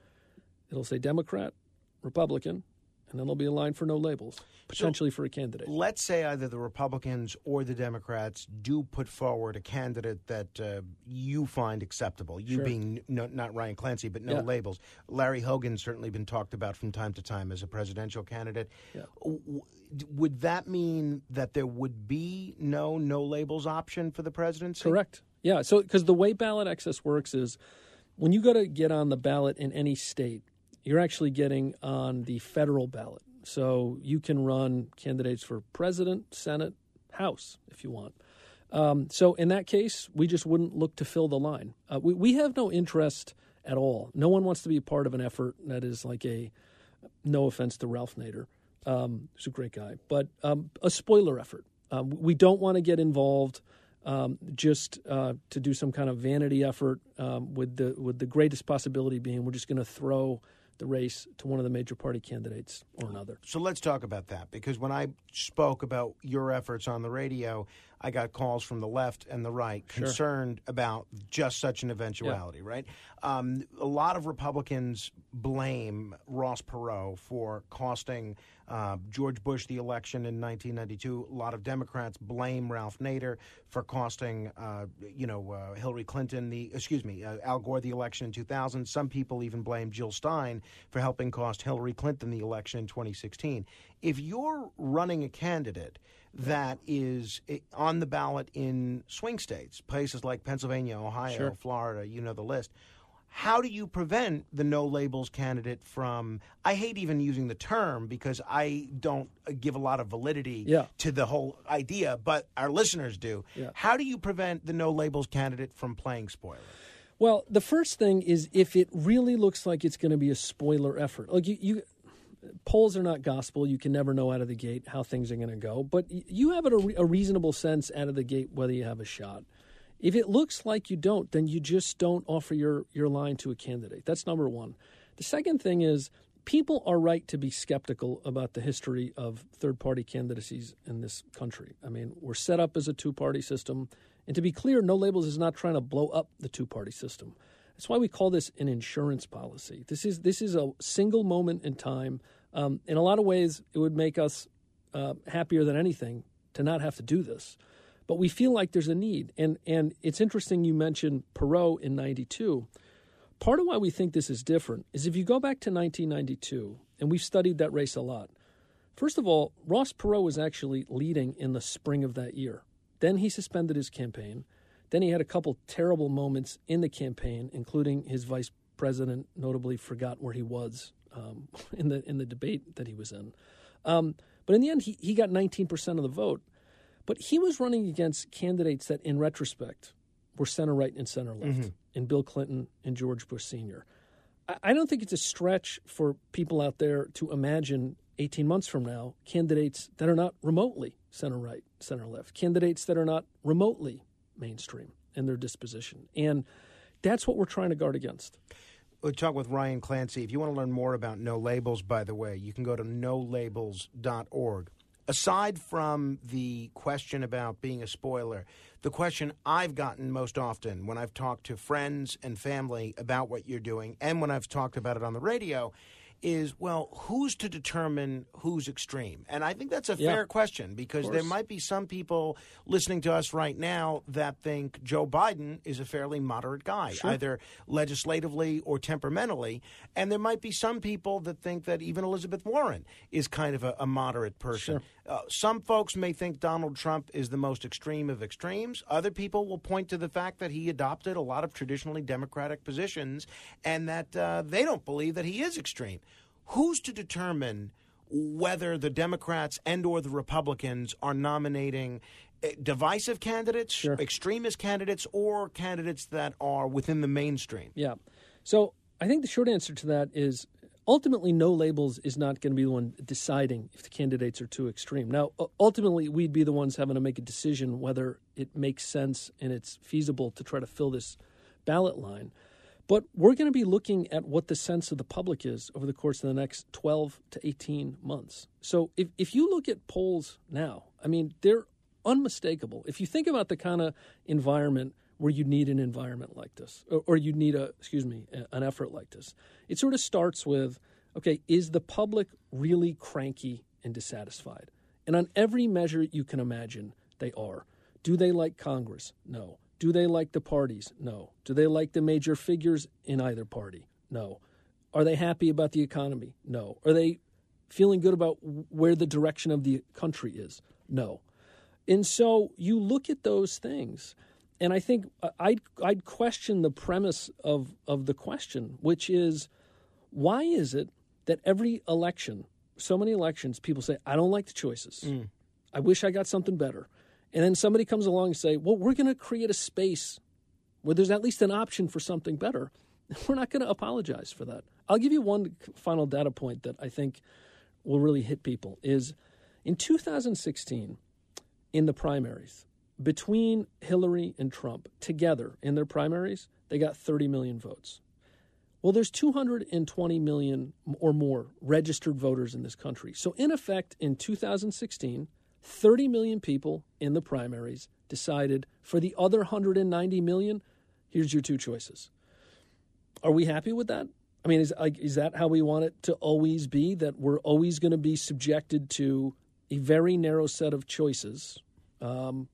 it'll say Democrat, Republican, and then there'll be a line for no labels, potentially for a candidate. Let's say either the Republicans or the Democrats do put forward a candidate that uh, you find acceptable. You Sure. being no, not Ryan Clancy, but no Yeah. labels. Larry Hogan's certainly been talked about from time to time as a presidential candidate. W- Would that mean that there would be no no labels option for the presidency? Correct. Yeah. So, because the way ballot access works is when you go to get on the ballot in any state, you're actually getting on the federal ballot. So you can run candidates for president, Senate, House if you want. Um, so in that case, we just wouldn't look to fill the line. Uh, we, we have no interest at all. No one wants to be a part of an effort that is like a, no offense to Ralph Nader, um, who's a great guy, but um, a spoiler effort. Um, we don't want to get involved um, just uh, to do some kind of vanity effort um, with the with the greatest possibility being we're just going to throw the race to one of the major party candidates or another. So let's talk about that because when I spoke about your efforts on the radio, I got calls from the left and the right Sure. concerned about just such an eventuality, right? Um, a lot of Republicans blame Ross Perot for costing uh, George Bush the election in 1992. A lot of Democrats blame Ralph Nader for costing, uh, you know, uh, Hillary Clinton the, excuse me, uh, Al Gore the election in 2000. Some people even blame Jill Stein for helping cost Hillary Clinton the election in 2016. If you're running a candidate that is eh, on the ballot in swing states, places like Pennsylvania, Ohio, Sure. Florida, you know the list. How do you prevent the no labels candidate from? I hate even using the term because I don't give a lot of validity Yeah. to the whole idea, but our listeners do. Yeah. How do you prevent the no labels candidate from playing spoiler? Well, the first thing is if it really looks like it's going to be a spoiler effort. Like you, you polls are not gospel. You can never know out of the gate how things are going to go, but you have a, a reasonable sense out of the gate whether you have a shot. If it looks like you don't, then you just don't offer your, your line to a candidate. That's number one. The second thing is people are right to be skeptical about the history of third party candidacies in this country. I mean, we're set up as a two party system. And to be clear, No Labels is not trying to blow up the two party system. That's why we call this an insurance policy. This is this is a single moment in time. Um, in a lot of ways, it would make us uh, happier than anything to not have to do this. But we feel like there's a need, and and it's interesting you mentioned Perot in '92. Part of why we think this is different is if you go back to 1992, and we've studied that race a lot. First of all, Ross Perot was actually leading in the spring of that year. Then he suspended his campaign. Then he had a couple terrible moments in the campaign, including his vice president notably forgot where he was um, in the in the debate that he was in. Um, but in the end, he, he got 19% of the vote. But he was running against candidates that, in retrospect, were center right and center left, Mhm. in Bill Clinton and George Bush Sr. I, I don't think it's a stretch for people out there to imagine 18 months from now candidates that are not remotely center right, center left, candidates that are not remotely mainstream in their disposition. And that's what we're trying to guard against. We'll talk with Ryan Clancy. If you want to learn more about No Labels, by the way, you can go to nolabels.org. Aside from the question about being a spoiler, the question I've gotten most often when I've talked to friends and family about what you're doing and when I've talked about it on the radio is well, who's to determine who's extreme? And I think that's a Yeah. fair question because there might be some people listening to us right now that think Joe Biden is a fairly moderate guy, Sure. either legislatively or temperamentally. And there might be some people that think that even Elizabeth Warren is kind of a, a moderate person. Uh, some folks may think Donald Trump is the most extreme of extremes. Other people will point to the fact that he adopted a lot of traditionally Democratic positions and that uh, they don't believe that he is extreme. Who's to determine whether the Democrats and or the Republicans are nominating eh, divisive candidates, extremist candidates, or candidates that are within the mainstream? Yeah. So I think the short answer to that is ultimately no labels is not going to be the one deciding if the candidates are too extreme. Now, ultimately, we'd be the ones having to make a decision whether it makes sense and it's feasible to try to fill this ballot line. But we're going to be looking at what the sense of the public is over the course of the next 12 to 18 months. So if, if you look at polls now, I mean, they're unmistakable. If you think about the kind of environment where you need an environment like this, or, or you need a, excuse me, an effort like this, it sort of starts with okay, is the public really cranky and dissatisfied? And on every measure you can imagine, they are. Do they like Congress? No. Do they like the parties? No. Do they like the major figures in either party? No. Are they happy about the economy? No. Are they feeling good about where the direction of the country is? No. And so you look at those things, and I think I'd, I'd question the premise of, of the question, which is why is it that every election, so many elections, people say, I don't like the choices. Mm. I wish I got something better. And then somebody comes along and say, well, we're going to create a space where there's at least an option for something better. We're not going to apologize for that. I'll give you one final data point that I think will really hit people is in 2016 in the primaries between Hillary and Trump together in their primaries, they got 30 million votes. Well, there's 220 million or more registered voters in this country. So, in effect, in 2016, 30 million people in the primaries decided for the other 190 million, here's your two choices. Are we happy with that? I mean, is, like, is that how we want it to always be? That we're always going to be subjected to a very narrow set of choices, um,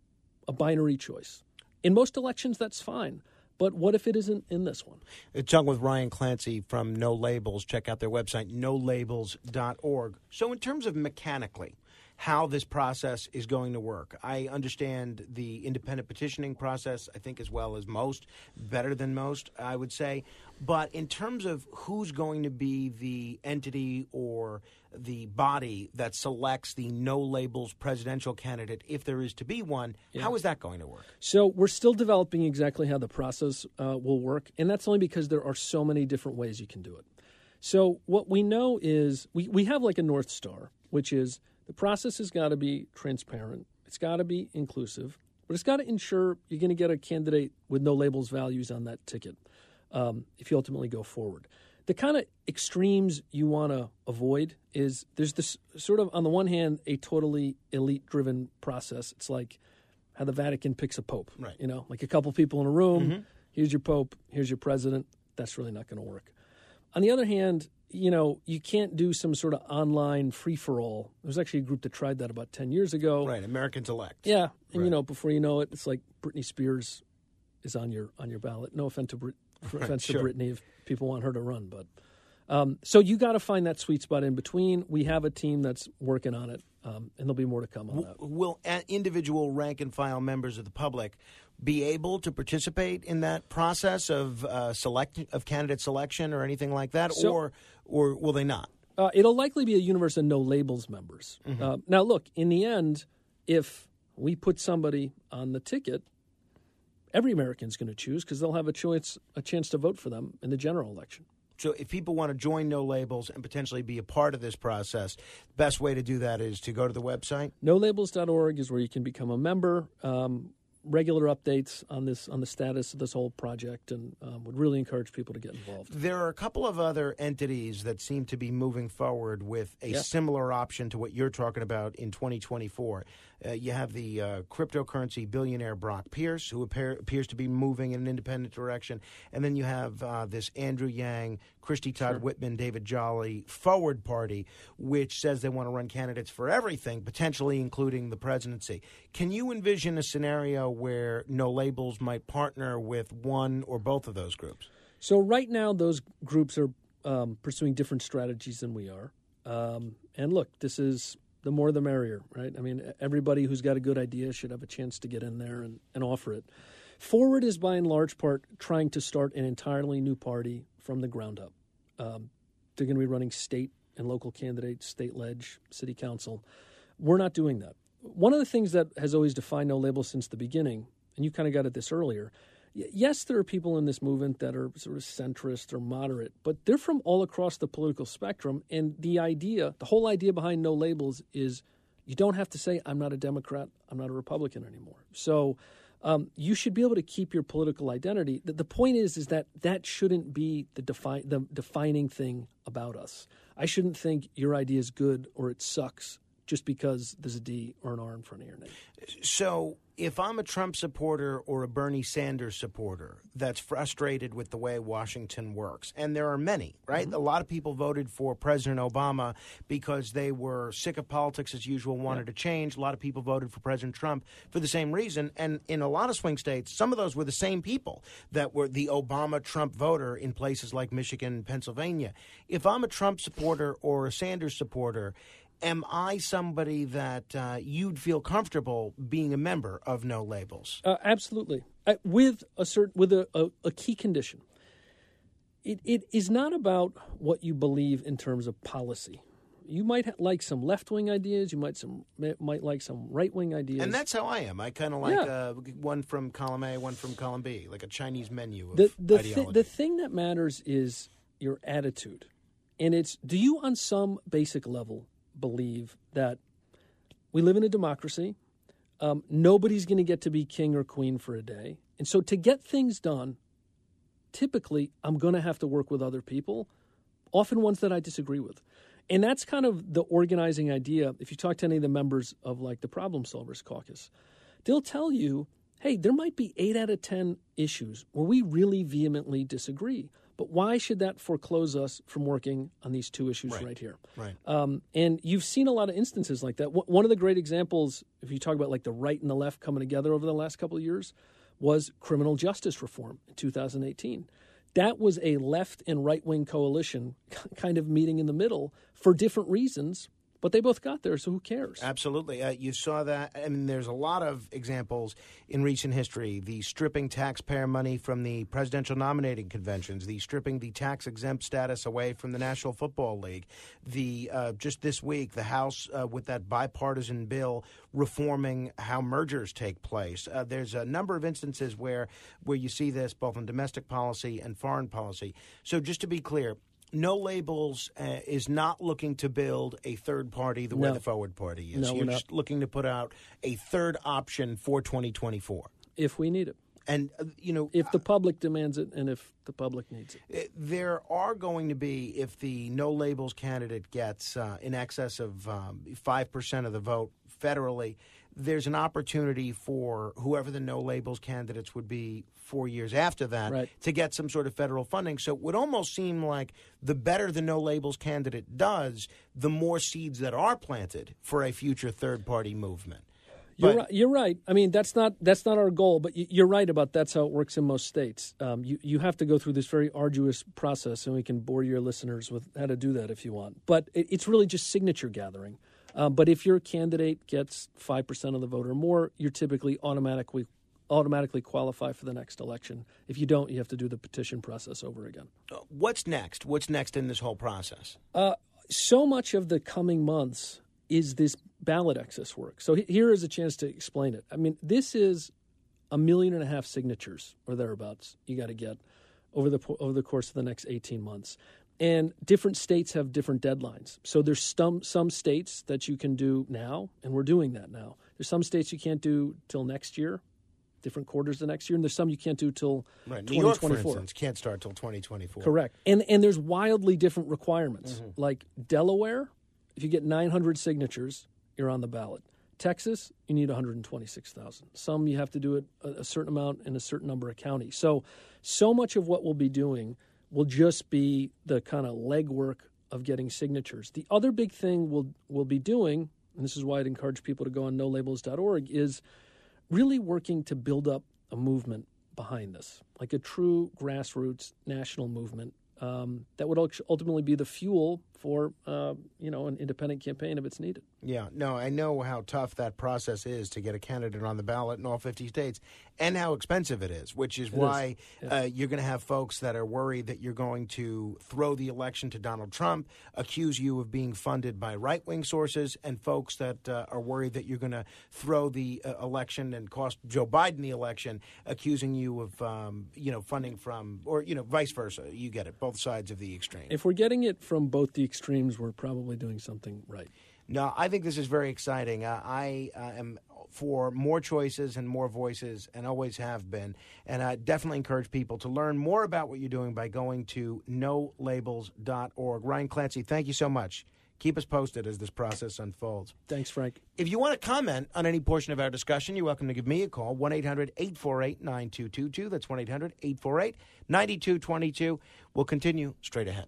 a binary choice. In most elections, that's fine. But what if it isn't in this one? It's talking with Ryan Clancy from No Labels. Check out their website, nolabels.org. So, in terms of mechanically, how this process is going to work. I understand the independent petitioning process, I think, as well as most, better than most, I would say. But in terms of who's going to be the entity or the body that selects the no labels presidential candidate, if there is to be one, Yeah. how is that going to work? So we're still developing exactly how the process uh, will work, and that's only because there are so many different ways you can do it. So what we know is we, we have like a north star, which is the process has got to be transparent, it's got to be inclusive, but it's got to ensure you're going to get a candidate with no labels values on that ticket um, if you ultimately go forward. The kind of extremes you want to avoid is there's this sort of on the one hand a totally elite driven process. It's like how the Vatican picks a pope, Right. You know, like a couple people in a room. Mhm. Here's your pope. Here's your president. That's really not going to work. On the other hand, you know, you can't do some sort of online free for all. There was actually a group that tried that about 10 years ago. Right, Americans elect. Yeah, and you know, before you know it, it's like Britney Spears is on your on your ballot. No offense to Brit- Right, offense sure. to Britney if people want her to run, but um, so you got to find that sweet spot in between. We have a team that's working on it, um, and there'll be more to come on that. Will individual rank and file members of the public be able to participate in that process of uh, select of candidate selection or anything like that, So- or or will they not? Uh, it'll likely be a universe of no labels members. Mm-hmm. Uh, now, look, in the end, if we put somebody on the ticket, every American's going to choose because they'll have a choice, a chance to vote for them in the general election. So, if people want to join No Labels and potentially be a part of this process, the best way to do that is to go to the website. NoLabels.org is where you can become a member. Um, regular updates on this on the status of this whole project, and um, would really encourage people to get involved. There are a couple of other entities that seem to be moving forward with a Yeah. similar option to what you're talking about in 2024. Uh, you have the uh, cryptocurrency billionaire Brock Pierce, who appear, appears to be moving in an independent direction. And then you have uh, this Andrew Yang, Christy Todd Whitman, David Jolly Forward Party, which says they want to run candidates for everything, potentially including the presidency. Can you envision a scenario where No Labels might partner with one or both of those groups? So right now, those groups are um, pursuing different strategies than we are. Um, and look, this is the more the merrier, right? I mean, everybody who's got a good idea should have a chance to get in there and, and offer it. Forward is by and large part trying to start an entirely new party from the ground up. Um, they're going to be running state and local candidates, state ledge, city council. We're not doing that. One of the things that has always defined no label since the beginning, and you kind of got at this earlier, yes, there are people in this movement that are sort of centrist or moderate, but they're from all across the political spectrum. And the idea, the whole idea behind no labels is you don't have to say, I'm not a Democrat, I'm not a Republican anymore. So um, you should be able to keep your political identity. The, the point is, is that that shouldn't be the, defi- the defining thing about us. I shouldn't think your idea is good or it sucks just because there's a D or an R in front of your name. So if I'm a Trump supporter or a Bernie Sanders supporter that's frustrated with the way Washington works, and there are many, right? Mm-hmm. A lot of people voted for President Obama because they were sick of politics as usual, wanted to change. A lot of people voted for President Trump for the same reason. And in a lot of swing states, some of those were the same people that were the Obama Trump voter in places like Michigan and Pennsylvania. If I'm a Trump supporter or a Sanders supporter, am I somebody that uh, you'd feel comfortable being a member of No Labels? Uh, absolutely, uh, with a certain with a, a, a key condition. It it is not about what you believe in terms of policy. You might ha- like some left wing ideas. You might some might like some right wing ideas. And that's how I am. I kind of like Yeah. uh, one from column A, one from column B, like a Chinese menu of the the, the thing that matters is your attitude, and it's do you on some basic level believe that we live in a democracy. Um, nobody's going to get to be king or queen for a day, and so to get things done, typically I'm going to have to work with other people, often ones that I disagree with. And that's kind of the organizing idea. If you talk to any of the members of like the Problem Solvers Caucus, they'll tell you, hey, there might be eight out of 10 issues where we really vehemently disagree. But why should that foreclose us from working on these two issues right, here? Right. Um, and you've seen a lot of instances like that. Wh- One of the great examples, if you talk about like the right and the left coming together over the last couple of years, was criminal justice reform in 2018. That was a left and right wing coalition kind of meeting in the middle for different reasons, but they both got there, so who cares? Absolutely. Uh, you saw that. I mean, there's a lot of examples in recent history. The stripping taxpayer money from the presidential nominating conventions, the stripping the tax exempt status away from the National Football League. The uh, just this week, the House uh, with that bipartisan bill reforming how mergers take place. Uh, there's a number of instances where where you see this both in domestic policy and foreign policy. So just to be clear. No Labels uh, is not looking to build a third party the way No. the Forward Party is. No, You're not. just looking to put out a third option for 2024. If we need it. And, uh, you know, if the public demands it and if the public needs it. Uh, There are going to be, if the no labels candidate gets uh, in excess of um, 5% of the vote federally, there's an opportunity for whoever the no labels candidates would be four years after that Right. to get some sort of federal funding. So it would almost seem like the better the no labels candidate does, the more seeds that are planted for a future third party movement. You're right, you're right. I mean, that's not that's not our goal, but you're right about that's how it works in most states. Um, you you have to go through this very arduous process, and we can bore your listeners with how to do that if you want. But it, it's really just signature gathering. Um, but if your candidate gets five percent of the vote or more, you're typically automatically automatically qualify for the next election. If you don't, you have to do the petition process over again. What's next? What's next in this whole process? Uh, so much of the coming months is this ballot access work. So here is a chance to explain it. I mean, this is a million and a half signatures or thereabouts you got to get over the over the course of the next 18 months. And different states have different deadlines. So there's some some states that you can do now, and we're doing that now. There's some states you can't do till next year, different quarters the next year, and there's some you can't do till Right. New York, for 2024. instance, can't start till 2024. Correct. And and there's wildly different requirements. Mm-hmm. Like Delaware, if you get 900 signatures, you're on the ballot. Texas, you need 126,000. Some you have to do it a, a certain amount in a certain number of counties. So so much of what we'll be doing will just be the kind of legwork of getting signatures. The other big thing we'll we'll be doing, and this is why I'd encourage people to go on nolabels.org, is really working to build up a movement behind this, like a true grassroots national movement um, that would ultimately be the fuel for uh, you know an independent campaign if it's needed. Yeah, no, I know how tough that process is to get a candidate on the ballot in all 50 states and how expensive it is, which is It is, why yes. uh, you're going to have folks that are worried that you're going to throw the election to Donald Trump, accuse you of being funded by right wing sources, and folks that uh, are worried that you're going to throw the uh, election and cost Joe Biden the election, accusing you of, um, you know, funding from, or, you know, vice versa. You get it, both sides of the extreme. If we're getting it from both the extremes, we're probably doing something right. No, I think this is very exciting. Uh, I uh, am for more choices and more voices, and always have been. And I definitely encourage people to learn more about what you're doing by going to nolabels.org. Ryan Clancy, thank you so much. Keep us posted as this process unfolds. Thanks, Frank. If you want to comment on any portion of our discussion, you're welcome to give me a call 1 800 848 9222. That's 1 800 848 9222. We'll continue straight ahead.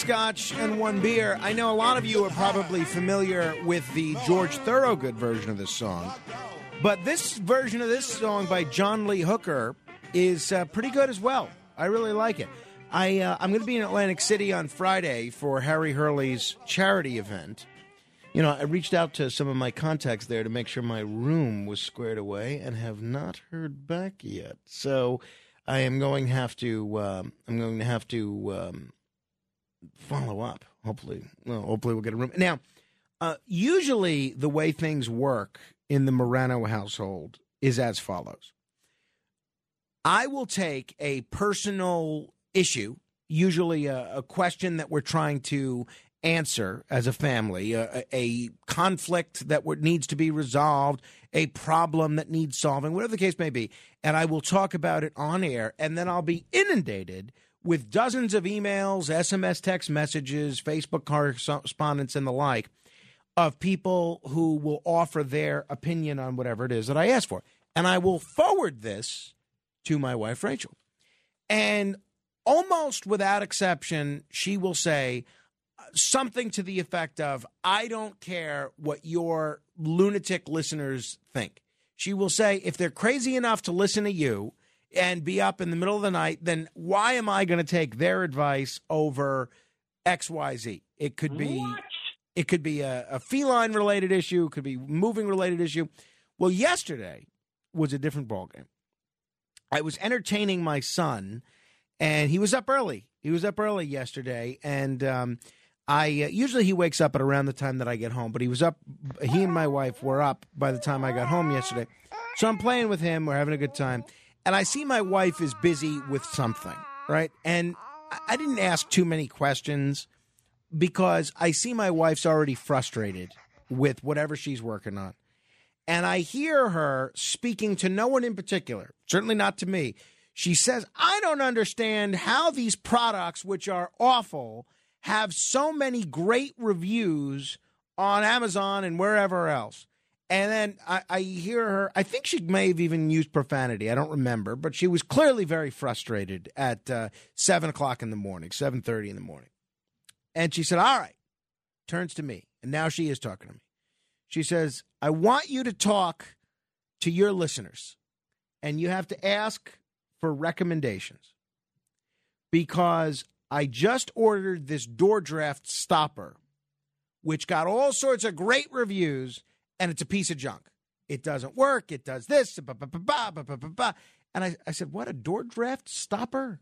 Scotch, and one beer. I know a lot of you are probably familiar with the George Thorogood version of this song, but this version of this song by John Lee Hooker is uh, pretty good as well. I really like it. I uh, I'm going to be in Atlantic City on Friday for Harry Hurley's charity event. You know, I reached out to some of my contacts there to make sure my room was squared away, and have not heard back yet. So I am going to have to. Um, I'm going to have to um, follow up. Hopefully, well, hopefully we'll get a room. Now, uh, usually the way things work in the Morano household is as follows. I will take a personal issue, usually a, a question that we're trying to answer as a family, a, a conflict that needs to be resolved, a problem that needs solving, whatever the case may be, and I will talk about it on air, and then I'll be inundated with dozens of emails, SMS text messages, Facebook correspondence, and the like of people who will offer their opinion on whatever it is that I ask for. And I will forward this to my wife, Rachel. And almost without exception, she will say something to the effect of, I don't care what your lunatic listeners think. She will say, if they're crazy enough to listen to you and be up in the middle of the night, then why am I going to take their advice over XYZ? It could be. It could be a, a feline related issue, it could be moving related issue. Well, yesterday was a different ballgame. I was entertaining my son, and he was up early. He was up early yesterday, and um, I uh, usually he wakes up at around the time that I get home, but he was up. He and my wife were up by the time I got home yesterday, so I'm playing with him. We're having a good time, and I see my wife is busy with something, right? And I- didn't ask too many questions because I see my wife's already frustrated with whatever she's working on. And I hear her speaking to no one in particular, certainly not to me. She says, I don't understand how these products, which are awful, have so many great reviews on Amazon and wherever else. And then I, I hear her, I think she may have even used profanity. I don't remember, but she was clearly very frustrated at uh, 7 o'clock in the morning, 7.30 in the morning. And she said, All right, turns to me. And now she is talking to me. She says, I want you to talk to your listeners, and you have to ask for recommendations because I just ordered this door draft stopper, which got all sorts of great reviews, and it's a piece of junk. It doesn't work. It does this. And I, I said, What, a door draft stopper?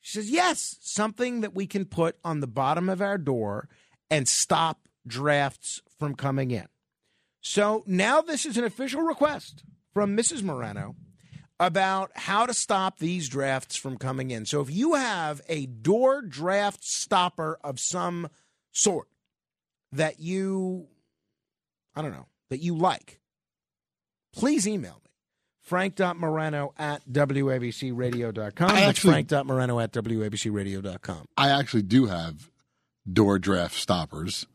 She says, Yes, something that we can put on the bottom of our door and stop drafts from coming in. So now this is an official request from Mrs. Morano about how to stop these drafts from coming in. So if you have a door draft stopper of some sort that you, I don't know, that you like, please email me. Frank.morano at WABCradio.com. I That's Frank.morano at WABCradio.com. I actually do have door draft stoppers,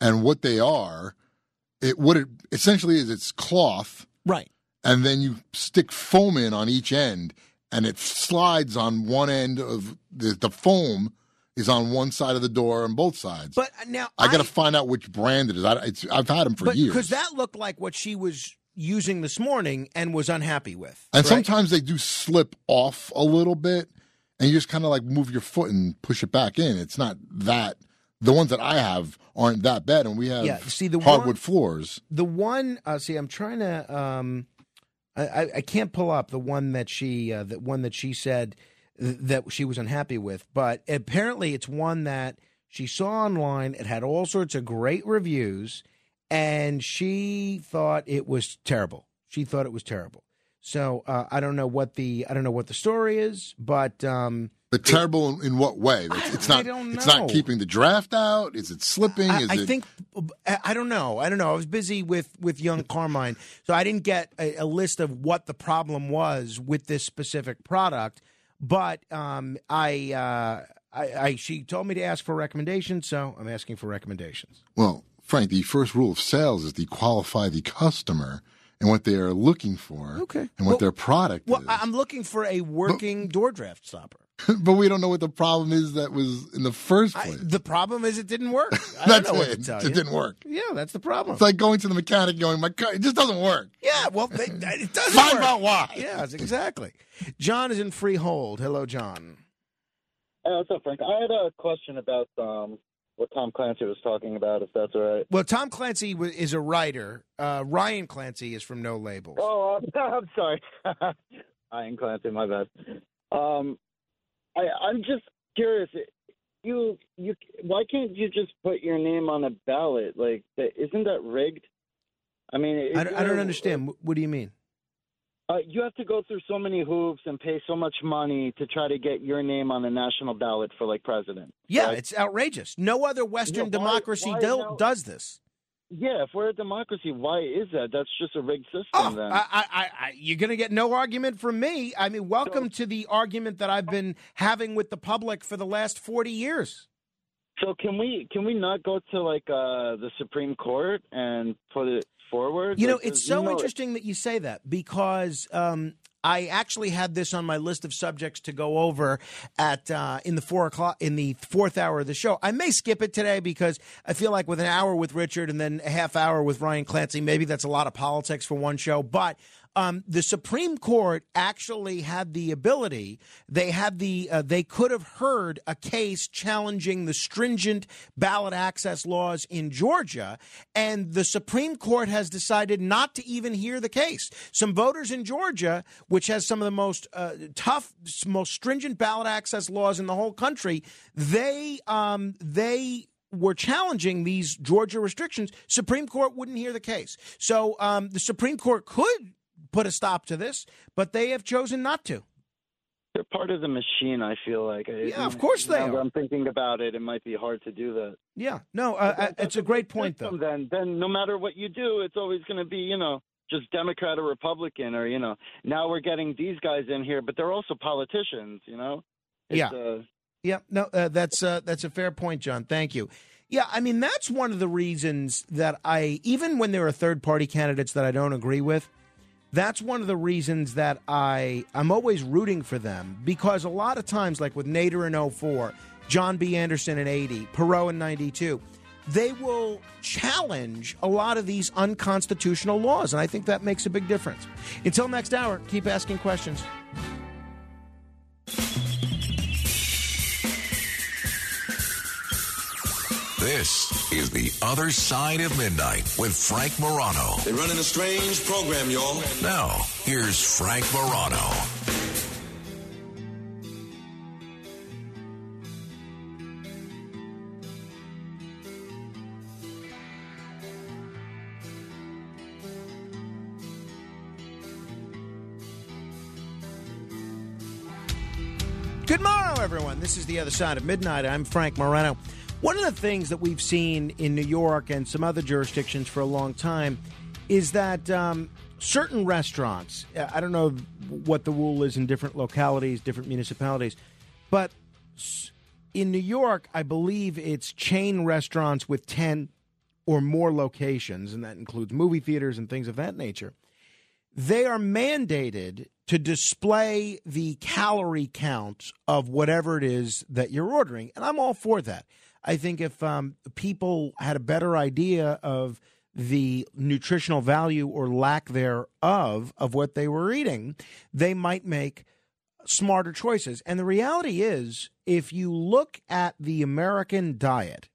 and what they are, it what it essentially is, it's cloth, right? And then you stick foam in on each end, and it slides on one end of the, the foam is on one side of the door on both sides. But uh, now I got to find out which brand it is. I, it's, I've had them for but years. because that looked like what she was using this morning and was unhappy with. And right? sometimes they do slip off a little bit, and you just kind of like move your foot and push it back in. It's not that. The ones that I have aren't that bad, and we have Yeah, see, the hardwood one- floors. the one uh, see i'm trying to um I, I- I can't pull up the one that she uh, the one that she said that she was unhappy with but apparently it's one that she saw online it had all sorts of great reviews and she thought it was terrible she thought it was terrible so uh, i don't know what the i don't know what the story is but um But terrible in, in what way? It's, it's I not. It's not keeping the draft out. Is it slipping? I, Is I it, think I I don't know. I don't know. I was busy with with young Carmine, so I didn't get a, a list of what the problem was with this specific product. But um, I, uh, I, I she told me to ask for recommendations, so I'm asking for recommendations. Well, Frank, the first rule of sales is to qualify the customer and what they are looking for, Okay. and what Well- their product is Well, I- I'm looking for a working door draft stopper. Is. but we don't know what the problem is that was in the first place. The problem is it didn't work. I That's don't know what it. to tell It you. didn't work. Yeah, that's the problem. It's like going to the mechanic, going, "My car, it just doesn't work." Yeah, well, they, it doesn't Find work. out why. Yeah, exactly. John is in Freehold. Hello, John. Hey, what's up, Frank? I had a question about um, what Tom Clancy was talking about, if that's all right. Well, Tom Clancy wa- is a writer. Uh, Ryan Clancy is from No Labels. Oh, I'm, I'm sorry. Ian Clancy, my bad. Um, I, I'm just curious. You, you, why can't you just put your name on a ballot? Like, that, isn't that rigged? I mean, I don't, I don't understand. Wh- What do you mean? Uh, you have to go through so many hoops and pay so much money to try to get your name on the national ballot for like president. Yeah, right? it's outrageous. No other Western Yeah, why- democracy why do- does this. Yeah, if we're a democracy, why is that? That's just a rigged system. Oh, then I, I, I, you're going to get no argument from me. I mean, welcome to the argument that I've been having with the public for the last 40 years. So can we can we not go to like uh, the Supreme Court and put it forward? You know, Like, it's you so know- interesting that you say that because um, I actually had this on my list of subjects to go over at uh, in the four o'clock in the fourth hour of the show. I may skip it today because I feel like with an hour with Richard and then a half hour with Ryan Clancy, maybe that's a lot of politics for one show. But um, the Supreme Court actually had the ability. They had the. Uh, they could have heard a case challenging the stringent ballot access laws in Georgia, and the Supreme Court has decided not to even hear the case. Some voters in Georgia, which has some of the most uh, tough, most stringent ballot access laws in the whole country, they um, they were challenging these Georgia restrictions. Supreme Court wouldn't hear the case, so um, the Supreme Court could put a stop to this, but they have chosen not to. They're part of the machine. I feel like. Yeah, of course they are. I'm thinking about it. It might be hard to do that. Yeah, no, uh, uh, it's a great point though. Then, then no matter what you do, it's always going to be, you know, just Democrat or Republican, or you know. Now we're getting these guys in here, but they're also politicians. You know. It's, Yeah. Uh, Yeah, no, uh, that's uh, that's a fair point, John. Thank you. Yeah, I mean that's one of the reasons that I, even when there are third party candidates that I don't agree with, that's one of the reasons that I I'm always rooting for them because a lot of times, like with Nader in 04, John B. Anderson in 80, Perot in 92, they will challenge a lot of these unconstitutional laws, and I think that makes a big difference. Until next hour, keep asking questions. This is The Other Side of Midnight with Frank Morano. They're running a strange program, y'all. Now, here's Frank Morano. Good morrow, everyone. This is The Other Side of Midnight. I'm Frank Morano. One of the things that we've seen in New York and some other jurisdictions for a long time is that um, certain restaurants, I don't know what the rule is in different localities, different municipalities, but in New York, I believe it's chain restaurants with 10 or more locations, and that includes movie theaters and things of that nature. They are mandated to display the calorie count of whatever it is that you're ordering. And I'm all for that. I think if um, people had a better idea of the nutritional value or lack thereof of what they were eating, they might make smarter choices. And the reality is, if you look at the American diet,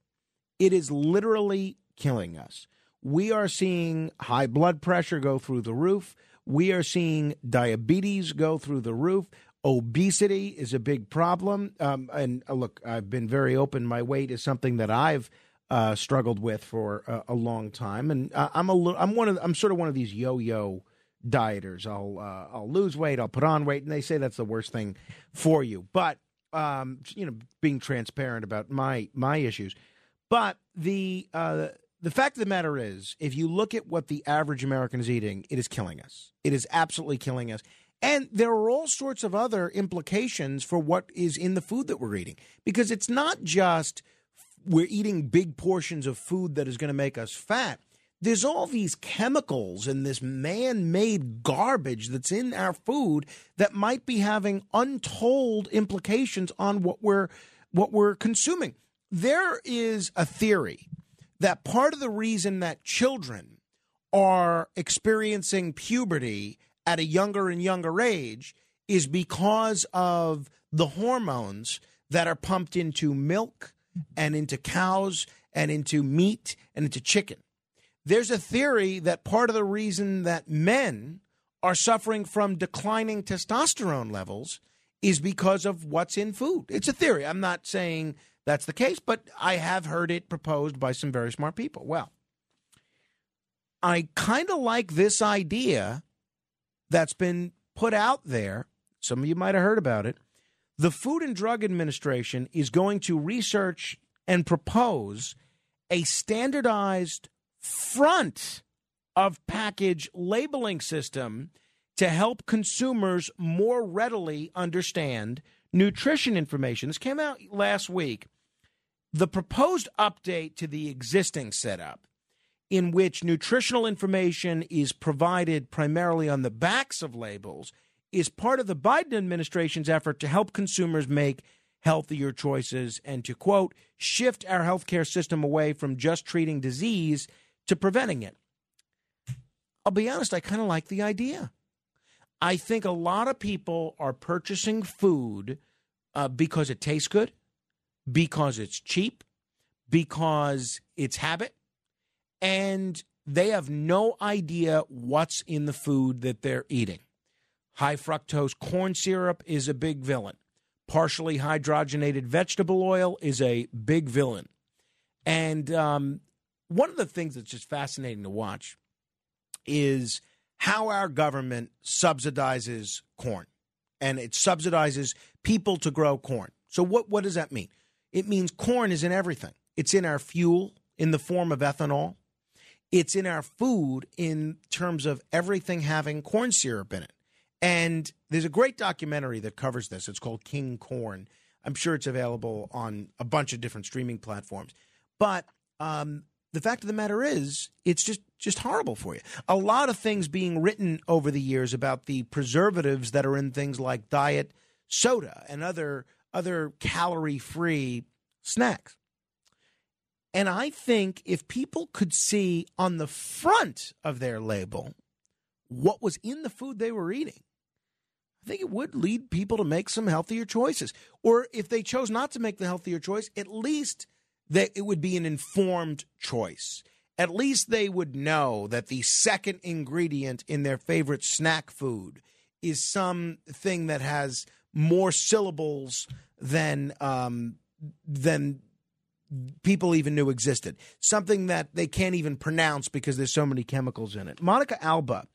it is literally killing us. We are seeing high blood pressure go through the roof. We are seeing diabetes go through the roof. Obesity is a big problem. Um, and uh, look, I've been very open. My weight is something that I've uh, struggled with for a, a long time, and uh, I'm a little, I'm one of I'm sort of one of these yo-yo dieters. I'll uh, I'll lose weight, I'll put on weight, and they say that's the worst thing for you. But um, you know, being transparent about my my issues. But the uh, the fact of the matter is, if you look at what the average American is eating, it is killing us. It is absolutely killing us. And there are all sorts of other implications for what is in the food that we're eating because it's not just we're eating big portions of food that is going to make us fat. There's all these chemicals and this man made garbage that's in our food that might be having untold implications on what we're what we're consuming. There is a theory that part of the reason that children are experiencing puberty at a younger and younger age is because of the hormones that are pumped into milk and into cows and into meat and into chicken. There's a theory that part of the reason that men are suffering from declining testosterone levels is because of what's in food. It's a theory. I'm not saying that's the case, but I have heard it proposed by some very smart people. Well, I kind of like this idea that's been put out there. Some of you might have heard about it. The Food and Drug Administration is going to research and propose a standardized front of package labeling system to help consumers more readily understand nutrition information. This came out last week. The proposed update to the existing setup, in which nutritional information is provided primarily on the backs of labels, is part of the Biden administration's effort to help consumers make healthier choices and to, quote, shift our healthcare system away from just treating disease to preventing it. I'll be honest, I kind of like the idea. I think a lot of people are purchasing food uh, because it tastes good, because it's cheap, because it's habit, and they have no idea what's in the food that they're eating. High fructose corn syrup is a big villain. Partially hydrogenated vegetable oil is a big villain. And um, one of the things that's just fascinating to watch is how our government subsidizes corn and it subsidizes people to grow corn. So what what does that mean? It means corn is in everything. It's in our fuel in the form of ethanol. It's in our food in terms of everything having corn syrup in it. And there's a great documentary that covers this. It's called King Corn. I'm sure it's available on a bunch of different streaming platforms. But um, the fact of the matter is, it's just just horrible for you. A lot of things being written over the years about the preservatives that are in things like diet soda and other other calorie free snacks. And I think if people could see on the front of their label what was in the food they were eating, I think it would lead people to make some healthier choices. Or if they chose not to make the healthier choice, at least that it would be an informed choice. At least they would know that the second ingredient in their favorite snack food is something that has more syllables than um, than people even knew existed. Something that they can't even pronounce because there's so many chemicals in it. Monica Alba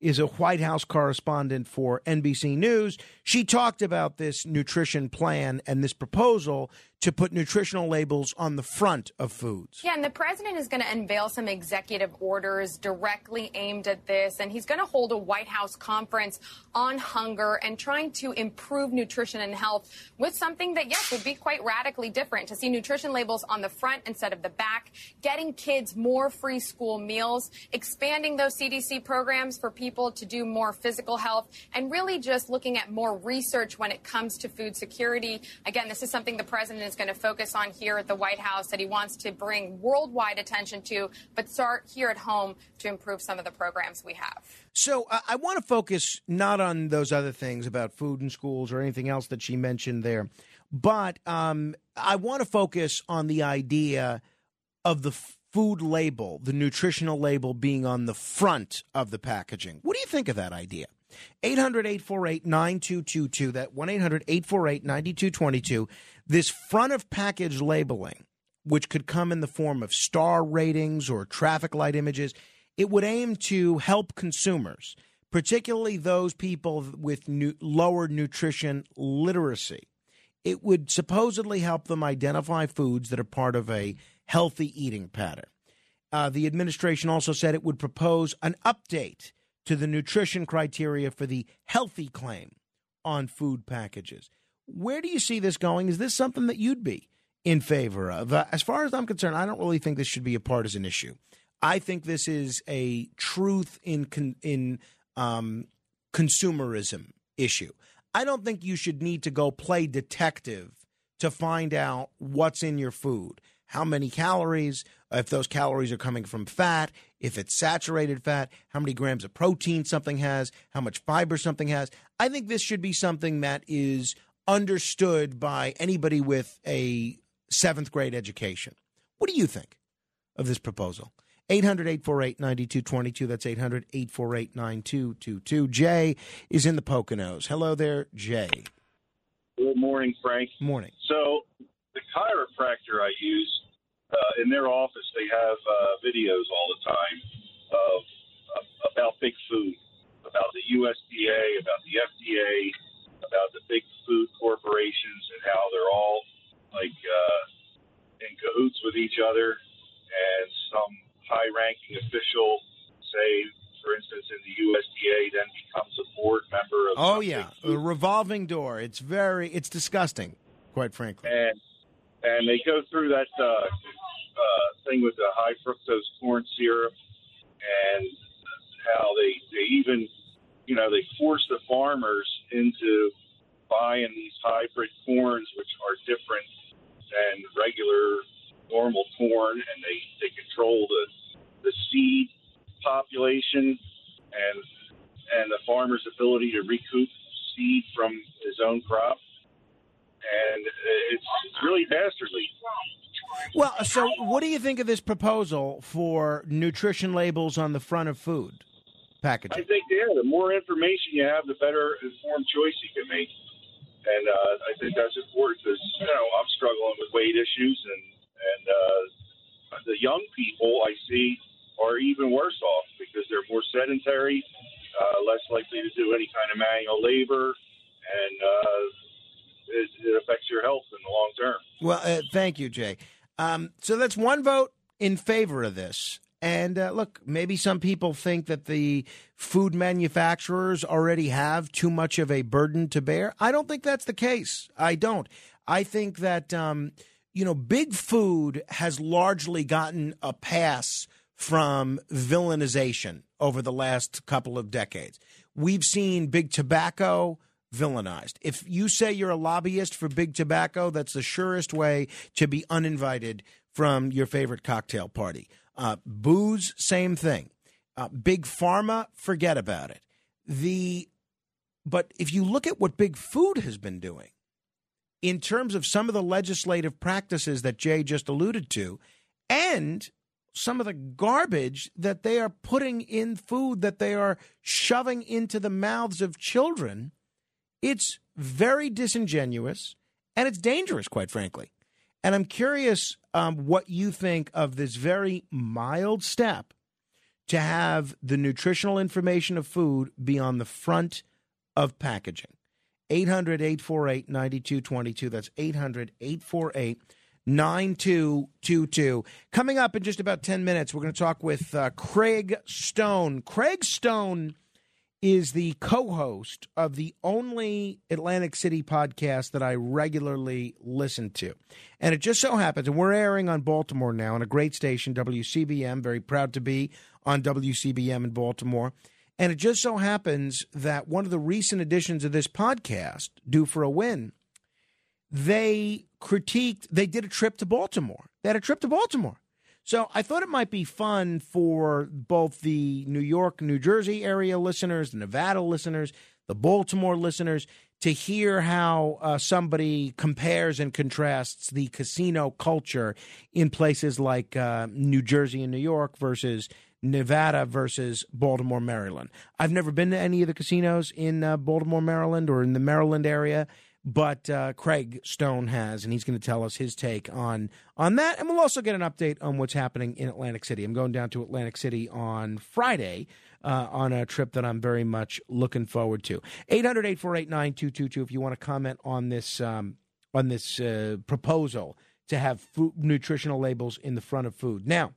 is a White House correspondent for NBC News. She talked about this nutrition plan and this proposal to put nutritional labels on the front of foods. Yeah, and the president is going to unveil some executive orders directly aimed at this. And he's going to hold a White House conference on hunger and trying to improve nutrition and health with something that, yes, would be quite radically different to see nutrition labels on the front instead of the back, getting kids more free school meals, expanding those CDC programs for people to do more physical health, and really just looking at more research when it comes to food security. Again, this is something the president is going to focus on here at the White House that he wants to bring worldwide attention to, but start here at home to improve some of the programs we have. So I want to focus not on those other things about food in schools or anything else that she mentioned there, but um, I want to focus on the idea of the food label, the nutritional label being on the front of the packaging. What do you think of that idea? 800 848 9222, that 1 800 848 9222. This front of package labeling, which could come in the form of star ratings or traffic light images, it would aim to help consumers, particularly those people with nu- lower nutrition literacy. It would supposedly help them identify foods that are part of a healthy eating pattern. Uh, the administration also said it would propose an update to the nutrition criteria for the healthy claim on food packages. Where do you see this going? Is this something that you'd be in favor of? Uh, as far as I'm concerned, I don't really think this should be a partisan issue. I think this is a truth in con- in um, consumerism issue. I don't think you should need to go play detective to find out what's in your food, how many calories, if those calories are coming from fat, if it's saturated fat, how many grams of protein something has, how much fiber something has. I think this should be something that is understood by anybody with a seventh grade education. What do you think of this proposal? 800 848 9222. That's 800 848 9222. Jay is in the Poconos. Hello there, Jay. Good morning, Frank. Morning. So, the chiropractor I use uh, in their office, they have uh, videos all the time of, of about big food, about the USDA, about the FDA, about the big food corporations, and how they're all like uh, in cahoots with each other, and some high-ranking official, say, for instance, in the USDA, then becomes a board member of. Oh yeah, a revolving door. It's very it's disgusting, quite frankly. and and they go through that uh, uh, thing with the high fructose corn syrup, and how they they even you know they force the farmers into buying these hybrid corns, which are different than regular normal corn, and they they control the the seed population and and the farmer's ability to recoup seed from his own crop, and it's, it's really dastardly. Well, so what do you think of this proposal for nutrition labels on the front of food packaging? I think yeah, the more information you have, the better informed choice you can make, and uh, I think that's important because you know I'm struggling with weight issues, and and uh, the young people I see are even worse off because they're more sedentary, uh, less likely to do any kind of manual labor, and uh, it, it affects your health in the long term. Well, uh, thank you, Jay. Um, so that's one vote in favor of this. And uh, look, maybe some people think that the food manufacturers already have too much of a burden to bear. I don't think that's the case. I don't. I think that, um, you know, big food has largely gotten a pass from villainization over the last couple of decades. We've seen big tobacco villainized. If you say you're a lobbyist for big tobacco, that's the surest way to be uninvited from your favorite cocktail party. Uh, booze, same thing. Uh, big pharma, forget about it. The but if you look at what big food has been doing in terms of some of the legislative practices that Jay just alluded to, and some of the garbage that they are putting in food that they are shoving into the mouths of children, it's very disingenuous and it's dangerous, quite frankly. And I'm curious um, what you think of this very mild step to have the nutritional information of food be on the front of packaging. 800 848 9222. That's 800 848 9222. Coming up in just about 10 minutes, we're going to talk with uh, Craig Stone. Craig Stone is the co host of the only Atlantic City podcast that I regularly listen to. And it just so happens, and we're airing on Baltimore now on a great station, WCBM. Very proud to be on WCBM in Baltimore. And it just so happens that one of the recent editions of this podcast, Due for a Win, they critiqued, they did a trip to Baltimore. They had a trip to Baltimore. So I thought it might be fun for both the New York, New Jersey area listeners, the Nevada listeners, the Baltimore listeners to hear how uh, somebody compares and contrasts the casino culture in places like uh, New Jersey and New York versus Nevada versus Baltimore, Maryland. I've never been to any of the casinos in uh, Baltimore, Maryland, or in the Maryland area, but uh, Craig Stone has, and he's going to tell us his take on on that, and we'll also get an update on what's happening in Atlantic City. I'm going down to Atlantic City on Friday. Uh, on a trip that I'm very much looking forward to. 800 848 9222 if you want to comment on this um, on this uh, proposal to have food, nutritional labels in the front of food. Now,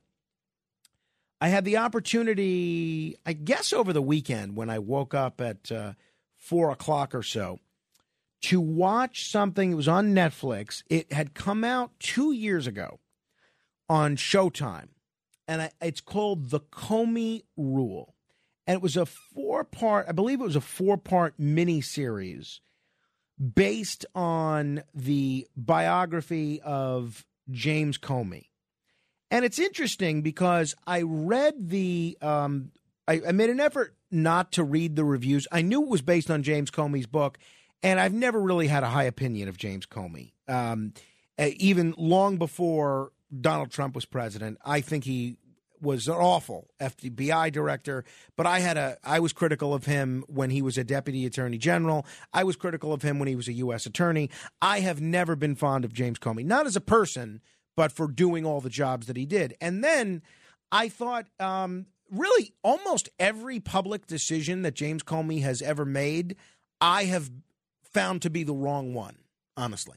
I had the opportunity, I guess, over the weekend when I woke up at uh, four o'clock or so to watch something. It was on Netflix. It had come out two years ago on Showtime, and I, it's called The Comey Rule. And it was a four part, I believe it was a four part miniseries based on the biography of James Comey. And it's interesting because I read the, um, I, I made an effort not to read the reviews. I knew it was based on James Comey's book, and I've never really had a high opinion of James Comey. Um, uh, even long before Donald Trump was president, I think he was an awful FBI director, but I had a I was critical of him when he was a deputy attorney general. I was critical of him when he was a US attorney. I have never been fond of James Comey, not as a person, but for doing all the jobs that he did. And then I thought um, really almost every public decision that James Comey has ever made, I have found to be the wrong one, honestly.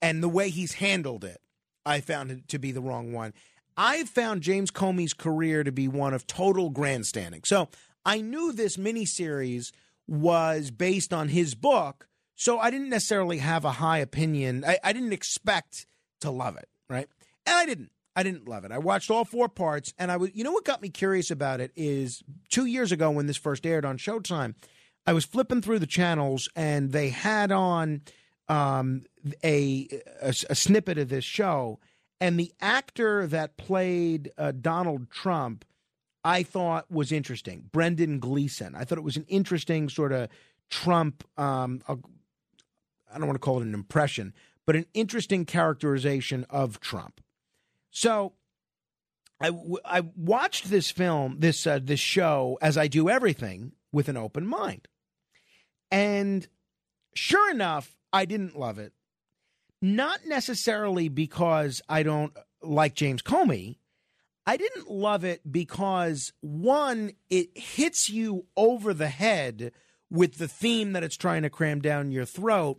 And the way he's handled it, I found it to be the wrong one. I've found James Comey's career to be one of total grandstanding. So I knew this miniseries was based on his book, so I didn't necessarily have a high opinion. I, I didn't expect to love it, right? And I didn't. I didn't love it. I watched all four parts, and I was. You know what got me curious about it is two years ago when this first aired on Showtime, I was flipping through the channels, and they had on um, a, a, a snippet of this show, and the actor that played uh, Donald Trump, I thought was interesting. Brendan Gleeson. I thought it was an interesting sort of Trump. Um, I don't want to call it an impression, but an interesting characterization of Trump. So I, I watched this film, this uh, this show, as I do everything with an open mind, and sure enough, I didn't love it. Not necessarily because I don't like James Comey. I didn't love it because one, it hits you over the head with the theme that it's trying to cram down your throat,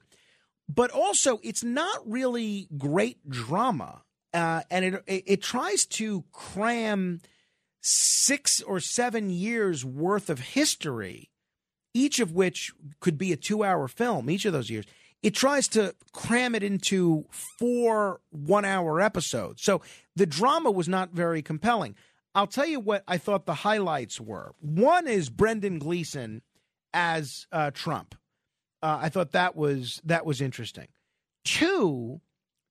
but also it's not really great drama uh, and it, it, it tries to cram six or seven years worth of history, each of which could be a two-hour film. Each of those years, it tries to cram it into four one-hour episodes. So the drama was not very compelling. I'll tell you what I thought the highlights were. One is Brendan Gleeson as uh, Trump. Uh, I thought that was that was interesting. Two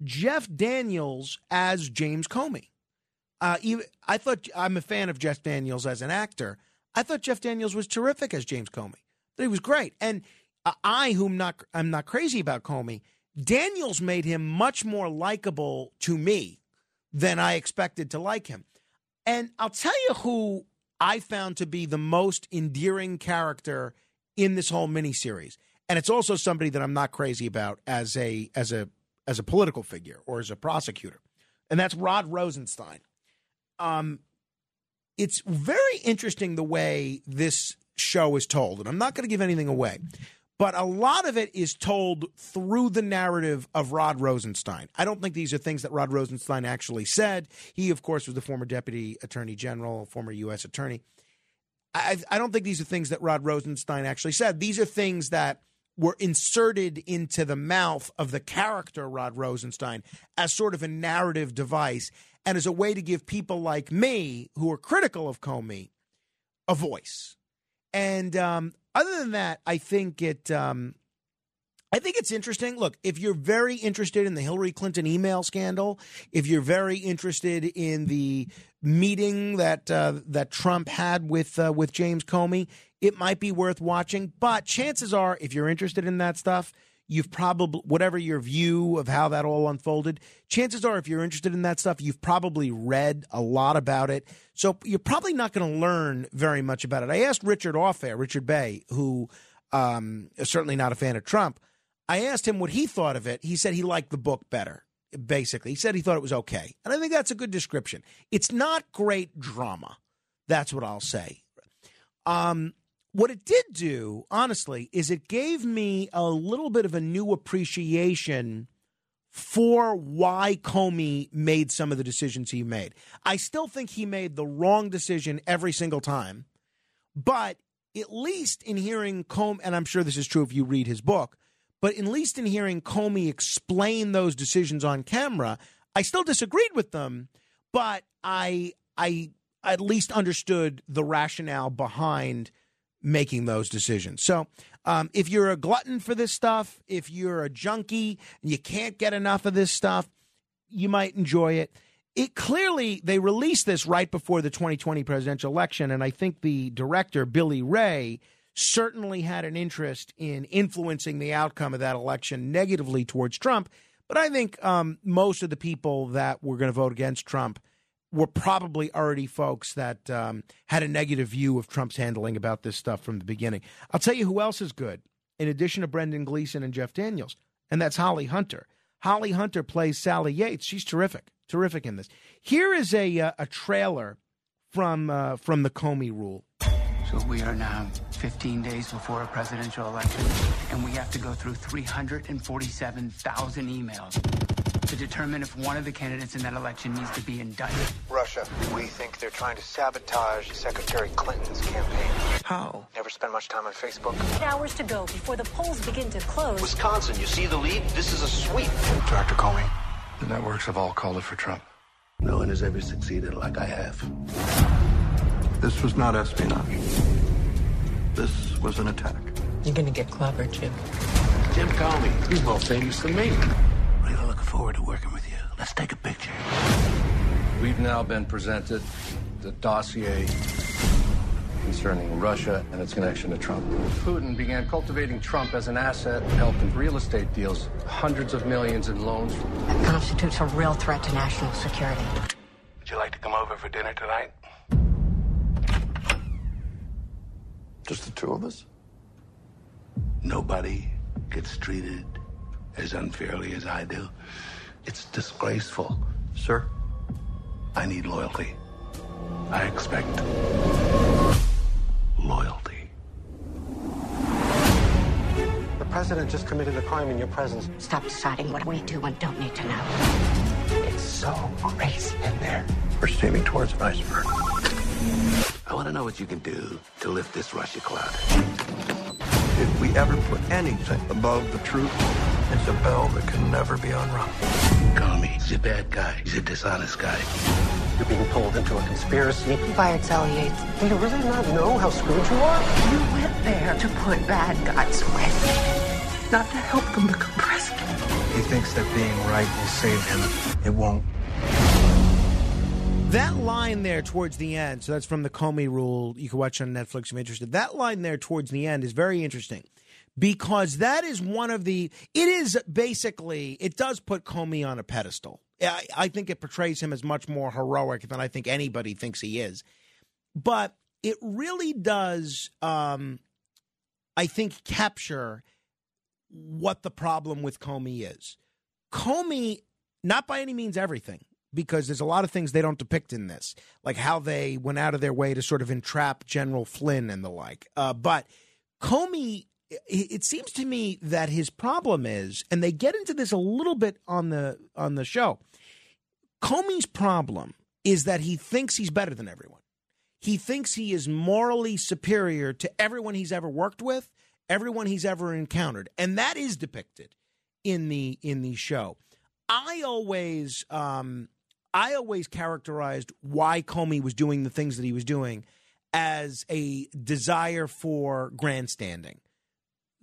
Jeff Daniels as James Comey. Uh, even, I thought I'm a fan of Jeff Daniels as an actor. I thought Jeff Daniels was terrific as James Comey. He was great, and uh, I, whom not I'm not crazy about Comey. Daniels made him much more likable to me than I expected to like him. And I'll tell you who I found to be the most endearing character in this whole miniseries. And it's also somebody that I'm not crazy about as a as a as a political figure or as a prosecutor, and that's Rod Rosenstein. Um, it's very interesting the way this show is told, and I'm not going to give anything away, but a lot of it is told through the narrative of Rod Rosenstein. I don't think these are things that Rod Rosenstein actually said. He, of course, was the former deputy attorney general, former U.S. attorney. I, I don't think these are things that Rod Rosenstein actually said. These are things that were inserted into the mouth of the character Rod Rosenstein as sort of a narrative device and as a way to give people like me, who are critical of Comey, a voice. And um, other than that, I think it. Um, I think it's interesting. Look, if you're very interested in the Hillary Clinton email scandal, if you're very interested in the meeting that uh, that Trump had with uh, with James Comey, it might be worth watching. But chances are, if you're interested in that stuff, you've probably whatever your view of how that all unfolded. Chances are, if you're interested in that stuff, you've probably read a lot about it. So you're probably not going to learn very much about it. I asked Richard Offair, Richard Bey, who um, is certainly not a fan of Trump. I asked him what he thought of it. He said he liked the book better. Basically, he said he thought it was okay, and I think that's a good description. It's not great drama. That's what I'll say. Um, what it did do, honestly, is it gave me a little bit of a new appreciation for why Comey made some of the decisions he made. I still think he made the wrong decision every single time, but at least in hearing Comey, and I'm sure this is true if you read his book, but at least in hearing Comey explain those decisions on camera, I still disagreed with them, but I I at least understood the rationale behind making those decisions. So, um, if you're a glutton for this stuff, if you're a junkie and you can't get enough of this stuff, you might enjoy it. It clearly they released this right before the 2020 presidential election, and I think the director Billy Ray certainly had an interest in influencing the outcome of that election negatively towards Trump. But I think um, most of the people that were going to vote against Trump were probably already folks that um, had a negative view of Trump's handling about this stuff from the beginning. I'll tell you who else is good, in addition to Brendan Gleeson and Jeff Daniels, and that's Holly Hunter. Holly Hunter plays Sally Yates. She's terrific, terrific in this. Here is a uh, a trailer from uh, from the Comey Rule. So we are now 15 days before a presidential election, and we have to go through 347,000 emails to determine if one of the candidates in that election needs to be indicted. Russia. We think they're trying to sabotage Secretary Clinton's campaign. How? Never spend much time on Facebook. Hours to go before the polls begin to close. Wisconsin, you see the lead? This is a sweep. Dr. Comey, the networks have all called it for Trump. No one has ever succeeded like I have. This was not espionage. This was an attack. You're gonna get clobbered, Jim. Jim Comey, he's more famous than me. Really looking forward to working with you. Let's take a picture. We've now been presented the dossier concerning Russia and its connection to Trump. Putin began cultivating Trump as an asset, helping real estate deals, hundreds of millions in loans. That constitutes a real threat to national security. Would you like to come over for dinner tonight? Just the two of us? Nobody gets treated as unfairly as I do. It's disgraceful. Sir? I need loyalty. I expect loyalty. The president just committed a crime in your presence. Stop deciding what we do and don't need to know. It's so crazy in there. We're steaming towards an iceberg. I want to know what you can do to lift this Russia cloud. If we ever put anything above the truth, it's a bell that can never be unrung. Comey, he's a bad guy. He's a dishonest guy. You're being pulled into a conspiracy. You fired Sally Yates. Do you really not know how screwed you are? You went there to put bad guys away, not to help them become president. He thinks that being right will save him. It won't. That line there towards the end, so that's from the Comey rule. You can watch on Netflix if you're interested. That line there towards the end is very interesting because that is one of the. It is basically, it does put Comey on a pedestal. I, I think it portrays him as much more heroic than I think anybody thinks he is. But it really does, um, I think, capture what the problem with Comey is. Comey, not by any means everything, because there's a lot of things they don't depict in this, like how they went out of their way to sort of entrap General Flynn and the like. Uh, but Comey it, seems to me that his problem is, and they get into this a little bit on the on the show. Comey's problem is that he thinks he's better than everyone. He thinks he is morally superior to everyone he's ever worked with, everyone he's ever encountered, and that is depicted in the in the show. I always um, I always characterized why Comey was doing the things that he was doing as a desire for grandstanding.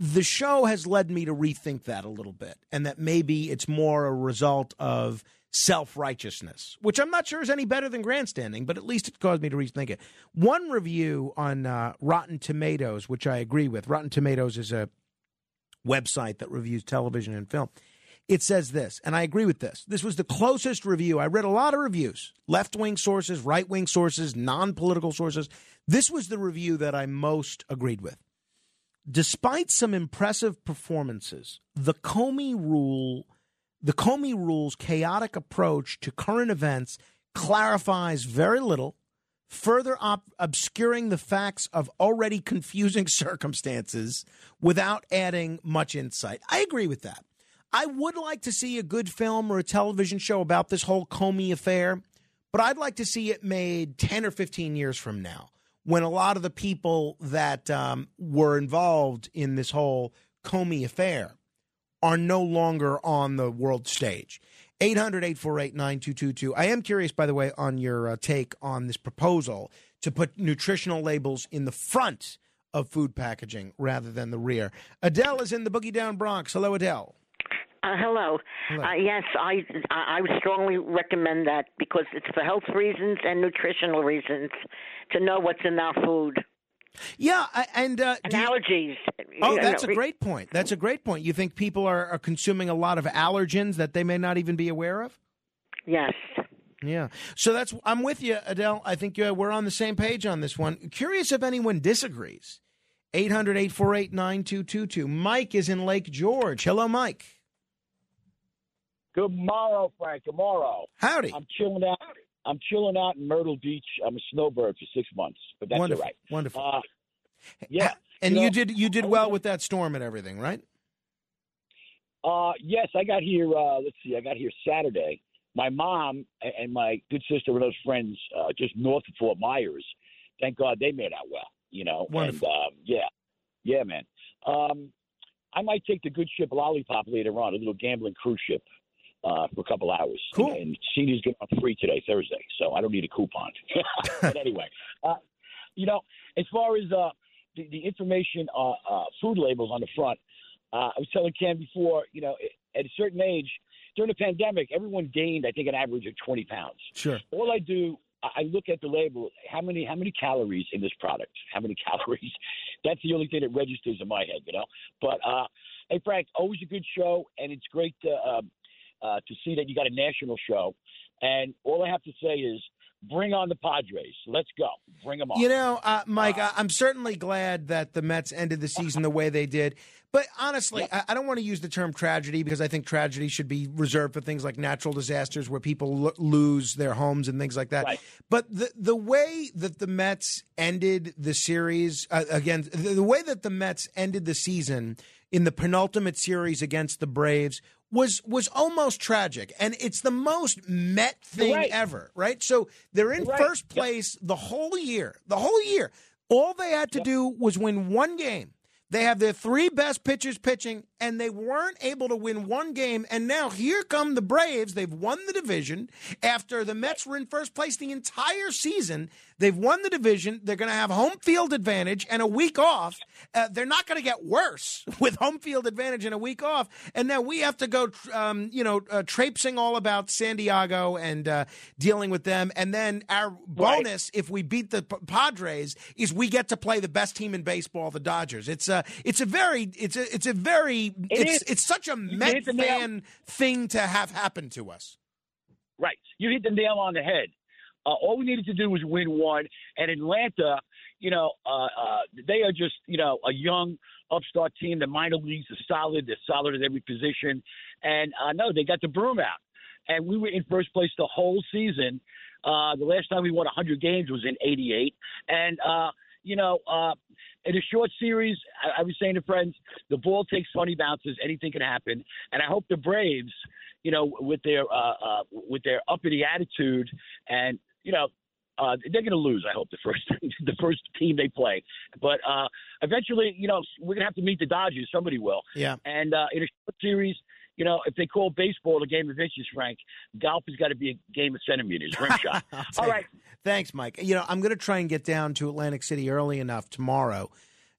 The show has led me to rethink that a little bit, and that maybe it's more a result of self righteousness, which I'm not sure is any better than grandstanding, but at least it caused me to rethink it. One review on uh, Rotten Tomatoes, which I agree with, Rotten Tomatoes is a website that reviews television and film. It says this, and I agree with this. This was the closest review. I read a lot of reviews, left wing sources, right wing sources, non political sources. This was the review that I most agreed with. Despite some impressive performances, the Comey rule, the Comey rule's chaotic approach to current events clarifies very little, further obscuring the facts of already confusing circumstances without adding much insight. I agree with that. I would like to see a good film or a television show about this whole Comey affair, but I'd like to see it made 10 or 15 years from now when a lot of the people that um, were involved in this whole Comey affair are no longer on the world stage. 800 848 9222. I am curious, by the way, on your uh, take on this proposal to put nutritional labels in the front of food packaging rather than the rear. Adele is in the Boogie Down Bronx. Hello, Adele. Uh, hello. Hello. Uh, yes, I I I would strongly recommend that because it's for health reasons and nutritional reasons to know what's in our food. Yeah, and uh, And do you- allergies. Oh, that's know, a great point. That's a great point. You think people are, are consuming a lot of allergens that they may not even be aware of? Yes. Yeah. So that's I'm with you, Adele. I think uh, we're on the same page on this one. Curious if anyone disagrees. 800-848-9222. Mike is in Lake George. Hello, Mike. Good morrow, Frank. Tomorrow. Howdy. I'm chilling out. I'm chilling out in Myrtle Beach. I'm a snowbird for six months, but that's wonderful. all right. Wonderful. Uh, yeah. and you you did you did well with that storm and everything, right? Uh, yes, I got here. Uh, let's see, I got here Saturday. My mom and my good sister and those friends uh, just north of Fort Myers. Thank God they made out well. You know, Wonderful. and um, yeah, yeah, man. Um, I might take the good ship Lollipop later on, a little gambling cruise ship, uh, for a couple hours. Cool. And, and seniors get on free today, Thursday, so I don't need a coupon. but anyway, uh, you know, as far as uh, the, the information, uh, uh, food labels on the front, uh, I was telling Cam before, you know, at a certain age during the pandemic, everyone gained, I think, an average of 20 pounds. Sure. All I do, I look at the label. How many how many calories in this product? How many calories? That's the only thing that registers in my head, you know. But uh, hey, Frank, always a good show, and it's great to um, uh, to see that you got a national show. And all I have to say is, bring on the Padres. Let's go. Bring them on. You know, uh, Mike, I- I'm certainly glad that the Mets ended the season the way they did. But honestly, I, I don't want to use the term tragedy because I think tragedy should be reserved for things like natural disasters where people lo- lose their homes and things like that. But the the way that the Mets ended the series uh, again, the, the way that the Mets ended the season in the penultimate series against the Braves was was almost tragic, and it's the most Met thing right. ever, right? So they're in right. first place the whole year, the whole year. All they had to do was win one game. They have their three best pitchers pitching, and they weren't able to win one game. And now here come the Braves. They've won the division after the Mets were in first place the entire season. They've won the division. They're going to have home field advantage and a week off. Uh, they're not going to get worse with home field advantage and a week off. And now we have to go, um, you know, uh, traipsing all about San Diego and uh, dealing with them. And then our bonus, if we beat the P- Padres, is we get to play the best team in baseball, the Dodgers. It's a, it's a very, it's a, it's a very, it's, is. it's such a Met hit the nail. fan thing to have happen to us. Right. You hit the nail on the head. Uh, all we needed to do was win one. And Atlanta, you know, uh, uh, they are just, you know, a young upstart team. The minor leagues are solid. They're solid at every position. And uh, no, they got the broom out. And we were in first place the whole season. Uh, the last time we won 100 games was in '88. And uh, you know, uh, in a short series, I, I was saying to friends, the ball takes funny bounces. Anything can happen, and I hope the Braves, you know, with their uh, uh, with their uppity attitude, and you know, uh, they're going to lose. I hope the first the first team they play, but uh, eventually, you know, we're going to have to meet the Dodgers. Somebody will. Yeah. And uh, in a short series, you know, if they call baseball a game of inches, Frank, golf has got to be a game of centimeters, rim shot. All right. Thanks, Mike. You know, I'm going to try and get down to Atlantic City early enough tomorrow.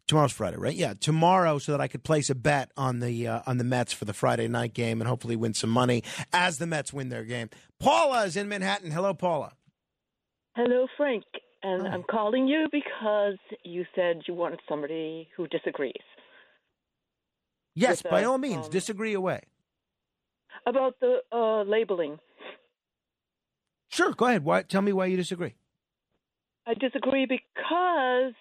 Tomorrow's Friday, right? Yeah, tomorrow, so that I could place a bet on the uh, on the Mets for the Friday night game and hopefully win some money as the Mets win their game. Paula is in Manhattan. Hello, Paula. Hello, Frank. And I'm calling you because you said you wanted somebody who disagrees. Yes, by all means, um, disagree away. About the uh, labeling. Sure, go ahead. Why, tell me why you disagree. I disagree because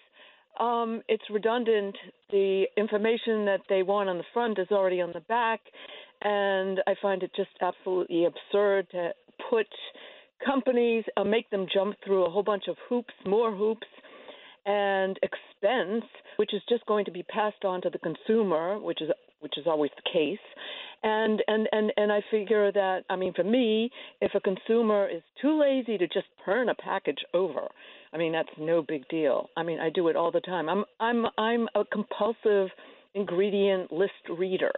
um, it's redundant. The information that they want on the front is already on the back, and I find it just absolutely absurd to put companies, uh, make them jump through a whole bunch of hoops, more hoops, and expense, which is just going to be passed on to the consumer, which is which is always the case. And and and and I figure that I mean, for me, if a consumer is too lazy to just turn a package over, I mean that's no big deal. I mean, I do it all the time. I'm I'm I'm a compulsive ingredient list reader.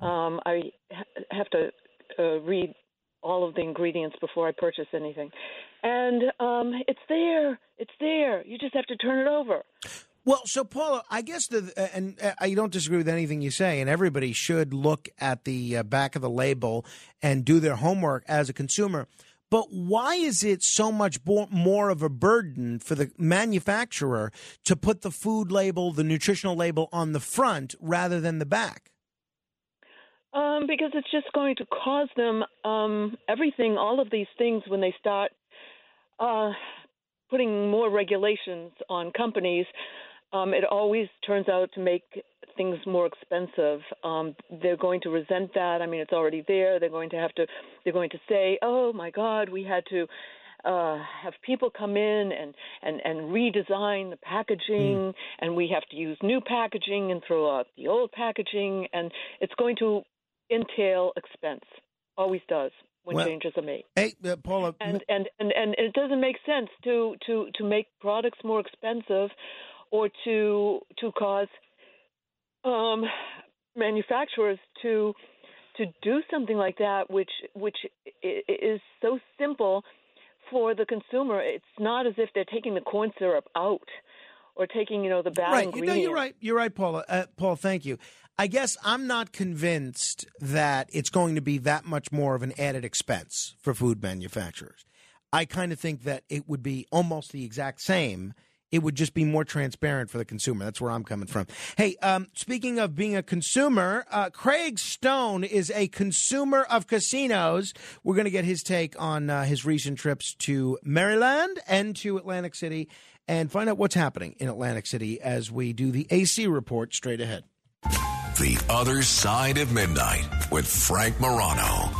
Um, I ha- have to uh, read all of the ingredients before I purchase anything, and um, it's there. It's there. You just have to turn it over. Well, so Paula, I guess the uh, and uh, I don't disagree with anything you say, and everybody should look at the uh, back of the label and do their homework as a consumer. But why is it so much more of a burden for the manufacturer to put the food label, the nutritional label on the front rather than the back? Um, because it's just going to cause them um, everything, all of these things, when they start uh, putting more regulations on companies. Um, it always turns out to make things more expensive. Um, they're going to resent that. I mean, it's already there. They're going to have to. They're going to say, "Oh my God, we had to." Uh, have people come in and, and, and redesign the packaging, and we have to use new packaging and throw out the old packaging, and it's going to entail expense. Always does when Well, changes are made. Hey, uh, Paula. And, and and and it doesn't make sense to to to make products more expensive, or to to cause um, manufacturers to to do something like that, which which is so simple for the consumer. It's not as if they're taking the corn syrup out or taking you know the bad right. Know, you're right. You're right, Paula. Uh, Paul, thank you. I guess I'm not convinced that it's going to be that much more of an added expense for food manufacturers. I kind of think that it would be almost the exact same. It would just be more transparent for the consumer. That's where I'm coming from. Hey, um, speaking of being a consumer, uh, Craig Stone is a consumer of casinos. We're going to get his take on uh, his recent trips to Maryland and to Atlantic City and find out what's happening in Atlantic City as we do the AC report straight ahead. The Other Side of Midnight with Frank Morano.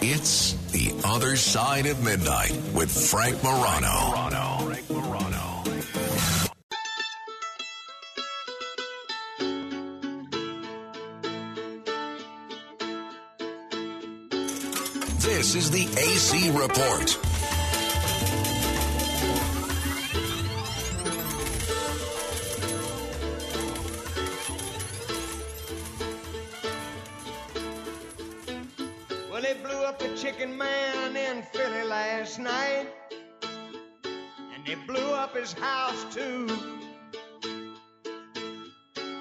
It's The Other Side of Midnight with Frank Morano. This is the AC Report. Last night. And they blew up his house too.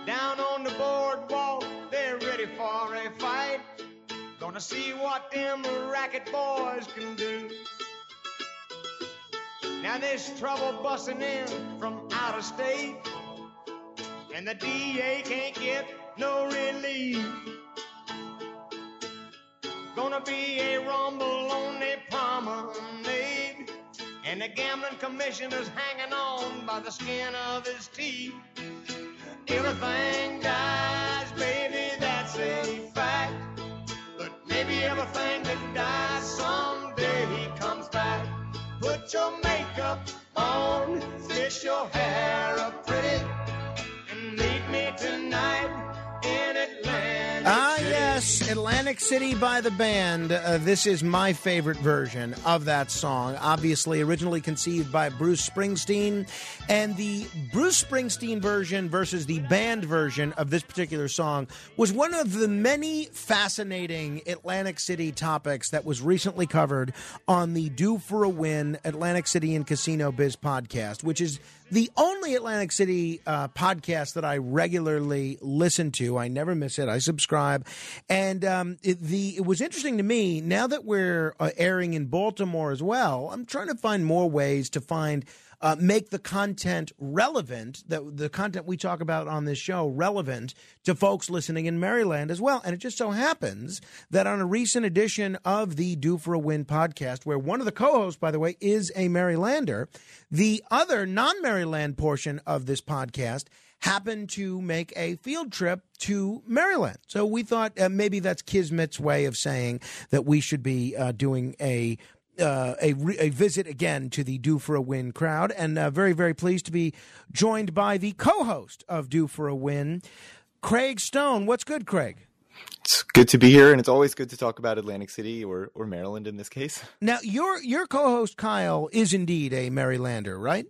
Down on the boardwalk, they're ready for a fight. Gonna see what them racket boys can do. Now there's trouble busting in from out of state. And the DA can't get no relief. Gonna be a rumble on the promenade. And the gambling commissioner's hanging on by the skin of his teeth. Everything dies, baby, that's a fact. But maybe everything that dies someday he comes back. Put Put your makeup on, fix your hair up pretty, Atlantic City by the band. Uh, this is my favorite version of that song. Obviously, originally conceived by Bruce Springsteen. And the Bruce Springsteen version versus the band version of this particular song was one of the many fascinating Atlantic City topics that was recently covered on the Due for a Win Atlantic City and Casino Biz podcast, which is the only Atlantic City uh, podcast that I regularly listen to. I never miss it. I subscribe, and um, it, the it was interesting to me. Now that we're uh, airing in Baltimore as well, I'm trying to find more ways to find. Uh, make the content relevant, the, the content we talk about on this show relevant to folks listening in Maryland as well. And it just so happens that on a recent edition of the Due for a Win podcast, where one of the co hosts, by the way, is a Marylander, the other non Maryland portion of this podcast happened to make a field trip to Maryland. So we thought uh, maybe that's Kismet's way of saying that we should be uh, doing a uh, a, re- a visit again to the Due for a Win crowd, and uh, very, very pleased to be joined by the co host of Due for a Win, Craig Stone. What's good, Craig? It's good to be here, and it's always good to talk about Atlantic City or, or Maryland in this case. Now, your your co-host Kyle is indeed a Marylander, right?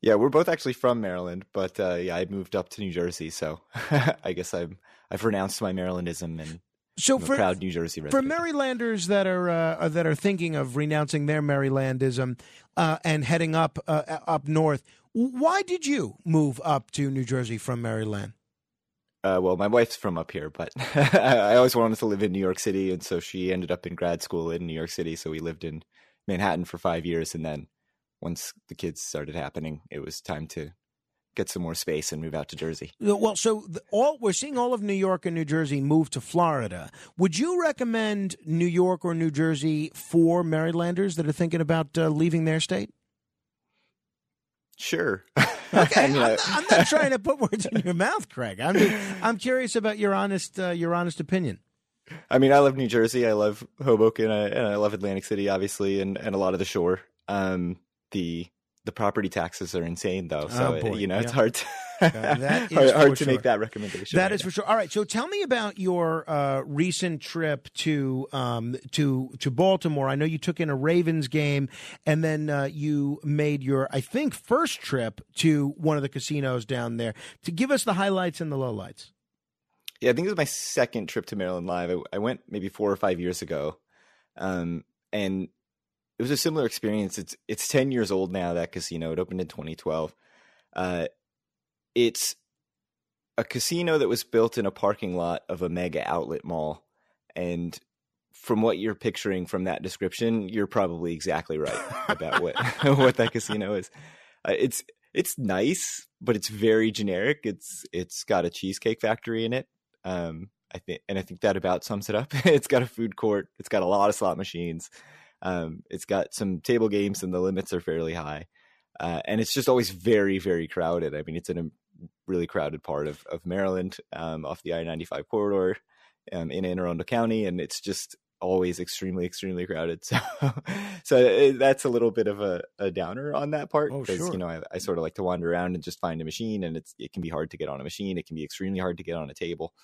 Yeah, we're both actually from Maryland, but uh, yeah, I moved up to New Jersey, so I guess I'm I've renounced my Marylandism and So for proud New Jersey for. Marylanders that are uh, that are thinking of renouncing their Marylandism uh, and heading up uh, up north, why did you move up to New Jersey from Maryland? Uh, well, my wife's from up here, but I always wanted to live in New York City, and so she ended up in grad school in New York City. So we lived in Manhattan for five years, and then once the kids started happening, it was time to get some more space and move out to Jersey. Well, so the, all we're seeing all of New York and New Jersey move to Florida. Would you recommend New York or New Jersey for Marylanders that are thinking about uh, leaving their state? Sure. Okay, I'm, not, I'm not trying to put words in your mouth, Craig. I'm I'm curious about your honest uh, your honest opinion. I mean, I love New Jersey. I love Hoboken, I, and I love Atlantic City, obviously, and, and a lot of the shore. Um, the the property taxes are insane, though. So Oh, you know, it's hard to that is hard, hard to sure. make that recommendation. That right is for sure. All right, so tell me about your uh, recent trip to um, to to Baltimore. I know you took in a Ravens game, and then uh, you made your, I think, first trip to one of the casinos down there. To give us the highlights and the lowlights. Yeah, I think it was my second trip to Maryland Live. I, I went maybe four or five years ago, um, and it was a similar experience. It's it's ten years old now. That casino it opened in 2012. Uh, it's a casino that was built in a parking lot of a mega outlet mall, and from what you're picturing from that description, you're probably exactly right about what what that casino is. Uh, it's it's nice, but it's very generic. It's it's got a cheesecake factory in it. Um, I think, and I think that about sums it up. it's got a food court. It's got a lot of slot machines. Um, it's got some table games, and the limits are fairly high. Uh, and it's just always very, very crowded. I mean, it's in a really crowded part of of Maryland, um, off the I ninety five corridor, um, in Anne Arundel County, and it's just always extremely, extremely crowded. So, so it, that's a little bit of a, a downer on that part Oh, because sure. you know I, I sort of like to wander around and just find a machine, and it's it can be hard to get on a machine. It can be extremely hard to get on a table.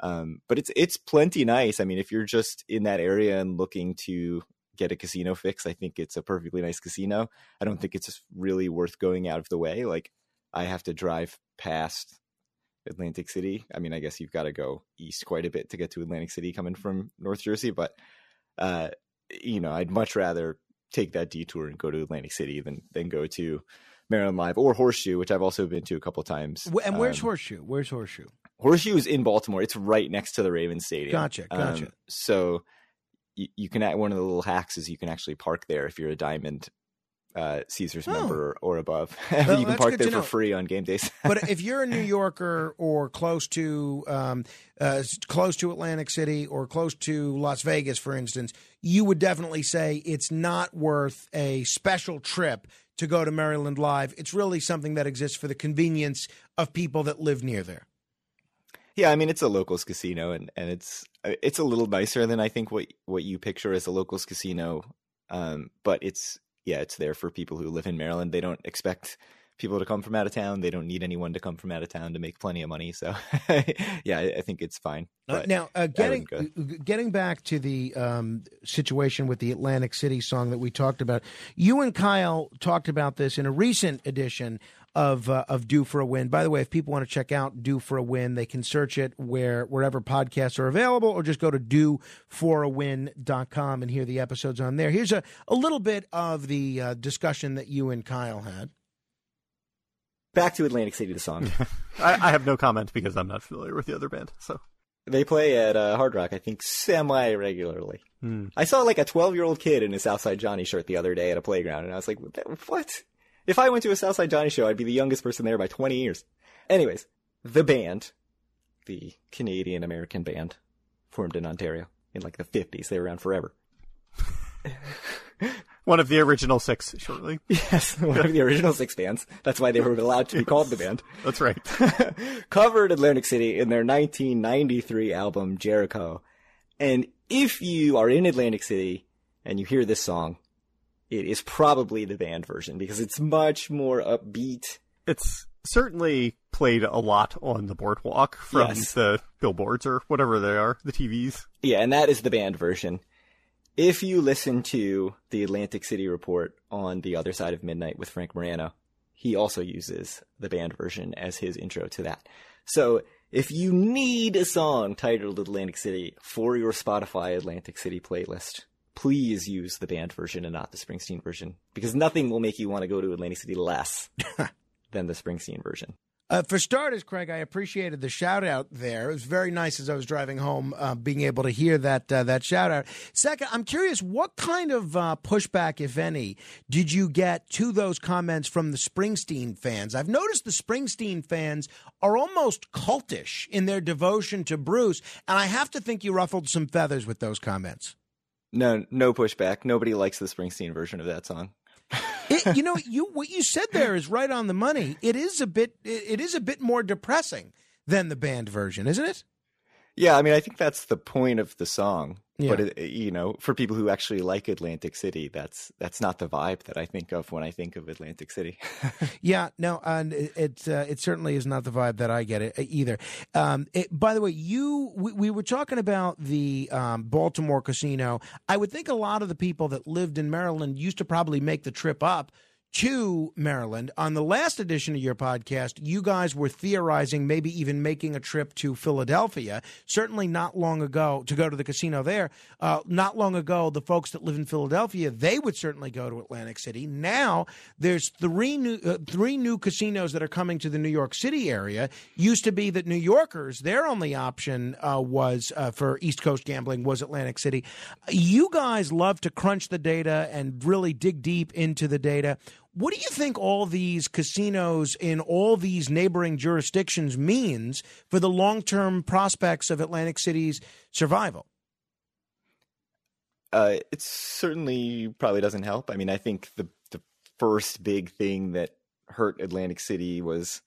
Um, but it's it's plenty nice. I mean, if you're just in that area and looking to get a casino fix, I think it's a perfectly nice casino. I don't think it's really worth going out of the way. Like I have to drive past Atlantic City. I mean, I guess you've got to go east quite a bit to get to Atlantic City coming from North Jersey, but uh, you know, I'd much rather take that detour and go to Atlantic City than than go to Maryland Live or Horseshoe, which I've also been to a couple times. And where's Um, Horseshoe? Where's Horseshoe? Horseshoe is in Baltimore. It's right next to the Ravens Stadium. Gotcha, gotcha. Um, so you, you can one of the little hacks is you can actually park there if you're a diamond uh, Caesars Oh. member or, or above. Well, you can park there for free on game days. but if you're a New Yorker or close to um, uh, close to Atlantic City or close to Las Vegas, for instance, you would definitely say it's not worth a special trip to go to Maryland Live. It's really something that exists for the convenience of people that live near there. Yeah, I mean it's a locals casino, and, and it's it's a little nicer than I think what what you picture as a locals casino. Um, but it's yeah, it's there for people who live in Maryland. They don't expect people to come from out of town. They don't need anyone to come from out of town to make plenty of money. So, yeah, I, I think it's fine. Uh, But now, uh, getting wouldn't go. g- getting back to the um, situation with the Atlantic City song that we talked about, you and Kyle talked about this in a recent edition of uh, of Due for a Win. By the way, if people want to check out Due for a Win, they can search it where wherever podcasts are available, or just go to dueforawin.com and hear the episodes on there. Here's a, a little bit of the uh, discussion that you and Kyle had. Back to Atlantic City, the song. I, I have no comment because I'm not familiar with the other band. So They play at uh, Hard Rock, I think, semi regularly. Hmm. I saw like a 12 year old kid in a Southside Johnny shirt the other day at a playground, and I was like, what? If I went to a Southside Johnny show, I'd be the youngest person there by 20 years. Anyways, the band, the Canadian American band, formed in Ontario in like the 50s. They were around forever. one of the original six, shortly. Yes, one of the original six bands. That's why they were allowed to be called the band. That's right. Covered Atlantic City in their 1993 album Jericho. And if you are in Atlantic City and you hear this song, it is probably the band version because it's much more upbeat. It's certainly played a lot on the boardwalk from Yes. the billboards or whatever they are, the TVs. Yeah, and that is the band version. If you listen to the Atlantic City report on The Other Side of Midnight with Frank Morano, he also uses the band version as his intro to that. So if you need a song titled Atlantic City for your Spotify Atlantic City playlist, please use the band version and not the Springsteen version because nothing will make you want to go to Atlantic City less than the Springsteen version. Uh, for starters, Craig, I appreciated the shout out there. It was very nice as I was driving home, uh, being able to hear that uh, that shout out. Second, I'm curious, what kind of uh, pushback, if any, did you get to those comments from the Springsteen fans? I've noticed the Springsteen fans are almost cultish in their devotion to Bruce, and I have to think you ruffled some feathers with those comments. No, no pushback. Nobody likes the Springsteen version of that song. It, you know, you what you said there is right on the money. It is a bit, it, it is a bit more depressing than the band version, isn't it? Yeah, I mean, I think that's the point of the song. Yeah. But it, you know, for people who actually like Atlantic City, that's that's not the vibe that I think of when I think of Atlantic City. Yeah, no, and it it, uh, it certainly is not the vibe that I get it uh, either. Um, it, by the way, you we, we were talking about the um, Baltimore casino. I would think a lot of the people that lived in Maryland used to probably make the trip up to Maryland. On the last edition of your podcast, you guys were theorizing maybe even making a trip to Philadelphia. Certainly not long ago to go to the casino there. Uh, not long ago, the folks that live in Philadelphia they would certainly go to Atlantic City. Now there's three new uh, three new casinos that are coming to the New York City area. Used to be that New Yorkers their only option uh, was uh, for East Coast gambling was Atlantic City. You guys love to crunch the data and really dig deep into the data. What do you think all these casinos in all these neighboring jurisdictions means for the long term prospects of Atlantic City's survival? uh, it certainly probably doesn't help. I mean, I think the the first big thing that hurt Atlantic City was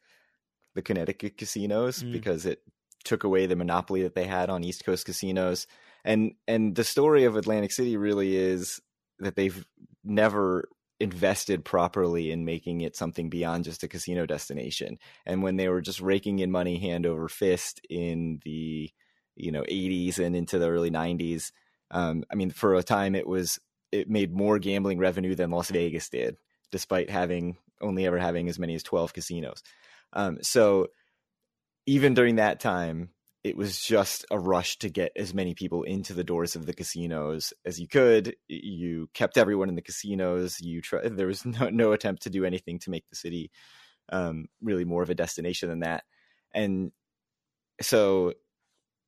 the Connecticut casinos Mm. because it took away the monopoly that they had on East Coast casinos. And and the story of Atlantic City really is that they've never invested properly in making it something beyond just a casino destination. And when they were just raking in money hand over fist in the you know 80s and into the early 90s, um, I mean, for a time it was it made more gambling revenue than Las Vegas did, despite having only ever having as many as 12 casinos. Um, so even during that time, it was just a rush to get as many people into the doors of the casinos as you could. You kept everyone in the casinos. You try, there was no, no attempt to do anything to make the city um, really more of a destination than that. And so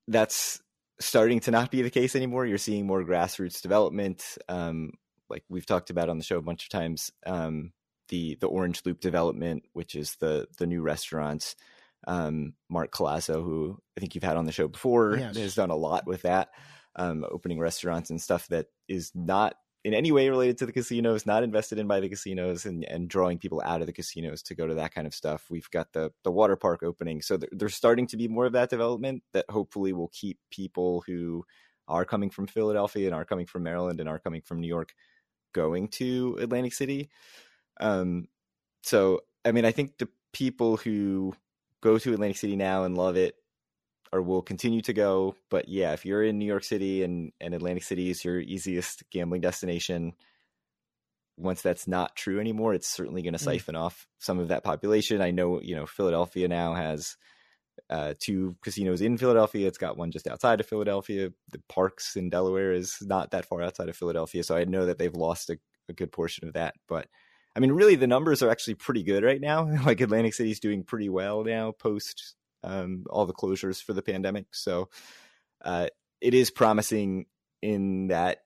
that's starting to not be the case anymore. You're seeing more grassroots development. Um, like we've talked about on the show a bunch of times, um, the the Orange Loop development, which is the the new restaurants. Um, Mark Callazzo, who I think you've had on the show before, Yes. has done a lot with that, um, opening restaurants and stuff that is not in any way related to the casinos, not invested in by the casinos, and and drawing people out of the casinos to go to that kind of stuff. We've got the the water park opening, so there, there's starting to be more of that development that hopefully will keep people who are coming from Philadelphia and are coming from Maryland and are coming from New York going to Atlantic City. Um, so I mean, I think the people who go to Atlantic City now and love it or will continue to go. But yeah, if you're in New York City and, and Atlantic City is your easiest gambling destination, once that's not true anymore, it's certainly going to Mm. siphon off some of that population. I know, you know, Philadelphia now has uh, two casinos in Philadelphia. It's got one just outside of Philadelphia. The Parks in Delaware is not that far outside of Philadelphia, so I know that they've lost a, a good portion of that. But I mean, really, the numbers are actually pretty good right now. like Atlantic City's doing pretty well now post um, all the closures for the pandemic. So uh, it is promising in that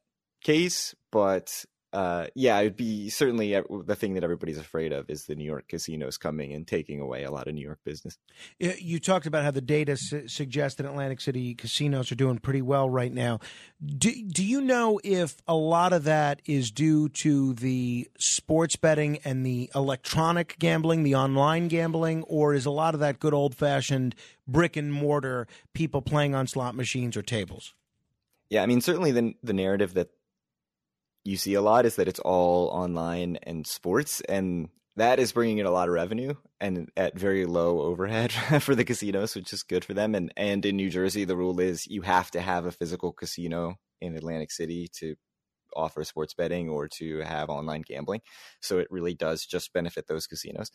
case, but uh, yeah, it'd be certainly the thing that everybody's afraid of is the New York casinos coming and taking away a lot of New York business. You talked about how the data su- suggests that Atlantic City casinos are doing pretty well right now. Do, do you know if a lot of that is due to the sports betting and the electronic gambling, the online gambling, or is a lot of that good old fashioned brick and mortar people playing on slot machines or tables? Yeah, I mean, certainly the the narrative that you see a lot is that it's all online and sports, and that is bringing in a lot of revenue and at very low overhead for the casinos, which is good for them. And and in New Jersey, the rule is you have to have a physical casino in Atlantic City to offer sports betting or to have online gambling. So it really does just benefit those casinos.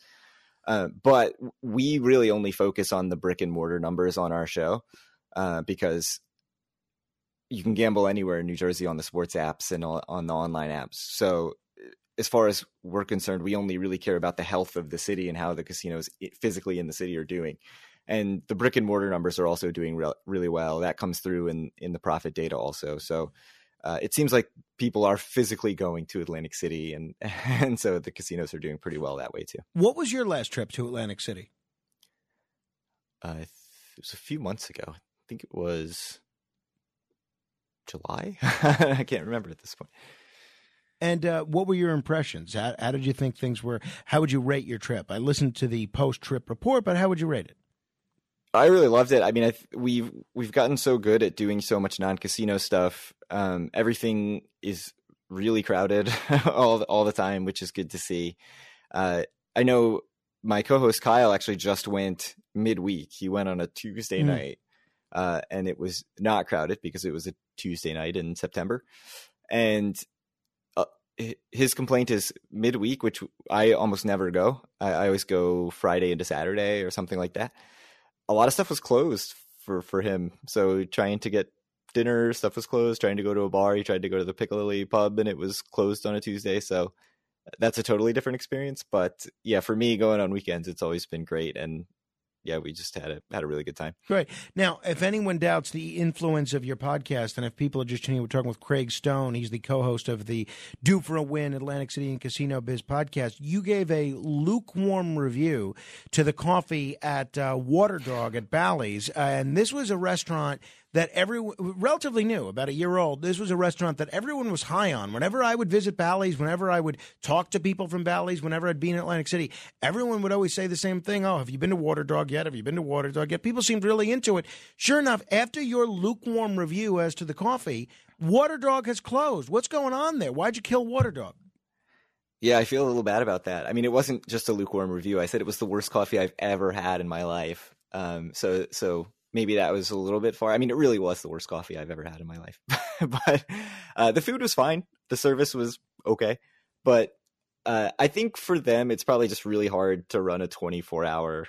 Uh, but we really only focus on the brick and mortar numbers on our show uh, because you can gamble anywhere in New Jersey on the sports apps and on the online apps. So as far as we're concerned, we only really care about the health of the city and how the casinos physically in the city are doing. And the brick and mortar numbers are also doing re- really well. That comes through in in the profit data also. So uh, it seems like people are physically going to Atlantic City, and and so the casinos are doing pretty well that way too. What was your last trip to Atlantic City? Uh, it was a few months ago. I think it was July. I can't remember at this point. And uh, what were your impressions? How, how did you think things were? How would you rate your trip? I listened to the post trip report, but how would you rate it? I really loved it. I mean, I th- we've we've gotten so good at doing so much non-casino stuff. Um, everything is really crowded all the, all the time, which is good to see. Uh, I know my co-host Kyle actually just went midweek. He went on a Tuesday Mm. night, uh, and it was not crowded because it was a Tuesday night in September. And uh, his complaint is midweek, which I almost never go. I, I always go Friday into Saturday or something like that. A lot of stuff was closed for for him. So trying to get dinner, stuff was closed. Trying to go to a bar, he tried to go to the Piccadilly pub, and it was closed on a Tuesday. So that's a totally different experience. But yeah, for me, going on weekends, it's always been great. And yeah, we just had a had a really good time. Great. Now, if anyone doubts the influence of your podcast, and if people are just tuning in, we're talking with Craig Stone. He's the co-host of the "Due for a Win" Atlantic City and Casino Biz podcast. You gave a lukewarm review to the coffee at uh, Water Dog at Bally's, uh, and this was a restaurant that everyone relatively new, about a year old. This was a restaurant that everyone was high on. Whenever I would visit Bally's, whenever I would talk to people from Bally's, whenever I'd be in Atlantic City, everyone would always say the same thing. Oh, have you been to Water Dog yet? Have you been to Water Dog yet? People seemed really into it. Sure enough, after your lukewarm review as to the coffee, Water Dog has closed. What's going on there? Why'd you kill Water Dog? Yeah, I feel a little bad about that. I mean, it wasn't just a lukewarm review. I said it was the worst coffee I've ever had in my life. Um, so so maybe that was a little bit far. I mean, it really was the worst coffee I've ever had in my life. but uh, the food was fine. The service was okay. But uh, I think for them, it's probably just really hard to run a 24 hour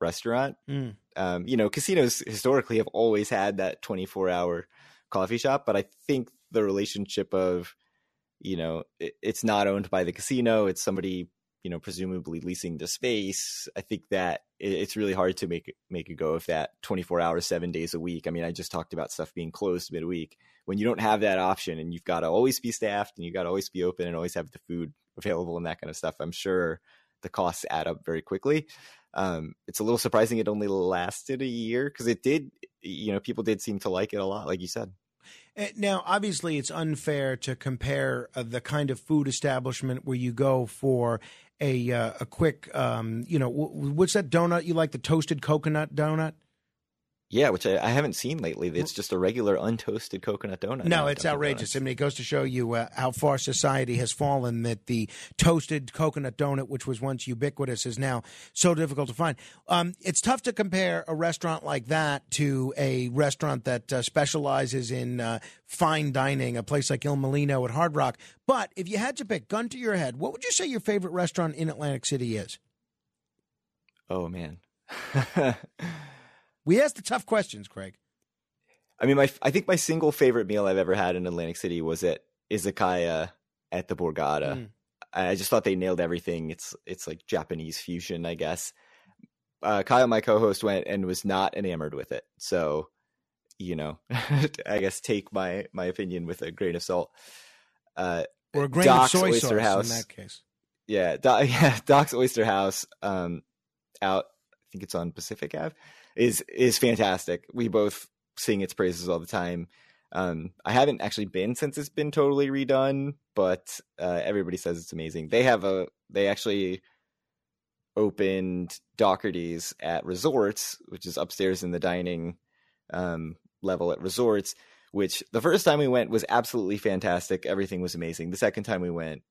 restaurant. Mm. Um, you know, casinos historically have always had that 24 hour coffee shop, but I think the relationship of, you know, it, it's not owned by the casino, it's somebody, you know, presumably leasing the space. I think that it's really hard to make make a go of that 24 hours, seven days a week. I mean, I just talked about stuff being closed midweek. When you don't have that option and you've got to always be staffed and you got to always be open and always have the food available and that kind of stuff, I'm sure the costs add up very quickly. Um, it's a little surprising it only lasted a year because it did, you know, people did seem to like it a lot, like you said. Uh, Now, obviously, it's unfair to compare uh, the kind of food establishment where you go for a uh, a quick, um, you know, w- what's that donut you like? The toasted coconut donut. Yeah, which I, I haven't seen lately. It's just a regular untoasted coconut donut. No, it's outrageous. Donuts. I mean, it goes to show you uh, how far society has fallen that the toasted coconut donut, which was once ubiquitous, is now so difficult to find. Um, it's tough to compare a restaurant like that to a restaurant that uh, specializes in uh, fine dining, a place like Il Mulino at Hard Rock. But if you had to pick, gun to your head, what would you say your favorite restaurant in Atlantic City is? Oh man. We ask the tough questions, Craig. I mean, my I think my single favorite meal I've ever had in Atlantic City was at Izakaya at the Borgata. Mm. I just thought they nailed everything. It's it's like Japanese fusion, I guess. Uh, Kyle, my co-host, went and was not enamored with it. So, you know, I guess take my my opinion with a grain of salt. Uh, Or a grain Doc's of soy Oyster sauce House. in that case. Yeah, yeah, Doc's Oyster House, um, out. I think it's on Pacific Ave. Is is fantastic. We both sing its praises all the time. Um, I haven't actually been since it's been totally redone, but uh, everybody says it's amazing. They have a they actually opened Dougherty's at Resorts, which is upstairs in the dining um, level at Resorts. Which the first time we went was absolutely fantastic. Everything was amazing. The second time we went,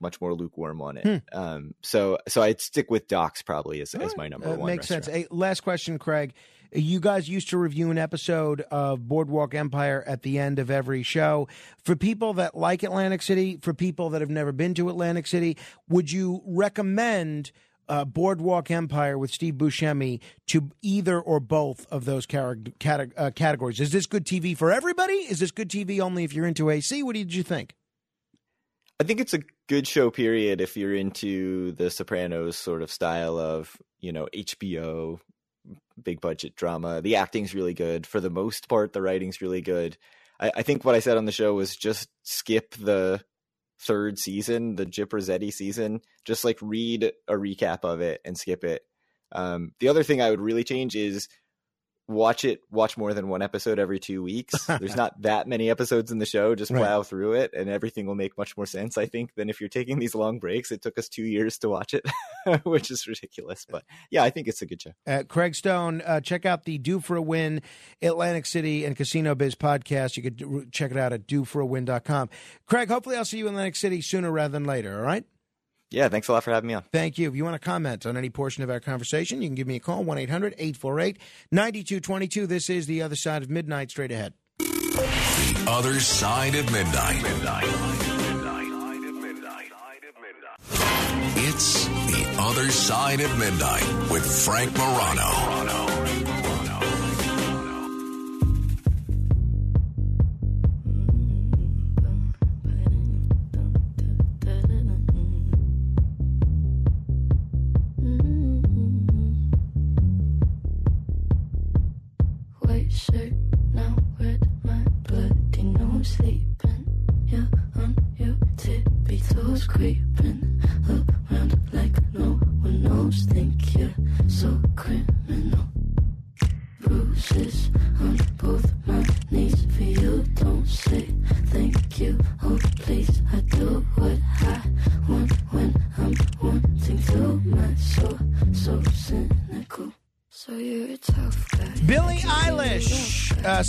much more lukewarm on it. Hmm. Um, so so I'd stick with Doc's probably as, as my number Uh, one. makes sense. restaurant. Hey, last question, Craig. You guys used to review an episode of Boardwalk Empire at the end of every show. For people that like Atlantic City, for people that have never been to Atlantic City, would you recommend uh, Boardwalk Empire with Steve Buscemi to either or both of those cate- uh, categories? Is this good TV for everybody? Is this good TV only if you're into AC? What did you think? I think it's a good show, period, if you're into the Sopranos sort of style of, you know, HBO, big budget drama. The acting's really good. For the most part, the writing's really good. I, I think what I said on the show was just skip the third season, the Gyp season. Just like read a recap of it and skip it. Um, the other thing I would really change is watch it watch more than one episode every two weeks there's not that many episodes in the show just Right. plow through it and everything will make much more sense i think than if you're taking these long breaks it took us two years to watch it which is ridiculous but yeah i think it's a good show Uh, Craig Stone, uh, check out the Due for a Win Atlantic City and Casino Biz podcast. You could check it out at dueforawin.com. Craig, hopefully I'll see you in Atlantic City sooner rather than later, all right? Yeah thanks a lot for having me on Thank you. If you want to comment on any portion of our conversation, you can give me a call, 1 800 848 9222. This is The Other Side of Midnight, straight ahead. The other side of midnight. It's the other side of midnight with Frank Morano.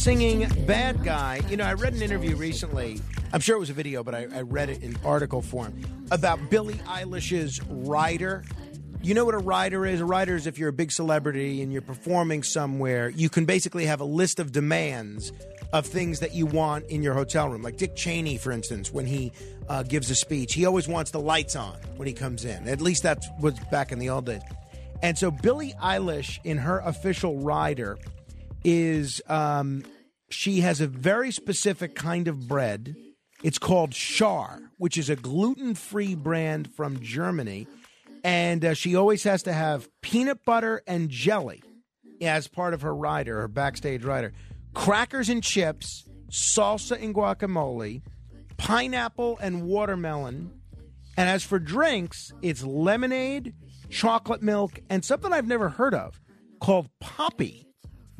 Singing Bad Guy. You know, I read an interview recently. I'm sure it was a video, but I, I read it in article form about Billie Eilish's rider. You know what a rider is? A rider is if you're a big celebrity and you're performing somewhere, you can basically have a list of demands of things that you want in your hotel room. Like Dick Cheney, for instance, when he uh, gives a speech, he always wants the lights on when he comes in. At least that was back in the old days. And so Billie Eilish, in her official rider, is um, she has a very specific kind of bread. It's called Schär, which is a gluten free brand from Germany. And uh, she always has to have peanut butter and jelly as part of her rider, her backstage rider. Crackers and chips, salsa and guacamole, pineapple and watermelon. And as for drinks, it's lemonade, chocolate milk, and something I've never heard of called Poppi,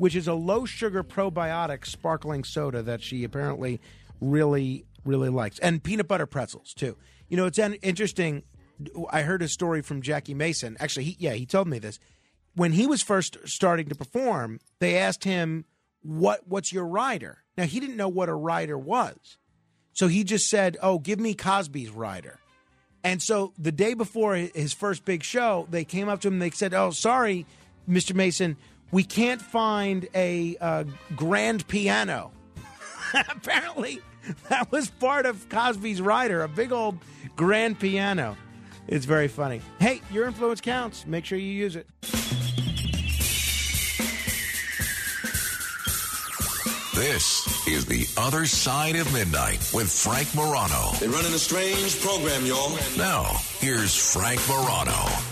which is a low sugar probiotic sparkling soda that she apparently really, really likes. And peanut butter pretzels, too. You know, it's an- interesting. I heard a story from Jackie Mason. Actually, he, yeah, he told me this. when he was first starting to perform, they asked him, "What what's your rider?" Now he didn't know what a rider was, so he just said, "Oh, give me Cosby's rider." And so the day before his first big show, they came up to him and they said, "Oh, sorry, Mr. Mason, we can't find a uh, grand piano." Apparently, that was part of Cosby's rider, a big old grand piano. It's very funny. Hey, your influence counts. Make sure you use it. This is The Other Side of Midnight with Frank Morano. They're running a strange program, y'all. Now, here's Frank Morano.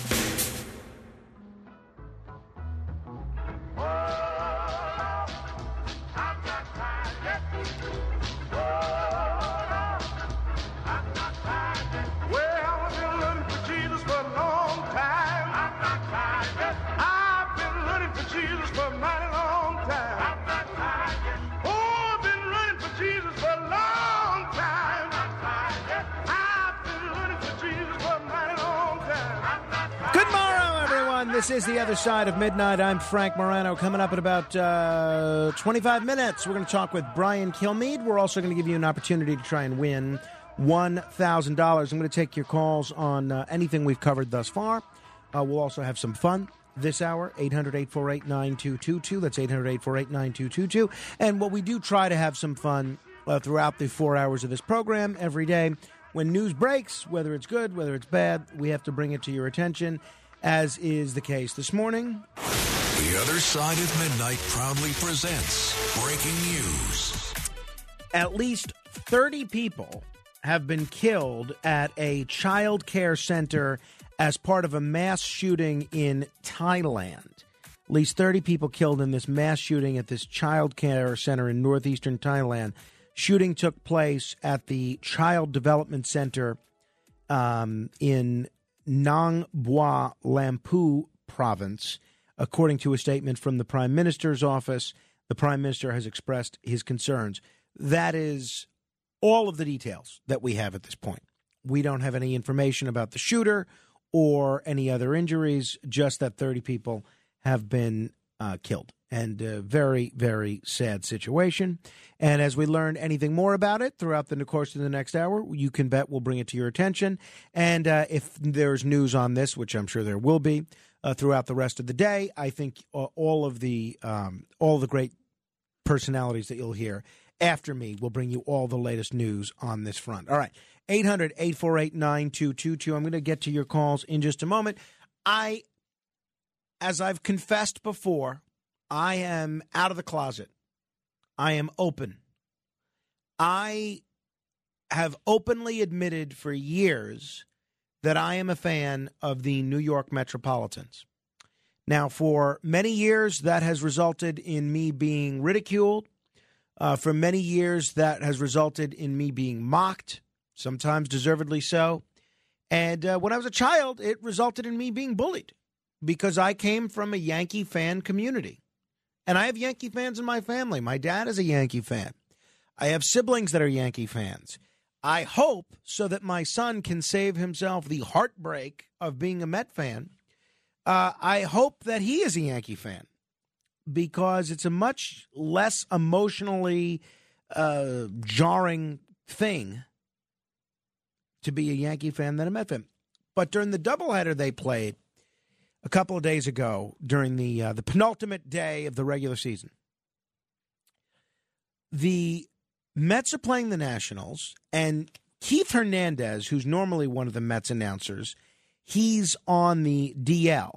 This is The Other Side of Midnight. I'm Frank Morano. Coming up in about uh, 25 minutes, we're going to talk with Brian Kilmeade. We're also going to give you an opportunity to try and win $1,000. I'm going to take your calls on uh, anything we've covered thus far. Uh, we'll also have some fun this hour 800 848 9222 that's 800 848 9222 and what we do try to have some fun uh, throughout the four hours of this program every day when news breaks whether it's good whether it's bad we have to bring it to your attention as is the case this morning The Other Side of Midnight proudly presents breaking news. at least 30 people have been killed at a child care center as part of a mass shooting in Thailand. At least 30 people killed in this mass shooting at this child care center in northeastern Thailand. Shooting took place at the Child Development Center um, in Nong Bua Lamphu province. According to a statement from the Prime Minister's office, the Prime Minister has expressed his concerns. That is all of the details that we have at this point. We don't have any information about the shooter or any other injuries, just that 30 people have been uh, killed. And a very, very sad situation. And as we learn anything more about it throughout the course of the next hour, you can bet we'll bring it to your attention. And uh, if there's news on this, which I'm sure there will be uh, throughout the rest of the day, I think uh, all of the um, all the great personalities that you'll hear after me will bring you all the latest news on this front. All right, 800 848 9222. I'm going to get to your calls in just a moment. I, as I've confessed before, I am out of the closet. I am open. I have openly admitted for years that I am a fan of the New York Metropolitans. Now, for many years, that has resulted in me being ridiculed. Uh, for many years, that has resulted in me being mocked, sometimes deservedly so. And uh, when I was a child, it resulted in me being bullied because I came from a Yankee fan community. And I have Yankee fans in my family. My dad is a Yankee fan. I have siblings that are Yankee fans. I hope so that my son can save himself the heartbreak of being a Met fan. Uh, I hope that he is a Yankee fan because it's a much less emotionally uh, jarring thing to be a Yankee fan than a Met fan. But during the doubleheader they played a couple of days ago, during the uh, the penultimate day of the regular season, the Mets are playing the Nationals, and Keith Hernandez, who's normally one of the Mets announcers, he's on the DL.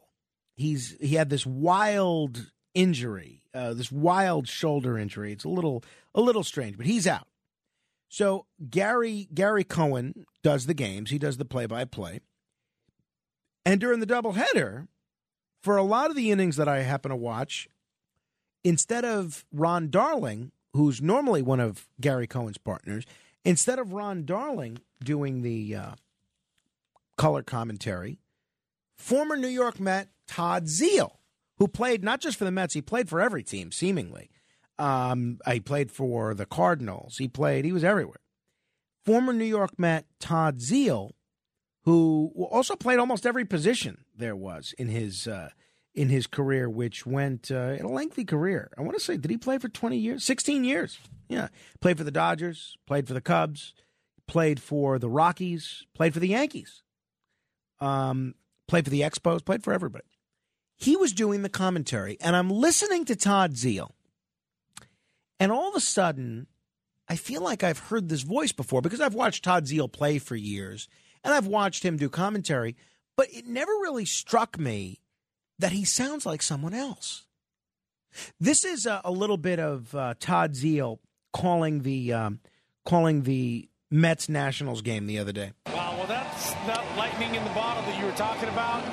He's he had this wild injury, uh, this wild shoulder injury. It's a little a little strange, but he's out. So Gary Gary Cohen does the games. He does the play by play. And during the doubleheader, for a lot of the innings that I happen to watch, instead of Ron Darling, who's normally one of Gary Cohen's partners, instead of Ron Darling doing the uh, color commentary, former New York Met Todd Zeile, who played not just for the Mets, he played for every team, seemingly. Um, he played for the Cardinals. He played, he was everywhere. Former New York Met Todd Zeile, who also played almost every position there was in his uh, in his career, which went uh, a lengthy career. I want to say, did he play for 20 years? 16 years. Yeah. Played for the Dodgers, played for the Cubs, played for the Rockies, played for the Yankees, um, played for the Expos, played for everybody. He was doing the commentary, and I'm listening to Todd Zeile. And all of a sudden, I feel like I've heard this voice before because I've watched Todd Zeile play for years and I've watched him do commentary, but it never really struck me that he sounds like someone else. This is a, a little bit of uh, Todd Zeile calling the um, calling the Mets Nationals game the other day. Wow, well, that's that lightning in the bottle that you were talking about.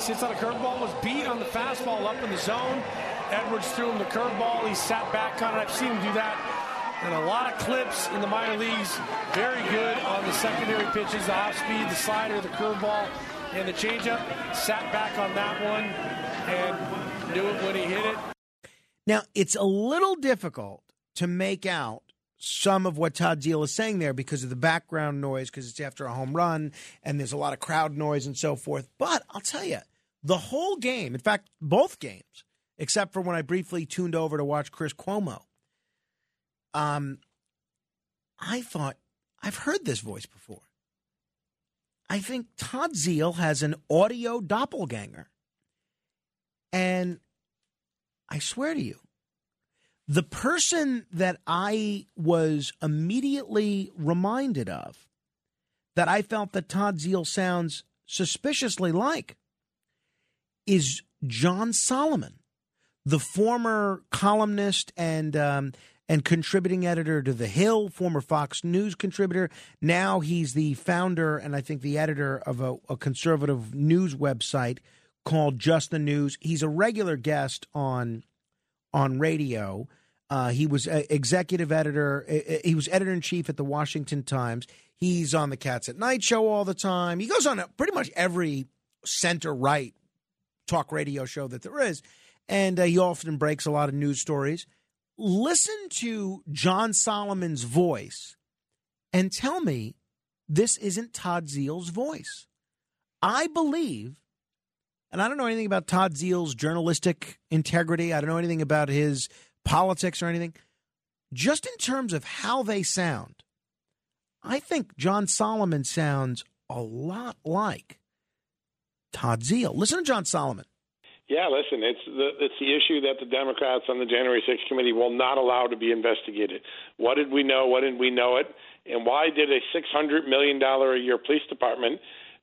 Sits on a curveball, was beat on the fastball up in the zone. Edwards threw him the curveball. He sat back on it. I've seen him do that and a lot of clips in the minor leagues. Very good on the secondary pitches, the off speed, the slider, the curveball, and the changeup. Sat back on that one and knew it when he hit it. Now, it's a little difficult to make out some of what Todd Zeile is saying there because of the background noise, because it's after a home run and there's a lot of crowd noise and so forth. But I'll tell you, the whole game, in fact, both games, except for when I briefly tuned over to watch Chris Cuomo, um, I thought I've heard this voice before. I think Todd Zeile has an audio doppelganger. And I swear to you, the person that I was immediately reminded of, that I felt that Todd Zeile sounds suspiciously like, is John Solomon, the former columnist and um, and contributing editor to The Hill, former Fox News contributor. Now he's the founder and I think the editor of a, a conservative news website called Just the News. He's a regular guest on on radio. Uh, he was executive editor. He was editor in chief at the Washington Times. He's on the Cats at Night show all the time. He goes on pretty much every center right talk radio show that there is, and uh, he often breaks a lot of news stories listen to John Solomon's voice and tell me this isn't Todd Zeile's voice. I believe, and I don't know anything about Todd Zeile's journalistic integrity, I don't know anything about his politics or anything. Just in terms of how they sound, I think John Solomon sounds a lot like Todd Zeile. Listen to John Solomon. Yeah, listen, it's the it's the issue that the Democrats on the January 6th committee will not allow to be investigated. What did we know? What didn't we know it? And why did a 600 million dollar a year police department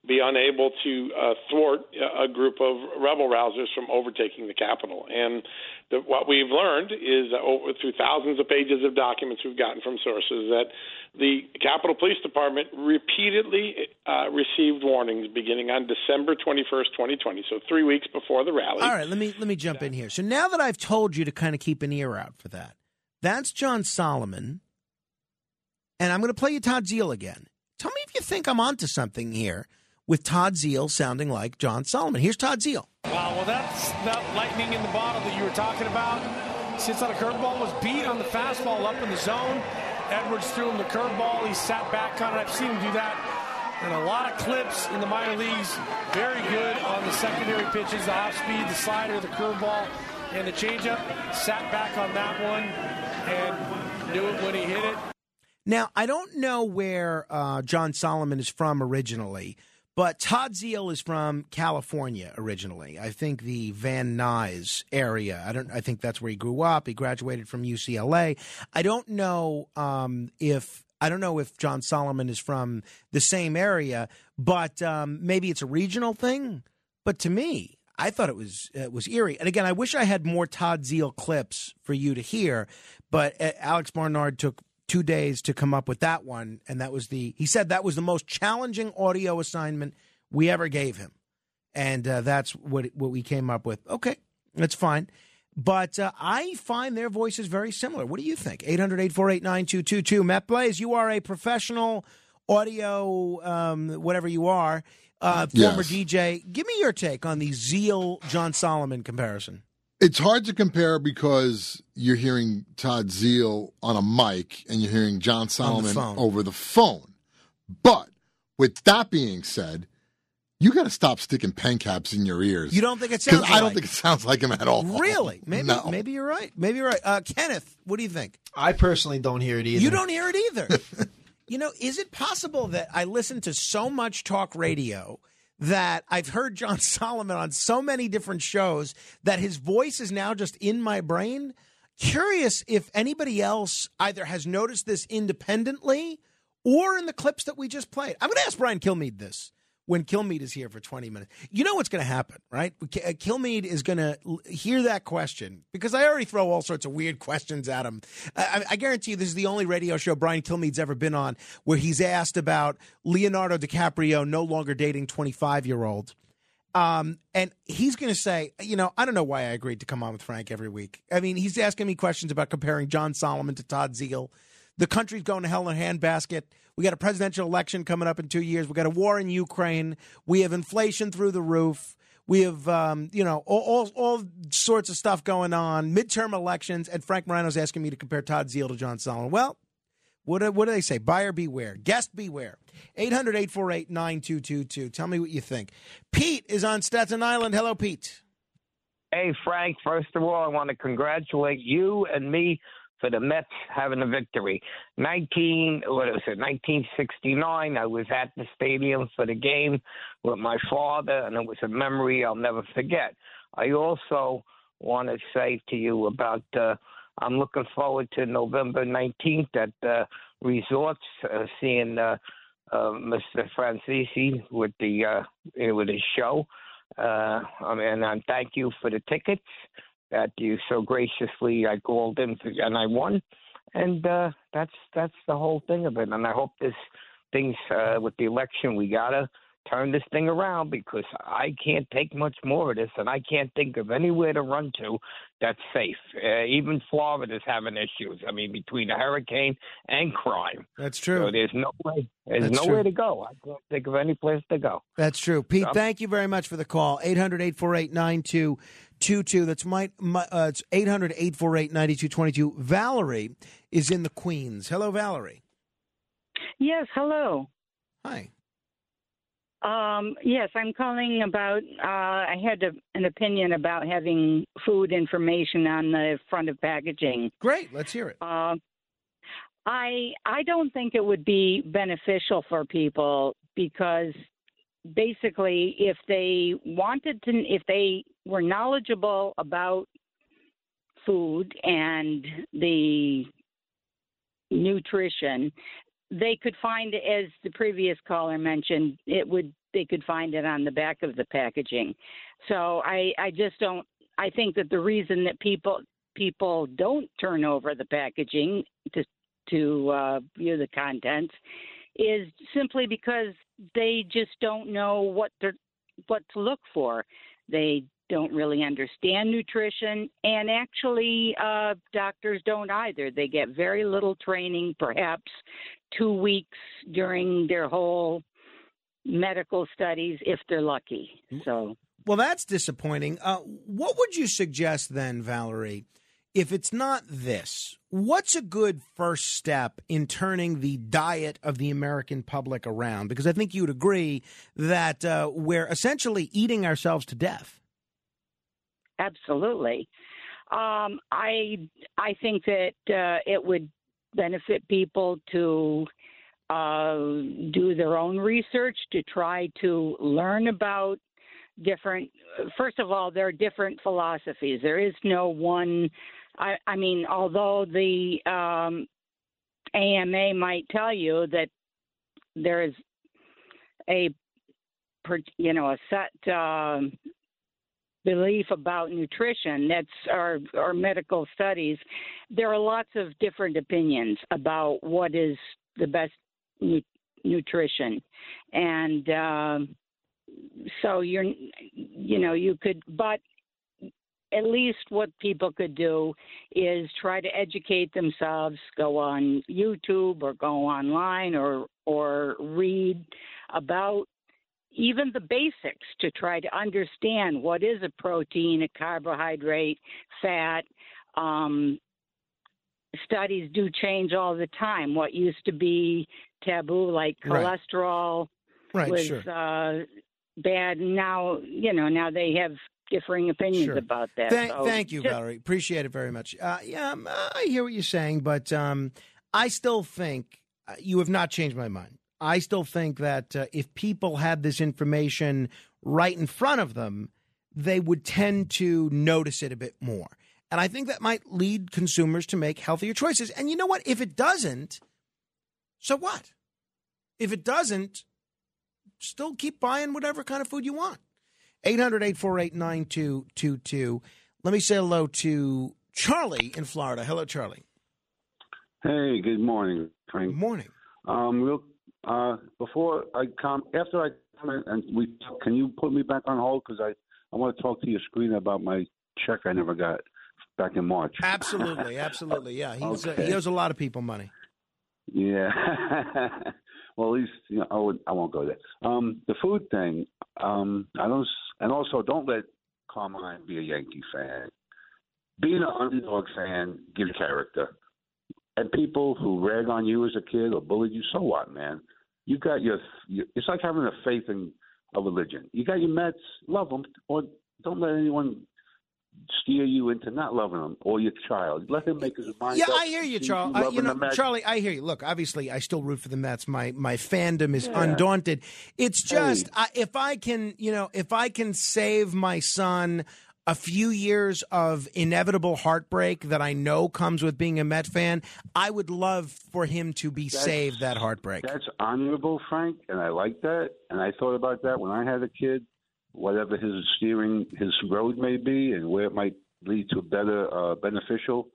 be unable to uh, thwart a group of rebel rousers from overtaking the Capitol. And the, what we've learned is uh, over, through thousands of pages of documents we've gotten from sources that the Capitol Police Department repeatedly uh, received warnings beginning on December 21st, 2020, so three weeks before the rally. All right, let me let me jump in here. So now that I've told you to kind of keep an ear out for that, that's John Solomon, and I'm going to play you Todd Zeile again. Tell me if you think I'm onto something here with Todd Zeile sounding like John Solomon. Here's Todd Zeile. Wow, well, that's that lightning in the bottle that you were talking about. Sits on a curveball, was beat on the fastball up in the zone. Edwards threw him the curveball. He sat back on it. I've seen him do that. And a lot of clips in the minor leagues. Very good on the secondary pitches, the off speed, the slider, the curveball, and the changeup. Sat back on that one and knew it when he hit it. Now, I don't know where uh, John Solomon is from originally, but Todd Zeile is from California originally. I think the Van Nuys area. I don't. I think that's where he grew up. He graduated from UCLA. I don't know um, if I don't know if John Solomon is from the same area, but um, maybe it's a regional thing. But to me, I thought it was it was eerie. And again, I wish I had more Todd Zeile clips for you to hear. But uh, Alex Barnard took two days to come up with that one, and that was the he said that was the most challenging audio assignment we ever gave him, and uh, that's what what we came up with. Okay, that's fine. But uh, I find their voices very similar. What do you think? 800 848 9222. Matt Blaze, you are a professional audio, um, whatever you are, uh, former Yes. DJ. Give me your take on the Zeile John Solomon comparison. It's hard to compare because you're hearing Todd Zeile on a mic and you're hearing John Solomon phone. over the phone. But with that being said, You got to stop sticking pen caps in your ears. You don't think it Because sounds I don't like- think it sounds like him at all. Really? Maybe No. maybe you're right. Maybe you're right. Uh, Kenneth, what do you think? I personally don't hear it either. You don't hear it either. you know, is it possible that I listen to so much talk radio that I've heard John Solomon on so many different shows that his voice is now just in my brain? Curious if anybody else either has noticed this independently or in the clips that we just played. I'm going to ask Brian Kilmeade this when Kilmeade is here for 20 minutes. You know what's going to happen, right? Uh, Kilmeade is going to hear that question because I already throw all sorts of weird questions at him. I, I- guarantee you this is the only radio show Brian Kilmeade's ever been on where he's asked about Leonardo DiCaprio no longer dating 25 year old. Um, and he's going to say, you know, I don't know why I agreed to come on with Frank every week. I mean, he's asking me questions about comparing John Solomon to Todd Zeile. The country's going to hell in a handbasket. We got a presidential election coming up in two years. We got a war in Ukraine. We have inflation through the roof. We have, um, you know, all, all, all sorts of stuff going on, midterm elections. And Frank Morano's asking me to compare Todd Zeile to John Solomon. Well, what what do they say? Buyer beware. Guest beware. 800 848 9222. Tell me what you think. Pete is on Staten Island. Hello, Pete. Hey, Frank, first of all, I want to congratulate you and me for the Mets having a victory. 19, what is it, 1969, I was at the stadium for the game with my father, and it was a memory I'll never forget. I also want to say to you about, uh, I'm looking forward to November 19th at the resorts, uh, seeing uh, uh, Mr. Francisi with the uh, with his show. Uh, I mean, and thank you for the tickets that you so graciously I called in for, and I won. And uh, that's that's the whole thing of it. And I hope this things uh, with the election we gotta turn this thing around because I can't take much more of this, and I can't think of anywhere to run to that's safe. Uh, even Florida's having issues. I mean, between a hurricane and crime. That's true. So there's no way. There's That's nowhere true. to go. I can't think of any place to go. That's true. Pete, Yep. thank you very much for the call. 800 848 9222. That's my, my uh, it's 800 848 9222. Valerie is in the Queens. Hello, Valerie. Yes, hello. Hi. Um, yes, I'm calling about. Uh, I had a, an opinion about having food information on the front of packaging. Great, let's hear it. Uh, I I don't think it would be beneficial for people because basically, if they wanted to, if they were knowledgeable about food and the nutrition, they could find as the previous caller mentioned it would they could find it on the back of the packaging. So i i just don't i think that the reason that people people don't turn over the packaging to to uh, view the contents is simply because they just don't know what to what to look for. They don't really understand nutrition and actually uh, doctors don't either. They get very little training perhaps two weeks during their whole medical studies if they're lucky. So Well, that's disappointing. Uh, what would you suggest then, Valerie, if it's not this? What's a good first step in turning the diet of the American public around? Because I think you'd agree that uh, we're essentially eating ourselves to death. Absolutely. Um, I I think that uh, it would benefit people to uh, do their own research to try to learn about different. First of all, there are different philosophies. There is no one. I, I mean, although the um, AMA might tell you that there is a you know a set um, belief about nutrition that's our our medical studies there are lots of different opinions about what is the best nu- nutrition. And um so you're you know you could but at least what people could do is try to educate themselves go on youtube or go online or or read about even the basics to try to understand what is a protein, a carbohydrate, fat. Um, studies do change all the time. What used to be taboo, like Right. cholesterol, Right, was sure. uh, bad. Now, you know, now they have differing opinions Sure. about that. Thank, So thank you, just- Valerie. Appreciate it very much. Uh, yeah, um, I hear what you're saying, but um, I still think uh, you have not changed my mind. I still think that uh, if people had this information right in front of them, they would tend to notice it a bit more. And I think that might lead consumers to make healthier choices. And you know what? If it doesn't, so what? If it doesn't, still keep buying whatever kind of food you want. 800 848 9222. Let me say hello to Charlie in Florida. Hello, Charlie. Hey, good morning, Frank. Morning. Um, real, uh, before I come, after I comment, and we can you put me back on hold because I I want to talk to your screen about my check I never got back in March. Absolutely, absolutely. Yeah, he's, uh, he owes a lot of people money. Yeah. well, at least you know I, would, I won't go there. Um, the food thing. Um, I don't, and also don't let Carmine be a Yankee fan. Being an underdog fan gives character. And people who rag on you as a kid or bullied you, so what, man? You got your. your it's like having a faith in a religion. You got your Mets, love them, or don't let anyone steer you into not loving them or your child. Let him make his mind Yeah, up. I hear you, Charlie. I, you know. Charlie, I hear you. Look, obviously, I still root for the Mets. My my fandom is Yeah. undaunted. It's just Hey. I, if I can, you know, if I can save my son a few years of inevitable heartbreak that I know comes with being a Met fan, I would love for him to be That's- saved that heartbreak. That's honorable, Frank, and I like that. And I thought about that when I had a kid, whatever his steering his road may be, and where it might lead to better uh, beneficial,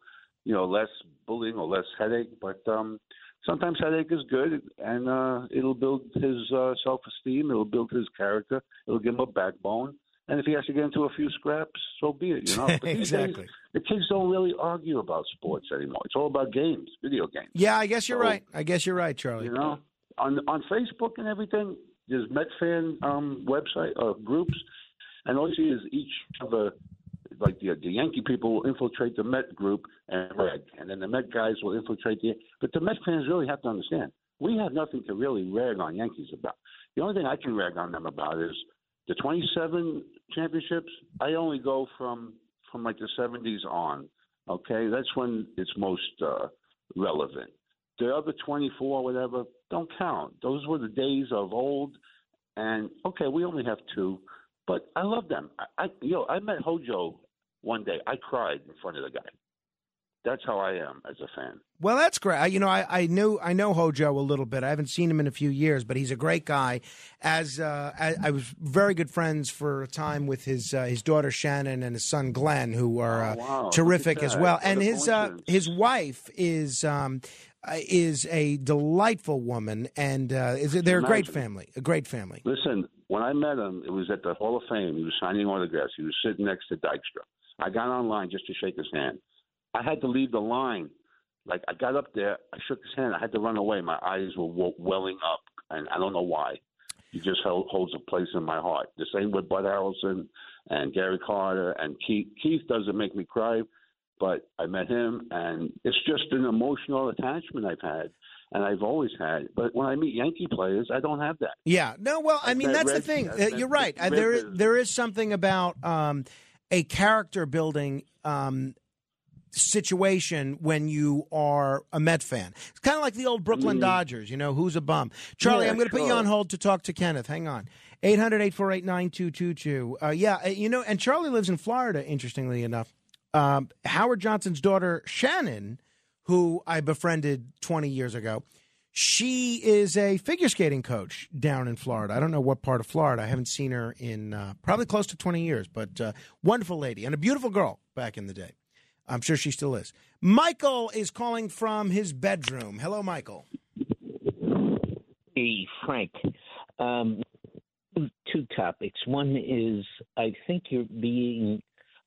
you know, less bullying or less headache. But um, sometimes headache is good, and uh, it'll build his uh, self-esteem. It'll build his character. It'll give him a backbone. And if he has to get into a few scraps, so be it. You know, But these days, Exactly. the kids don't really argue about sports anymore. It's all about games, video games. Yeah, I guess you're So- right. I guess you're right, Charlie. You know, on on Facebook and everything, there's Met fan um, website uh, groups, and all you see is each of the like the the Yankee people will infiltrate the Met group and rag, and then the Met guys will infiltrate the. But the Met fans really have to understand we have nothing to really rag on Yankees about. The only thing I can rag on them about is the 27 championships. I only go from from like the 70s on. Okay, that's when it's most uh, relevant. The other 24, whatever, don't count. Those were the days of old. And okay, we only have two, but I love them. I, I you know, I met Hojo one day. I cried in front of the guy. That's how I am as a fan. Well, that's great. I- You know, I, I knew I know Hojo a little bit. I haven't seen him in a few years, but he's a great guy. As uh, I, I was very good friends for a time with his uh, his daughter Shannon and his son Glenn, who are uh, Oh, wow. terrific as well. What And his uh, his wife is um, is a delightful woman, and uh, is, they're a great family. A great family. Listen, when I met him, it was at the Hall of Fame. He was signing autographs. He was sitting next to Dykstra. I got online just to shake his hand. I had to leave the line. Like I got up there, I shook his hand. I had to run away. My eyes were welling up, and I don't know why. He just held, holds a place in my heart. The same with Bud Harrelson and Gary Carter and Keith. Keith doesn't make me cry, but I met him, and it's just an emotional attachment I've had, and I've always had. But when I meet Yankee players, I don't have that. Yeah. No. Well, I mean, that's the thing. Uh, You're right. There, there is something about um, a character building um, situation when you are a Met fan. It's kind of like the old Brooklyn Mm. Dodgers. You know, who's a bum? Charlie, Yeah, I'm going to put you on hold to talk to Kenneth. Hang on. 800 848 9222. Uh, Yeah. uh, You know, and Charlie lives in Florida, interestingly enough. Um, Howard Johnson's daughter, Shannon, who I befriended 20 years ago, she is a figure skating coach down in Florida. I don't know what part of Florida. I haven't seen her in uh, probably close to 20 years, but uh, wonderful lady and a beautiful girl back in the day. I'm sure she still is. Michael is calling from his bedroom. Hello, Michael. Hey, Frank. Um, two topics. One is I think you're being.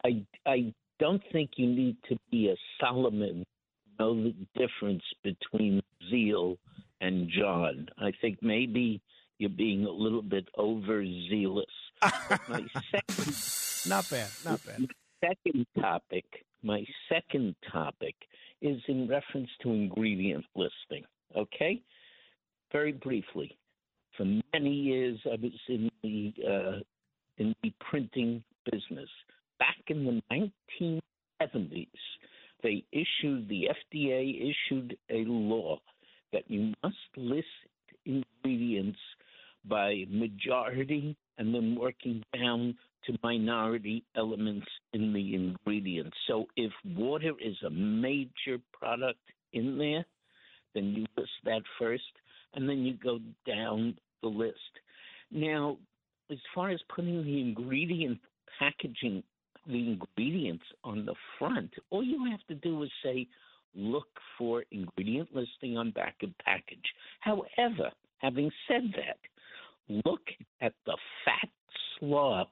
I I don't think you need to be a Solomon. to Know the difference between zeal and John. I think maybe you're being a little bit overzealous. My second, Not bad. Not bad. second topic. My second topic is in reference to ingredient listing. Okay, very briefly. For many years, I was in the uh, in the printing business. Back in the 1970s, they issued the FDA issued a law that you must list ingredients by majority and then working down to minority elements in the ingredients. So if water is a major product in there, then you list that first and then you go down the list. Now, as far as putting the ingredient packaging, the ingredients on the front, all you have to do is say, look for ingredient listing on back of package. However, having said that, look at the fat slobs,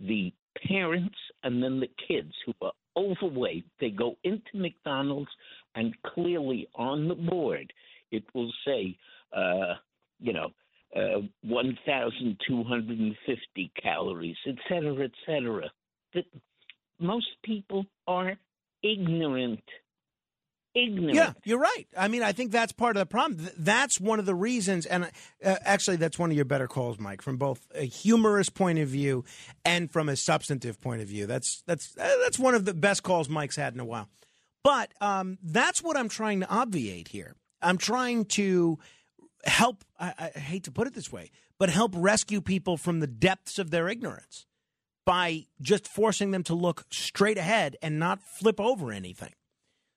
the parents and then the kids who are overweight. They go into McDonald's and clearly on the board it will say, uh, you know, uh, 1,250 calories, et cetera, et cetera. That most people are ignorant. Ignorant. Yeah, you're right. I mean, I think that's part of the problem. That's one of the reasons, and uh, actually, that's one of your better calls, Mike, from both a humorous point of view and from a substantive point of view. That's that's uh, that's one of the best calls Mike's had in a while. But um, that's what I'm trying to obviate here. I'm trying to help. I, I hate to put it this way, but help rescue people from the depths of their ignorance by just forcing them to look straight ahead and not flip over anything.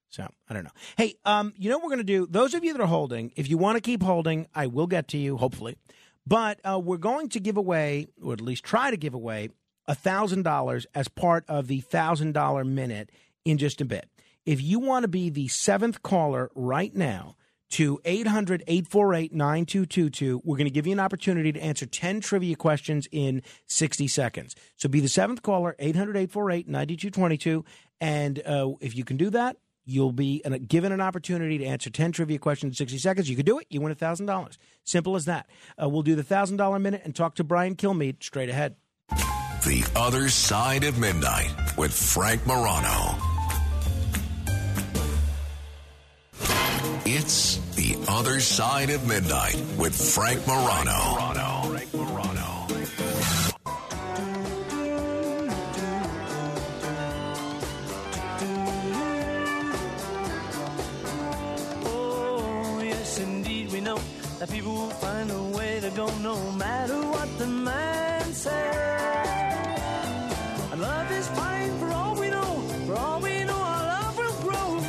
So I don't know. Hey, um, you know what we're going to do? Those of you that are holding, if you want to keep holding, I will get to you, hopefully. But uh, we're going to give away, or at least try to give away, $1,000 as part of the $1,000 minute in just a bit. If you want to be the seventh caller right now to 800 848 9222, we're going to give you an opportunity to answer 10 trivia questions in 60 seconds. So be the seventh caller, 800 848 9222. And uh, if you can do that, you'll be an, given an opportunity to answer 10 trivia questions in 60 seconds. You can do it, you win $1,000. Simple as that. Uh, we'll do the $1,000 minute and talk to Brian Kilmeade straight ahead. The Other Side of Midnight with Frank Morano. Other Side of Midnight with Frank Morano. Oh, yes, indeed, we know that people will find a way to go no matter what the man says. And love is fine for all we know, for all we know, our love will grow.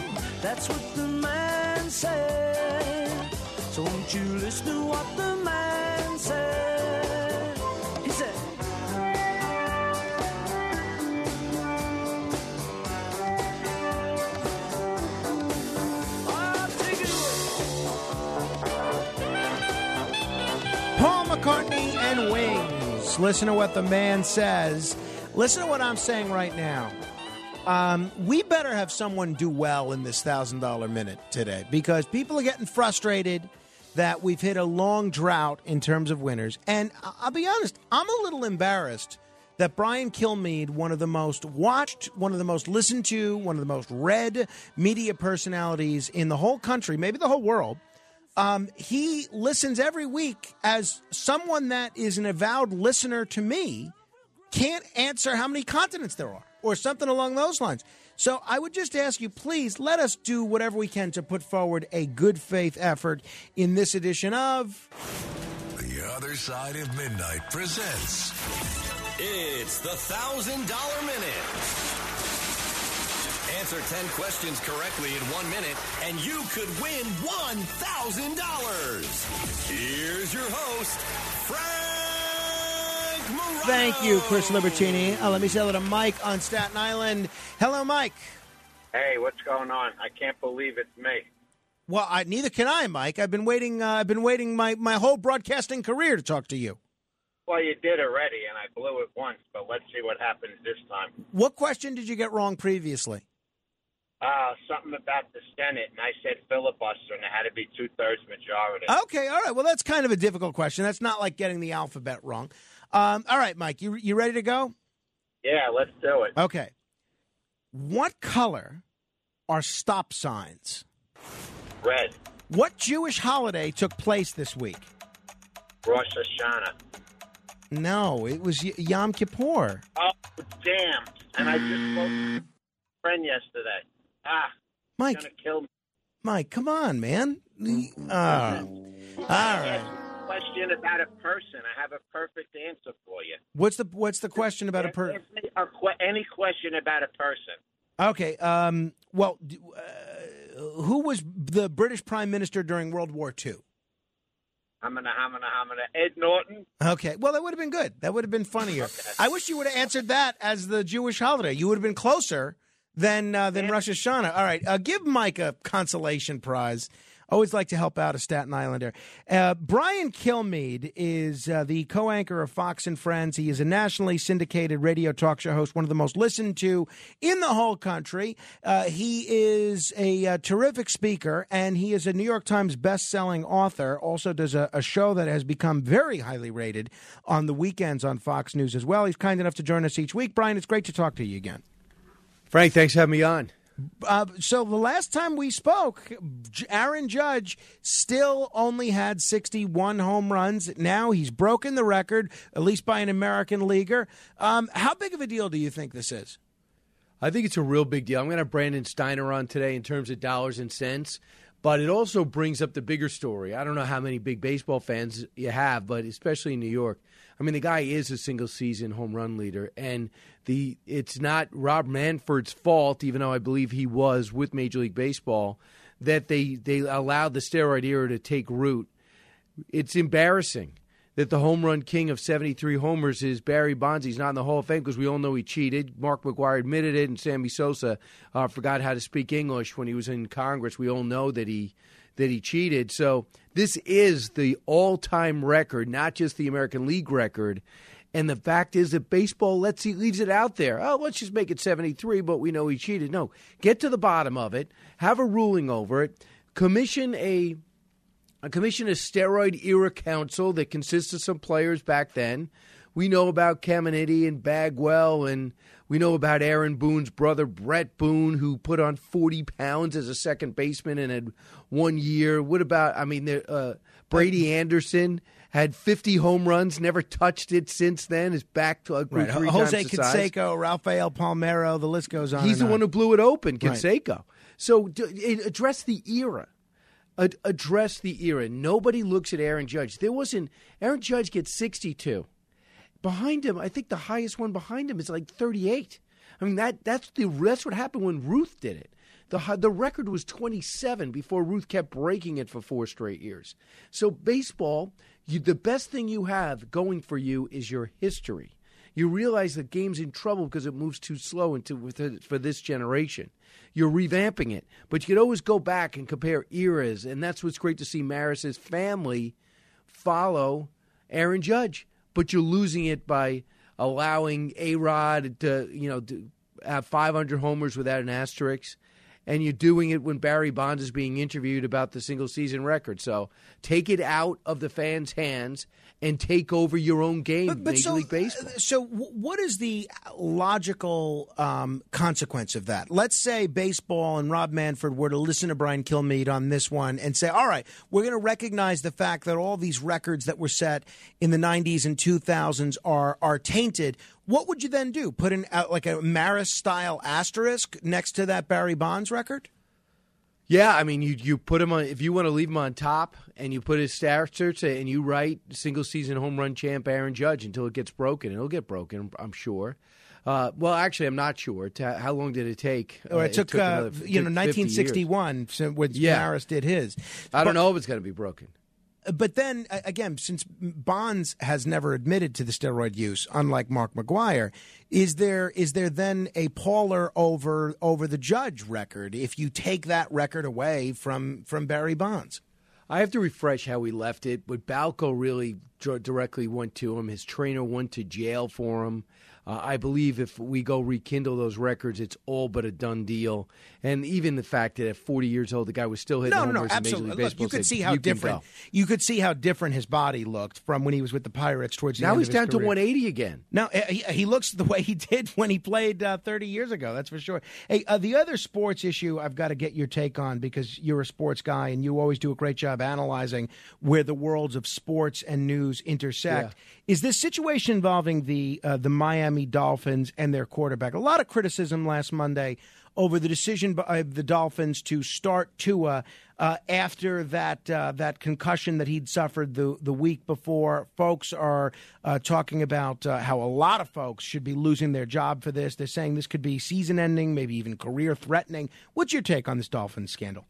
That's what the man said. So won't you listen to what the man said? He said, "Ah, take it away." Paul McCartney and Wings. Listen to what the man says. Listen to what I'm saying right now. Um, we better have someone do well in this thousand dollar minute today because people are getting frustrated that we've hit a long drought in terms of winners. And I'll be honest, I'm a little embarrassed that Brian Kilmeade, one of the most watched, one of the most listened to, one of the most read media personalities in the whole country, maybe the whole world, um, he listens every week as someone that is an avowed listener to me can't answer how many continents there are or something along those lines. So I would just ask you, please let us do whatever we can to put forward a good faith effort in this edition of. The Other Side of Midnight presents It's the thousand dollar minute. Answer 10 questions correctly in one minute, and you could win $1,000. Here's your host, Frank Thank you, Chris Libertini. Uh, let me say hello to Mike on Staten Island. Hello, Mike. Hey, what's going on? I can't believe it's me. Well, I, neither can I, Mike. I've been waiting. Uh, I've been waiting my, my whole broadcasting career to talk to you. Well, you did already, and I blew it once, but let's see what happens this time. What question did you get wrong previously? Uh, something about the Senate, and I said filibuster, and it had to be two thirds majority. Okay, all right. Well, that's kind of a difficult question. That's not like getting the alphabet wrong. Um, all right, Mike, you you ready to go? Yeah, let's do it. Okay. What color are stop signs? Red. What Jewish holiday took place this week? Rosh Hashanah. No, it was Yom Kippur. Oh, damn. And I just spoke to a friend yesterday. Ah, Mike. gonna kill me. Mike, come on, man. Ah. all right. Question about a person. I have a perfect answer for you. What's the what's the question about a per? Ask me a que- any question about a person. Okay. Um. Well, uh, who was the British Prime Minister during World War II? Hamina, hamina, hamina. Ed Norton. Okay. Well, that would have been good. That would have been funnier. I wish you would have answered that as the Jewish holiday. You would have been closer than uh, than Rosh Hashanah. All right. Uh, give Mike a consolation prize. Always like to help out a Staten Islander. Uh, Brian Kilmeade is uh, the co anchor of Fox and Friends. He is a nationally syndicated radio talk show host, one of the most listened to in the whole country. Uh, he is a uh, terrific speaker, and he is a New York Times best-selling author. Also, does a, a show that has become very highly rated on the weekends on Fox News as well. He's kind enough to join us each week. Brian, it's great to talk to you again. Frank, thanks for having me on. Uh, so the last time we spoke, Aaron Judge still only had 61 home runs. Now he's broken the record, at least by an American leaguer. Um, how big of a deal do you think this is? I think it's a real big deal. I'm going to have Brandon Steiner on today in terms of dollars and cents, but it also brings up the bigger story. I don't know how many big baseball fans you have, but especially in New York. I mean, the guy is a single season home run leader, and the it's not Rob Manfred's fault, even though I believe he was with Major League Baseball, that they they allowed the steroid era to take root. It's embarrassing that the home run king of 73 homers is Barry Bonds. He's not in the Hall of Fame because we all know he cheated. Mark McGwire admitted it, and Sammy Sosa uh, forgot how to speak English when he was in Congress. We all know that he that he cheated. So this is the all-time record, not just the American League record. And the fact is that baseball lets he leaves it out there. Oh, let's just make it 73, but we know he cheated. No, get to the bottom of it. Have a ruling over it. Commission a a commission a steroid era council that consists of some players back then. We know about Caminiti and Bagwell, and we know about Aaron Boone's brother Bret Boone, who put on forty pounds as a second baseman and had one year. What about? I mean, uh, Brady Anderson had fifty home runs, never touched it since then. Is back to grew Right. three Jose times. Canseco, Rafael Palmeiro, the list goes on. He's the one who blew it open, Right. Canseco. So d- it, address the era. Ad- address the era. Nobody looks at Aaron Judge. There wasn't Aaron Judge gets 62. Behind him, I think the highest one behind him is like 38. I mean that that's the that's what happened when Ruth did it. The the record was 27 before Ruth kept breaking it for four straight years. So baseball, you, the best thing you have going for you is your history. You realize the game's in trouble because it moves too slow into for this generation. You're revamping it, but you could always go back and compare eras, and that's what's great to see. Maris's family follow Aaron Judge, but you're losing it by allowing A Rod to you know to have 500 homers without an asterisk. And you're doing it when Barry Bonds is being interviewed about the single season record. So take it out of the fans' hands and take over your own game, Major League Baseball. So, what is the logical um, consequence of that? Let's say baseball and Rob Manfred were to listen to Brian Kilmeade on this one and say, all right, we're going to recognize the fact that all these records that were set in the 90s and 2000s are, are tainted. What would you then do? Put in uh, like a Maris style asterisk next to that Barry Bonds record? Yeah, I mean, you you put him on if you want to leave him on top, and you put his stats and you write single season home run champ Aaron Judge until it gets broken. It'll get broken, I'm sure. Uh, well, actually, I'm not sure. How long did it take? Or Uh, it took, uh, another- you know, took 50 years. 1961 so when Yeah. Maris did his. I don't know if it's going to be broken. But then again, since Bonds has never admitted to the steroid use, unlike Mark McGwire, is there is there then a parlor over over the Judge record if you take that record away from from Barry Bonds? I have to refresh how we left it, but Balco really directly went to him. His trainer went to jail for him. Uh, I believe if we go rekindle those records, it's all but a done deal. And even the fact that at 40 years old, the guy was still hitting No, no, homers no, in Major absolutely. League Look, Baseball. you could see how "You different. You could see how different his body looked from when he was with the Pirates towards the Now end he's of his down to 180 again. Now uh, he, he looks the way he did when he played uh, 30 years ago. That's for sure. Hey, uh, the other sports issue I've got to get your take on because you're a sports guy and you always do a great job analyzing where the worlds of sports and news intersect. Is this situation involving the uh, the Miami Dolphins and their quarterback? A lot of criticism last Monday over the decision by the Dolphins to start Tua uh, after that uh, that concussion that he'd suffered the the week before. Folks are uh, talking about uh, how a lot of folks should be losing their job for this. They're saying this could be season ending, maybe even career threatening. What's your take on this Dolphins scandal?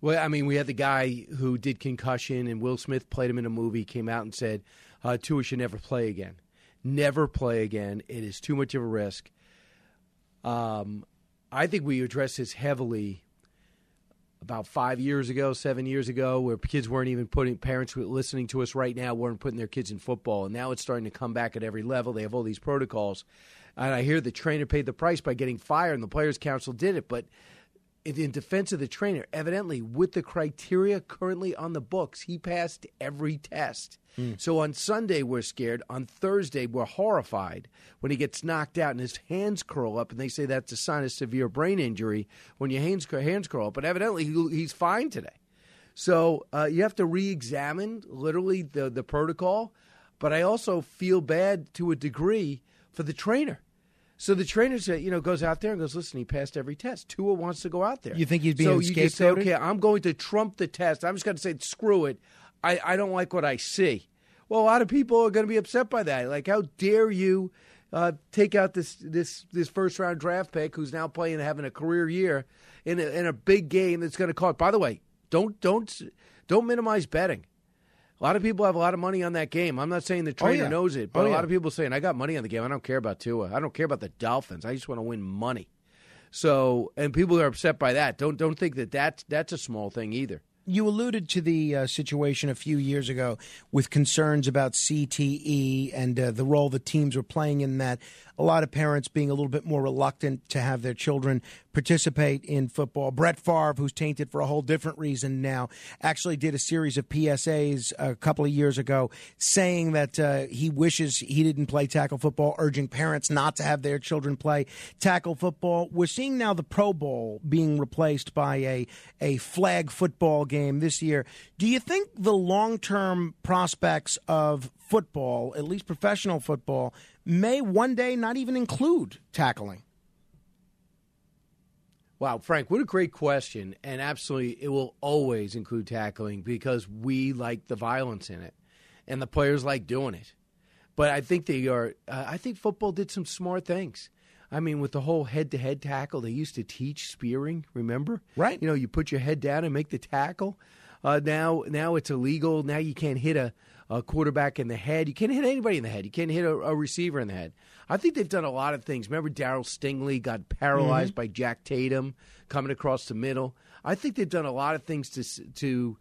Well, I mean, we had the guy who did concussion, and Will Smith played him in a movie. Came out and said, uh, "Tua should never play again. Never play again. It is too much of a risk." Um, I think we addressed this heavily about five years ago, seven years ago, where kids weren't even putting parents listening to us right now weren't putting their kids in football, and now it's starting to come back at every level. They have all these protocols, and I hear the trainer paid the price by getting fired, and the players' council did it, but in- defense of the trainer, evidently with the criteria currently on the books, he passed every test. So on Sunday we're scared. On Thursday we're horrified when he gets knocked out and his hands curl up, and they say that's a sign of severe brain injury when your hands hands curl up. But evidently he, he's fine today. So uh, you have to re-examine literally the the protocol. But I also feel bad to a degree for the trainer. So the trainer said, you know, goes out there and goes, listen, he passed every test. Tua wants to go out there. You think he's being so you just say, okay, I'm going to trump the test. I'm just going to say, screw it. I, I don't like what I see. Well, a lot of people are going to be upset by that. Like, how dare you uh, take out this this this first round draft pick who's now playing and having a career year in a, in a big game that's going to cost. By the way, don't don't don't minimize betting. A lot of people have a lot of money on that game. I'm not saying the Oh, trainer yeah. knows it, but Oh, a yeah. lot of people saying, I got money on the game. I don't care about Tua. I don't care about the Dolphins. I just want to win money. So, and people are upset by that. Don't don't think that that's, that's a small thing either. You alluded to the uh, situation a few years ago with concerns about CTE and uh, the role the teams were playing in that. A lot of parents being a little bit more reluctant to have their children participate in football. Brett Favre, who's tainted for a whole different reason now, actually did a series of PSAs a couple of years ago saying that uh, he wishes he didn't play tackle football, urging parents not to have their children play tackle football. We're seeing now the Pro Bowl being replaced by a, a flag football game this year. Do you think the long term prospects of football, at least professional football, may one day not even include tackling? Wow, Frank, what a great question. And absolutely, it will always include tackling because we like the violence in it and the players like doing it. But I think they are, uh, I think football did some smart things. I mean, with the whole head to head tackle, they used to teach spearing, remember? Right. You know, you put your head down and make the tackle. Uh, now, now it's illegal. Now you can't hit a, a quarterback in the head. You can't hit anybody in the head. You can't hit a, a receiver in the head. I think they've done a lot of things. Remember, Darryl Stingley got paralyzed by Jack Tatum coming across the middle. I think they've done a lot of things to to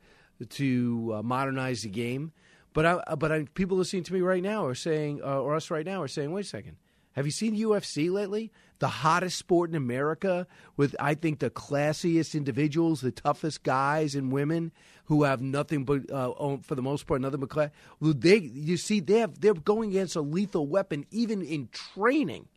to uh, modernize the game. But I, but I, people listening to me right now are saying, uh, or us right now are saying, wait a second. Have you seen UFC lately? The hottest sport in America, with I think the classiest individuals, the toughest guys and women who have nothing but, uh, for the most part, nothing but class. They, you see, they have they're going against a lethal weapon, even in training.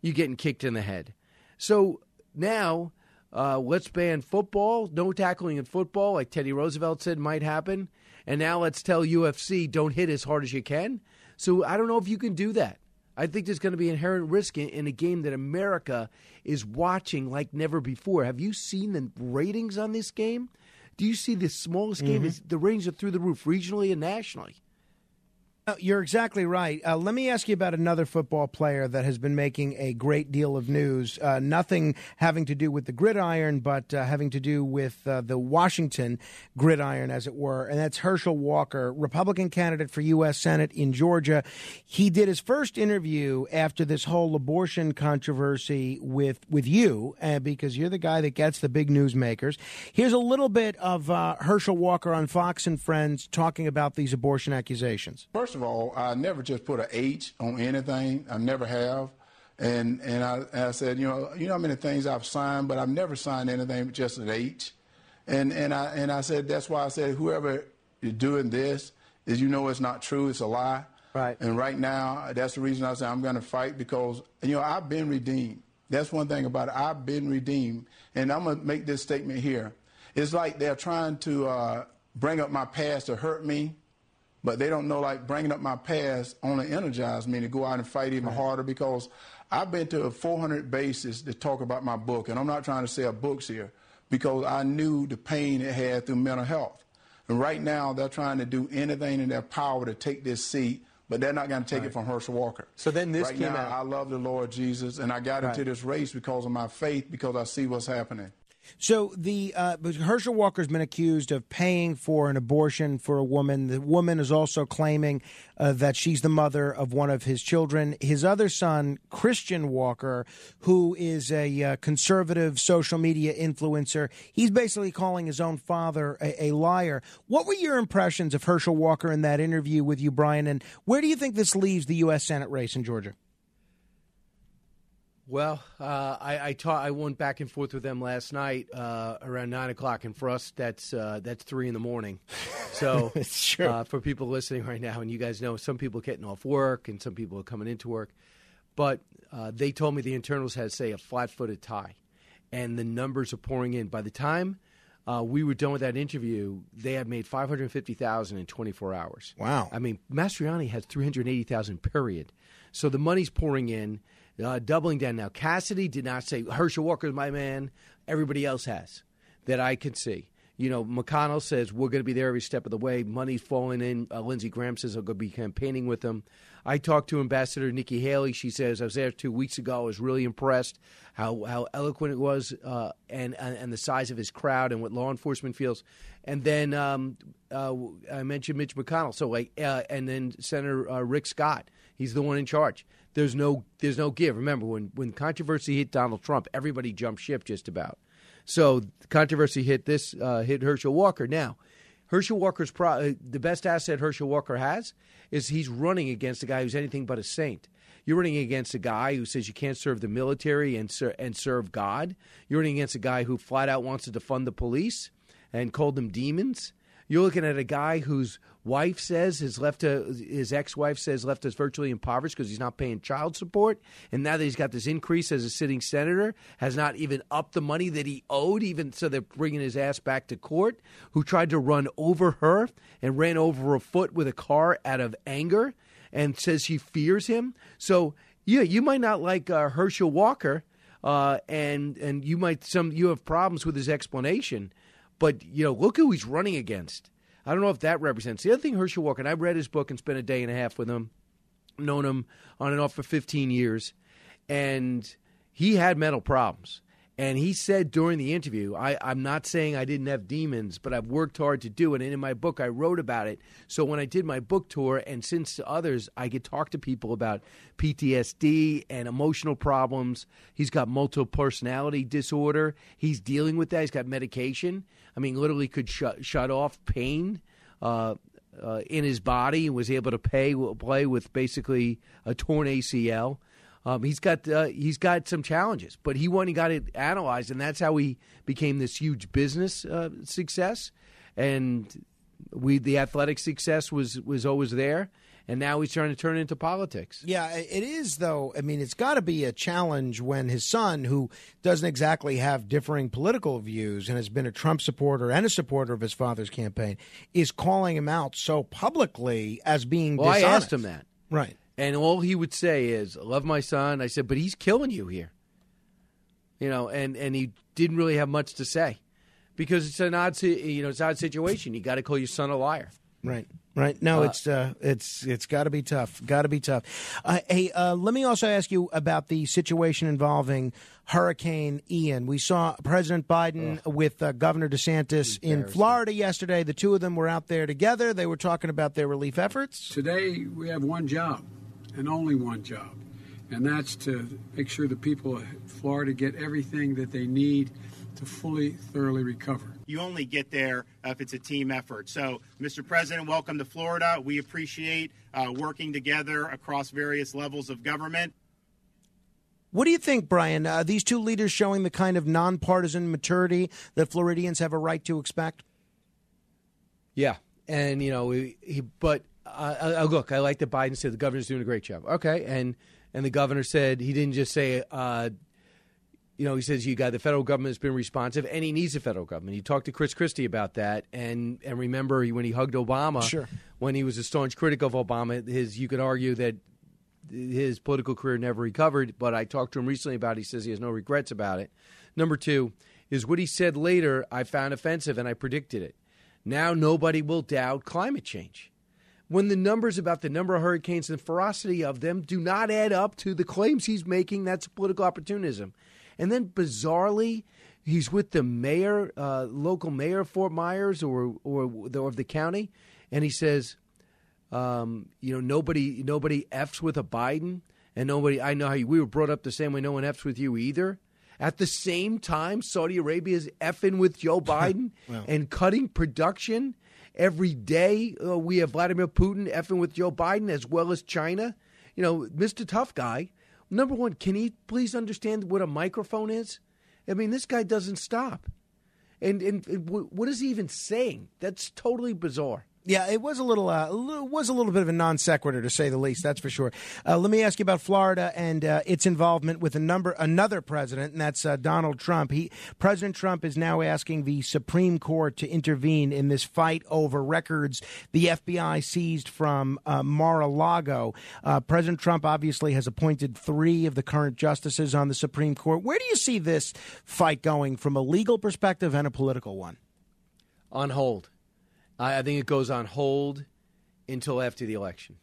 You're getting kicked in the head. So now, uh, let's ban football. No tackling in football, like Teddy Roosevelt said might happen. And now let's tell UFC don't hit as hard as you can. So I don't know if you can do that. I think there's going to be inherent risk in, in a game that America is watching like never before. Have you seen the ratings on this game? Do you see the smallest game? Mhm. Is the ratings are through the roof, regionally and nationally. You're exactly right. Uh, let me ask you about another football player that has been making a great deal of news. Uh, nothing having to do with the gridiron, but uh, having to do with uh, the Washington gridiron, as it were. And that's Herschel Walker, Republican candidate for U.S. Senate in Georgia. He did his first interview after this whole abortion controversy with with you, uh, because you're the guy that gets the big newsmakers. Here's a little bit of uh, Herschel Walker on Fox and Friends talking about these abortion accusations. First of all, I never just put a H on anything. I never have. And and I, and I said, you know, you know how many things I've signed, but I've never signed anything with just an H. And and I and I said that's why I said whoever is doing this is you know it's not true, it's a lie. Right. And right now, that's the reason I say I'm going to fight because you know I've been redeemed. That's one thing about it. I've been redeemed, and I'm going to make this statement here. It's like they're trying to uh, bring up my past to hurt me, but they don't know like bringing up my past only energized me to go out and fight even harder because I've been to 400 bases to talk about my book, and I'm not trying to sell books here because I knew the pain it had through mental health. And right now, they're trying to do anything in their power to take this seat, but they're not going to take it from Herschel Walker. So then this right came now, out. I love the Lord Jesus, and I got into this race because of my faith, because I see what's happening. So the uh, Herschel Walker's been accused of paying for an abortion for a woman. The woman is also claiming uh, that she's the mother of one of his children. His other son, Christian Walker, who is a uh, conservative social media influencer, he's basically calling his own father a, a liar. What were your impressions of Herschel Walker in that interview with you, Brian? And where do you think this leaves the U.S. Senate race in Georgia? Well, uh, I I, ta- I went back and forth with them last night uh, around nine o'clock, and for us, that's uh, that's three in the morning. So, Uh, for people listening right now, and you guys know, some people getting off work, and some people are coming into work. But uh, they told me the internals had say a flat-footed tie, and the numbers are pouring in. By the time uh, we were done with that interview, they had made five hundred fifty thousand in twenty-four hours. Wow! I mean, Mastriano has three hundred eighty thousand. Period. So the money's pouring in, uh, doubling down now. Cassidy did not say Herschel Walker's my man. Everybody else has that I can see. You know, McConnell says we're going to be there every step of the way. Money's falling in. Uh, Lindsey Graham says I'm going to be campaigning with them. I talked to Ambassador Nikki Haley. She says I was there two weeks ago. I was really impressed how how eloquent it was, uh, and, and and the size of his crowd and what law enforcement feels. And then um, uh, I mentioned Mitch McConnell. So like, uh, and then Senator uh, Rick Scott. He's the one in charge. There's no there's no give. Remember when when controversy hit Donald Trump, everybody jumped ship just about. So controversy hit this uh, hit Herschel Walker. Now, Herschel Walker's pro- uh, the best asset Herschel Walker has is he's running against a guy who's anything but a saint. You're running against a guy who says you can't serve the military and ser- and serve God. You're running against a guy who flat out wants to defund the police and called them demons. You're looking at a guy whose wife says his left his ex-wife says left us virtually impoverished because he's not paying child support, and now that he's got this increase as a sitting senator, has not even upped the money that he owed, even so they're bringing his ass back to court. Who tried to run over her and ran over a foot with a car out of anger, and says she fears him. So yeah, you might not like uh, Herschel Walker, uh, and and you might some you have problems with his explanation. But you know, look who he's running against. I don't know if that represents the other thing. Herschel Walker, and I read his book and spent a day and a half with him, known him on and off for 15 years, and he had mental problems. And he said during the interview, I, I'm not saying I didn't have demons, but I've worked hard to do it. And in my book, I wrote about it. So when I did my book tour, and since to others, I could talk to people about PTSD and emotional problems. He's got multiple personality disorder. He's dealing with that. He's got medication. I mean, literally could shut, shut off pain. Uh, uh, in his body and was able to pay play with basically a torn ACL. Um, he's got uh, he's got some challenges, but he went and got it analyzed, and that's how he became this huge business uh, success. And we the athletic success was was always there, and now he's trying to turn it into politics. Yeah, it is though. I mean, it's got to be a challenge when his son, who doesn't exactly have differing political views and has been a Trump supporter and a supporter of his father's campaign, is calling him out so publicly as being Well, I asked him that. Right. And all he would say is, "I love my son." I said, "But he's killing you here." You know, and and he didn't really have much to say because it's an odd, you know, it's an odd situation. You got to call your son a liar. Right. Right. No, Uh, it's uh, it's it's got to be tough. Got to be tough. Uh, hey, uh, let me also ask you about the situation involving Hurricane Ian. We saw President Biden with uh, Governor DeSantis in Florida yesterday. The two of them were out there together. They were talking about their relief efforts. Today, we have one job and only one job, and that's to make sure the people of Florida get everything that they need to fully, thoroughly recover. You only get there if it's a team effort. So, Mr. President, welcome to Florida. We appreciate uh, working together across various levels of government. What do you think, Brian? Uh, these two leaders showing the kind of nonpartisan maturity that Floridians have a right to expect? Yeah, and you know, he, he but uh, uh, look, I like that Biden said the governor's doing a great job. Okay, and and the governor said he didn't just say, uh, you know, he says you got the federal government has been responsive, and he needs the federal government. He talked to Chris Christie about that, and and remember when he hugged Obama, Sure. when he was a staunch critic of Obama, his you could argue that his political career never recovered. But I talked to him recently about. it. He says he has no regrets about it. Number two is what he said later. I found offensive, and I predicted it. Now nobody will doubt climate change when the numbers about the number of hurricanes and the ferocity of them do not add up to the claims he's making, that's political opportunism. And then bizarrely, he's with the mayor, uh, local mayor of Fort Myers or or the, of the county, and he says, um, you know, nobody nobody f's with a Biden, and nobody. I know how you, we were brought up the same way. No one f's with you either. At the same time, Saudi Arabia is effing with Joe Biden Well. and cutting production. Every day, uh, we have Vladimir Putin effing with Joe Biden as well as China. You know, Mr. Tough Guy. Number one, can he please understand what a microphone is? I mean, this guy doesn't stop. And, and, and what is he even saying? That's totally bizarre. Yeah, it was a little, uh, was a little bit of a non sequitur to say the least. That's for sure. Uh, let me ask you about Florida and uh, its involvement with a number, another president, and that's uh, Donald Trump. He, President Trump is now asking the Supreme Court to intervene in this fight over records the FBI seized from uh, Mar-a-Lago. Uh, President Trump obviously has appointed three of the current justices on the Supreme Court. Where do you see this fight going from a legal perspective and a political one? on hold. I, I think it goes on hold until after the election,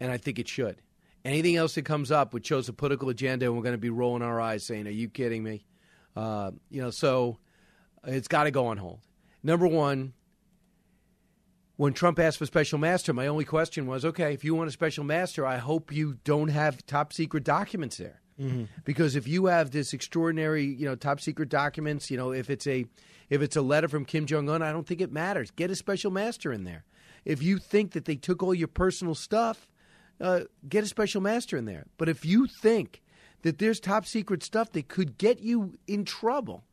and I think it should. Anything else that comes up which shows a political agenda, and we're going to be rolling our eyes, saying, "Are you kidding me?" Uh, you know, so it's got to go on hold. Number one, when Trump asked for special master, my only question was, "Okay, if you want a special master, I hope you don't have top secret documents there." because if you have this extraordinary, you know, top secret documents, you know, if it's a if it's a letter from Kim Jong Un, I don't think it matters. Get a special master in there. If you think that they took all your personal stuff, uh, get a special master in there. But if you think that there's top secret stuff that could get you in trouble,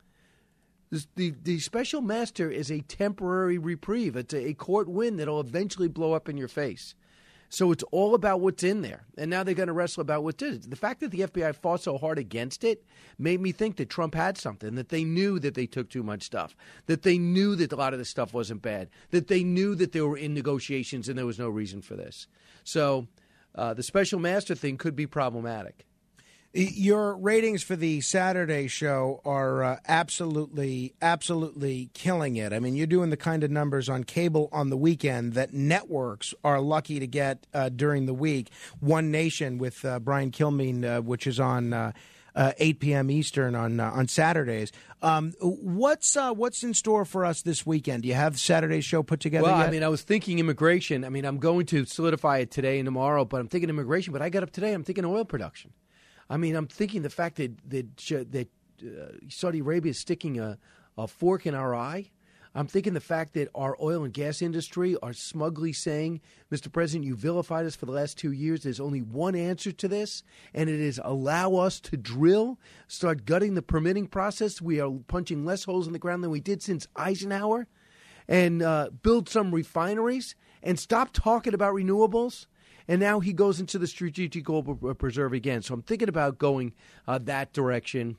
the the special master is a temporary reprieve. It's a, a court win that'll eventually blow up in your face. So it's all about what's in there. And now they're going to wrestle about what it. The fact that the FBI fought so hard against it made me think that Trump had something, that they knew that they took too much stuff, that they knew that a lot of the stuff wasn't bad, that they knew that they were in negotiations and there was no reason for this. So uh, the special master thing could be problematic. Your ratings for the Saturday show are uh, absolutely, absolutely killing it. I mean, you're doing the kind of numbers on cable on the weekend that networks are lucky to get uh, during the week. One Nation with uh, Brian Kilmeade, uh, which is on. Uh, uh, 8 p.m. Eastern on uh, on Saturdays. Um, what's uh, what's in store for us this weekend? Do you have Saturday's show put together Well, yet? I mean, I was thinking immigration. I mean, I'm going to solidify it today and tomorrow, but I'm thinking immigration. But I got up today. I'm thinking oil production. I mean, I'm thinking the fact that that that uh, Saudi Arabia is sticking a, a fork in our eye. I'm thinking the fact that our oil and gas industry are smugly saying, Mr. President, you vilified us for the last two years. There's only one answer to this, and it is allow us to drill, start gutting the permitting process. We are punching less holes in the ground than we did since Eisenhower, and uh, build some refineries, and stop talking about renewables. And now he goes into the strategic goal pre- preserve again. So I'm thinking about going uh, that direction,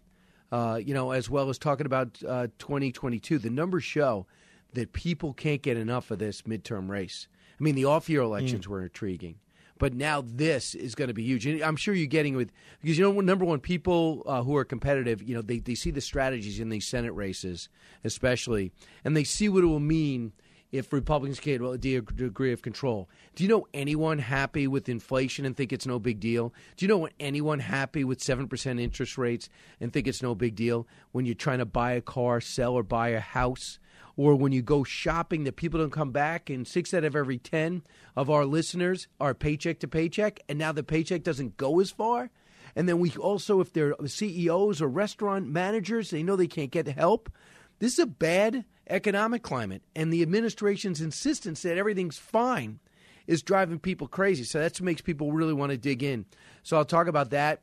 uh, you know, as well as talking about uh, 2022. The numbers show that people can't get enough of this midterm race. I mean, the off-year elections were intriguing, but now this is going to be huge. And I'm sure you're getting with because you know, number one, people uh, who are competitive, you know, they they see the strategies in these Senate races, especially, and they see what it will mean if Republicans get a degree of control. Do you know anyone happy with inflation and think it's no big deal? Do you know anyone happy with 7% interest rates and think it's no big deal when you're trying to buy a car, sell, or buy a house? Or when you go shopping, that people don't come back, and six out of every 10 of our listeners are paycheck to paycheck, and now the paycheck doesn't go as far? And then we also, if they're CEOs or restaurant managers, they know they can't get help. This is a bad economic climate, and the administration's insistence that everything's fine is driving people crazy. So that makes people really want to dig in. So I'll talk about that.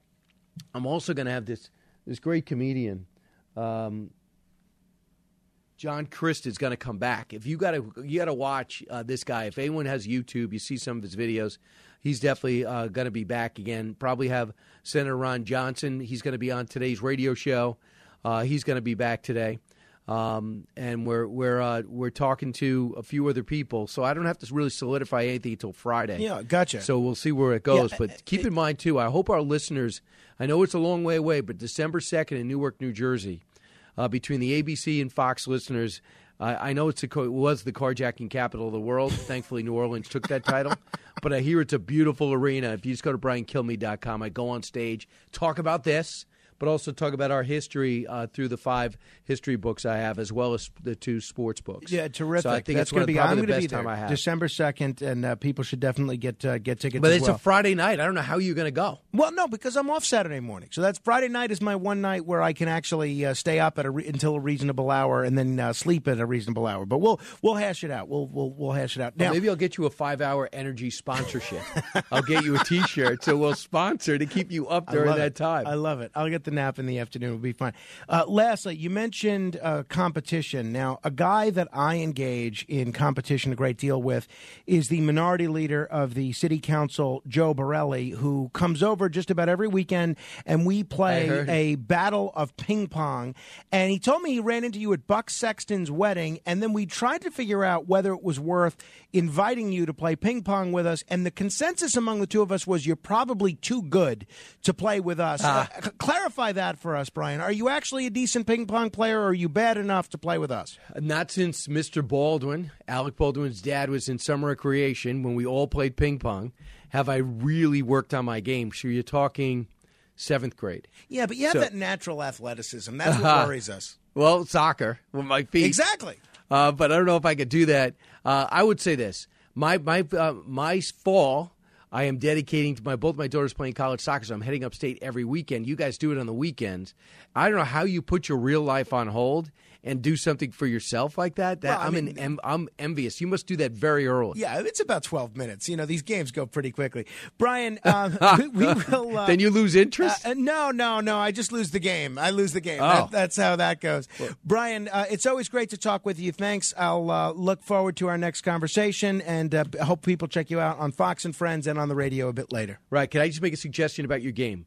I'm also going to have this this great comedian. Um, John Crist is going to come back. If you got to, you got to watch uh, this guy. If anyone has YouTube, you see some of his videos. He's definitely uh, going to be back again. Probably have Senator Ron Johnson. He's going to be on today's radio show. Uh, he's going to be back today, um, and we're we're uh, we're talking to a few other people. So I don't have to really solidify anything until Friday. Yeah, gotcha. So we'll see where it goes. Yeah, but keep in mind too. I hope our listeners. I know it's a long way away, but December second in Newark, New Jersey uh, between the ABC and Fox listeners. I I know it's a, it was the carjacking capital of the world. Thankfully, New Orleans took that title. But I hear it's a beautiful arena. If you just go to briankilmeade.com, I go on stage, talk about this, but also talk about our history uh, through the five history books I have, as well as the two sports books. Yeah, terrific. So I think that's going to be. I'm the going to be there time I have. December second, and uh, people should definitely get uh, get tickets. but it's well. a Friday night. I don't know how you're going to go. Well, no, because I'm off Saturday morning. So that's Friday night is my one night where I can actually uh, stay up at a re- until a reasonable hour and then uh, sleep at a reasonable hour. But we'll we'll hash it out. We'll we'll, we'll hash it out. Well, Now, maybe I'll get you a five-hour energy sponsorship. I'll get you a T-shirt, so we'll sponsor to keep you up during that it. time. I love it. I'll get the nap in the afternoon. It'll be fine. Uh, lastly, you mentioned uh, competition. Now, a guy that I engage in competition a great deal with is the minority leader of the city council, Joe Borelli, who comes over just about every weekend and we play a battle of ping pong. And he told me he ran into you at Buck Sexton's wedding, and then we tried to figure out whether it was worth inviting you to play ping pong with us. And the consensus among the two of us was you're probably too good to play with us. Ah. Uh, c- clarify that for us, Brian. Are you actually a decent ping pong player, or are you bad enough to play with us? Not since Mr. Baldwin, Alec Baldwin's dad, was in summer recreation when we all played ping pong. Have I really worked on my game? So you're talking seventh grade. Yeah, but you have So- that natural athleticism. That's what worries us. Well, soccer with my feet. Exactly. Uh, but I don't know if I could do that. Uh, I would say this: my my uh, my fall. I am dedicating to my both my daughters playing college soccer, so I'm heading upstate every weekend. You guys do it on the weekends. I don't know how you put your real life on hold and do something for yourself like that. That Well, I I'm mean- an I'm envious. You must do that very early. Yeah, it's about 12 minutes. You know, these games go pretty quickly. Brian, um, we, we will. Uh, Then you lose interest? Uh, uh, no, no, no. I just lose the game. I lose the game. Oh. That, that's how that goes. Brian, uh, it's always great to talk with you. Thanks. I'll uh, look forward to our next conversation and uh, hope people check you out on Fox and Friends and on the radio a bit later. Right. Can I just make a suggestion about your game,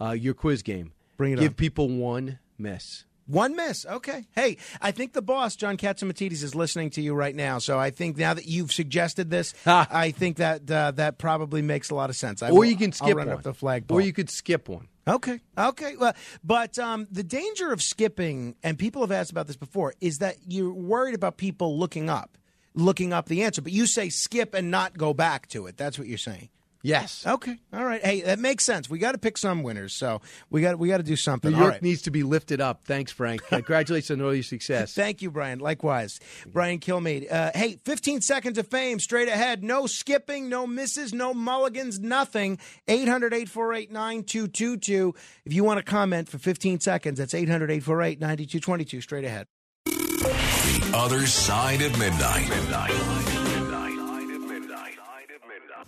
uh, your quiz game? Bring it Give on. people one miss. One miss. Okay. Hey, I think the boss, John Catsimatidis, is listening to you right now. So I think now that you've suggested this, I think that uh, that probably makes a lot of sense. I or will- you can I'll skip run one. up the flag. Or you could skip one. Okay. Okay. Well, but um, the danger of skipping, and people have asked about this before, is that you're worried about people looking up, looking up the answer. But you say skip and not go back to it. That's what you're saying. Yes. Okay. All right. Hey, that makes sense. We got to pick some winners, so we got we got to do something. New York right. needs to be lifted up. Thanks, Frank. Congratulations on all your success. Thank you, Brian. Likewise, Brian Kilmeade. Uh, hey, 15 seconds of fame straight ahead. No skipping, no misses, no mulligans, nothing. 800 848 9222. If you want to comment for 15 seconds, that's 800 848 9222. Straight ahead. The other side of midnight. midnight.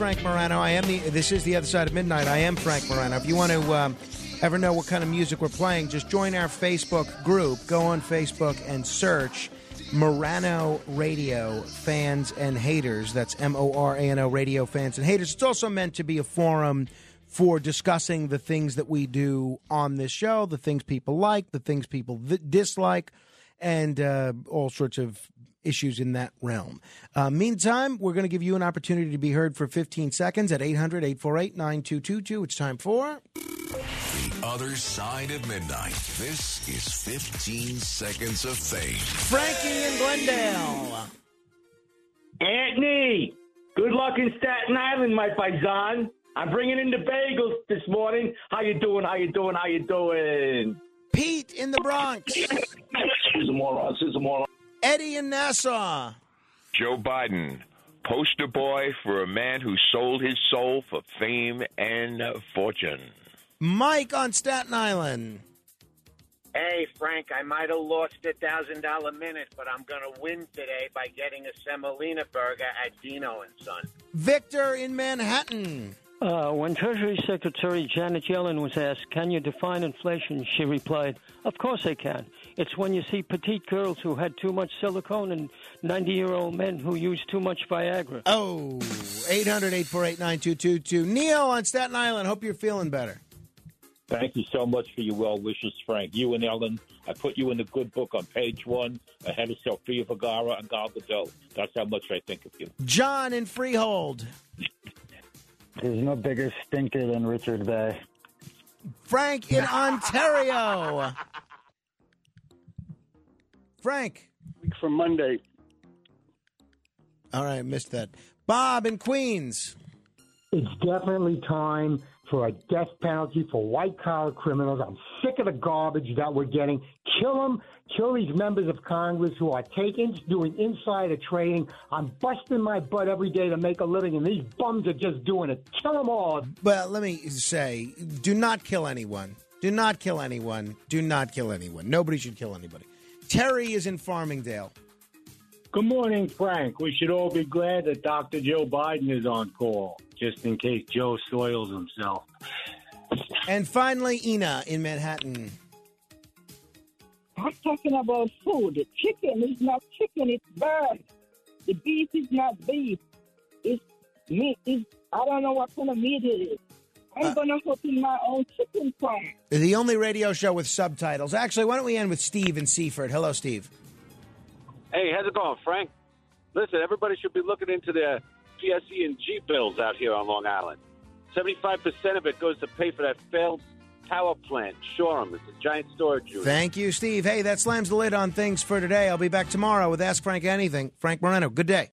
Frank Morano. I am the. This is the other side of midnight. I am Frank Morano. If you want to um, ever know what kind of music we're playing, just join our Facebook group. Go on Facebook and search Morano Radio fans and haters. That's M O R A N O Radio fans and haters. It's also meant to be a forum for discussing the things that we do on this show, the things people like, the things people th- dislike, and uh, all sorts of issues in that realm. Uh, meantime, we're going to give you an opportunity to be heard for 15 seconds at 800 848 9222. It's time for. The other side of midnight. This is 15 seconds of fame. Frankie in Glendale. Anthony, good luck in Staten Island, my paisan. I'm bringing in the bagels this morning. How you doing? How you doing? How you doing? Pete in the Bronx. She's a moron. She's a moron. Eddie in Nassau. Joe Biden, poster boy for a man who sold his soul for fame and fortune. Mike on Staten Island. Hey, Frank, I might have lost a thousand dollar minute, but I'm gonna win today by getting a semolina burger at Dino and Son. Victor in Manhattan. Uh, when Treasury Secretary Janet Yellen was asked, Can you define inflation? she replied, Of course I can. It's when you see petite girls who had too much silicone and 90 year old men who use too much Viagra. Oh, 800 848 9222. Neil on Staten Island. Hope you're feeling better. Thank you so much for your well wishes, Frank. You and Ellen, I put you in the good book on page one, ahead of Sofia Vergara and Gal Gadot. That's how much I think of you. John in Freehold. There's no bigger stinker than Richard Bey. Frank in Ontario. Frank. Week from Monday. All right, missed that. Bob in Queens. It's definitely time for a death penalty for white collar criminals. I'm sick of the garbage that we're getting. Kill them. Kill these members of Congress who are taking, doing insider trading. I'm busting my butt every day to make a living, and these bums are just doing it. Kill them all. Well, let me say do not kill anyone. Do not kill anyone. Do not kill anyone. Nobody should kill anybody. Terry is in Farmingdale. Good morning, Frank. We should all be glad that Dr. Joe Biden is on call, just in case Joe soils himself. And finally, Ina in Manhattan. I'm talking about food. The chicken is not chicken, it's bird. The beef is not beef. It's meat. It's, I don't know what kind of meat it is. I'm Uh, going to open my own chicken farm. The only radio show with subtitles. Actually, why don't we end with Steve in Seaford? Hello, Steve. Hey, how's it going, Frank? Listen, everybody should be looking into their PSE and G bills out here on Long Island. 75% of it goes to pay for that failed power plant, Shoreham. It's a giant storage unit. Thank you, Steve. Hey, that slams the lid on things for today. I'll be back tomorrow with Ask Frank Anything. Frank Morano, good day.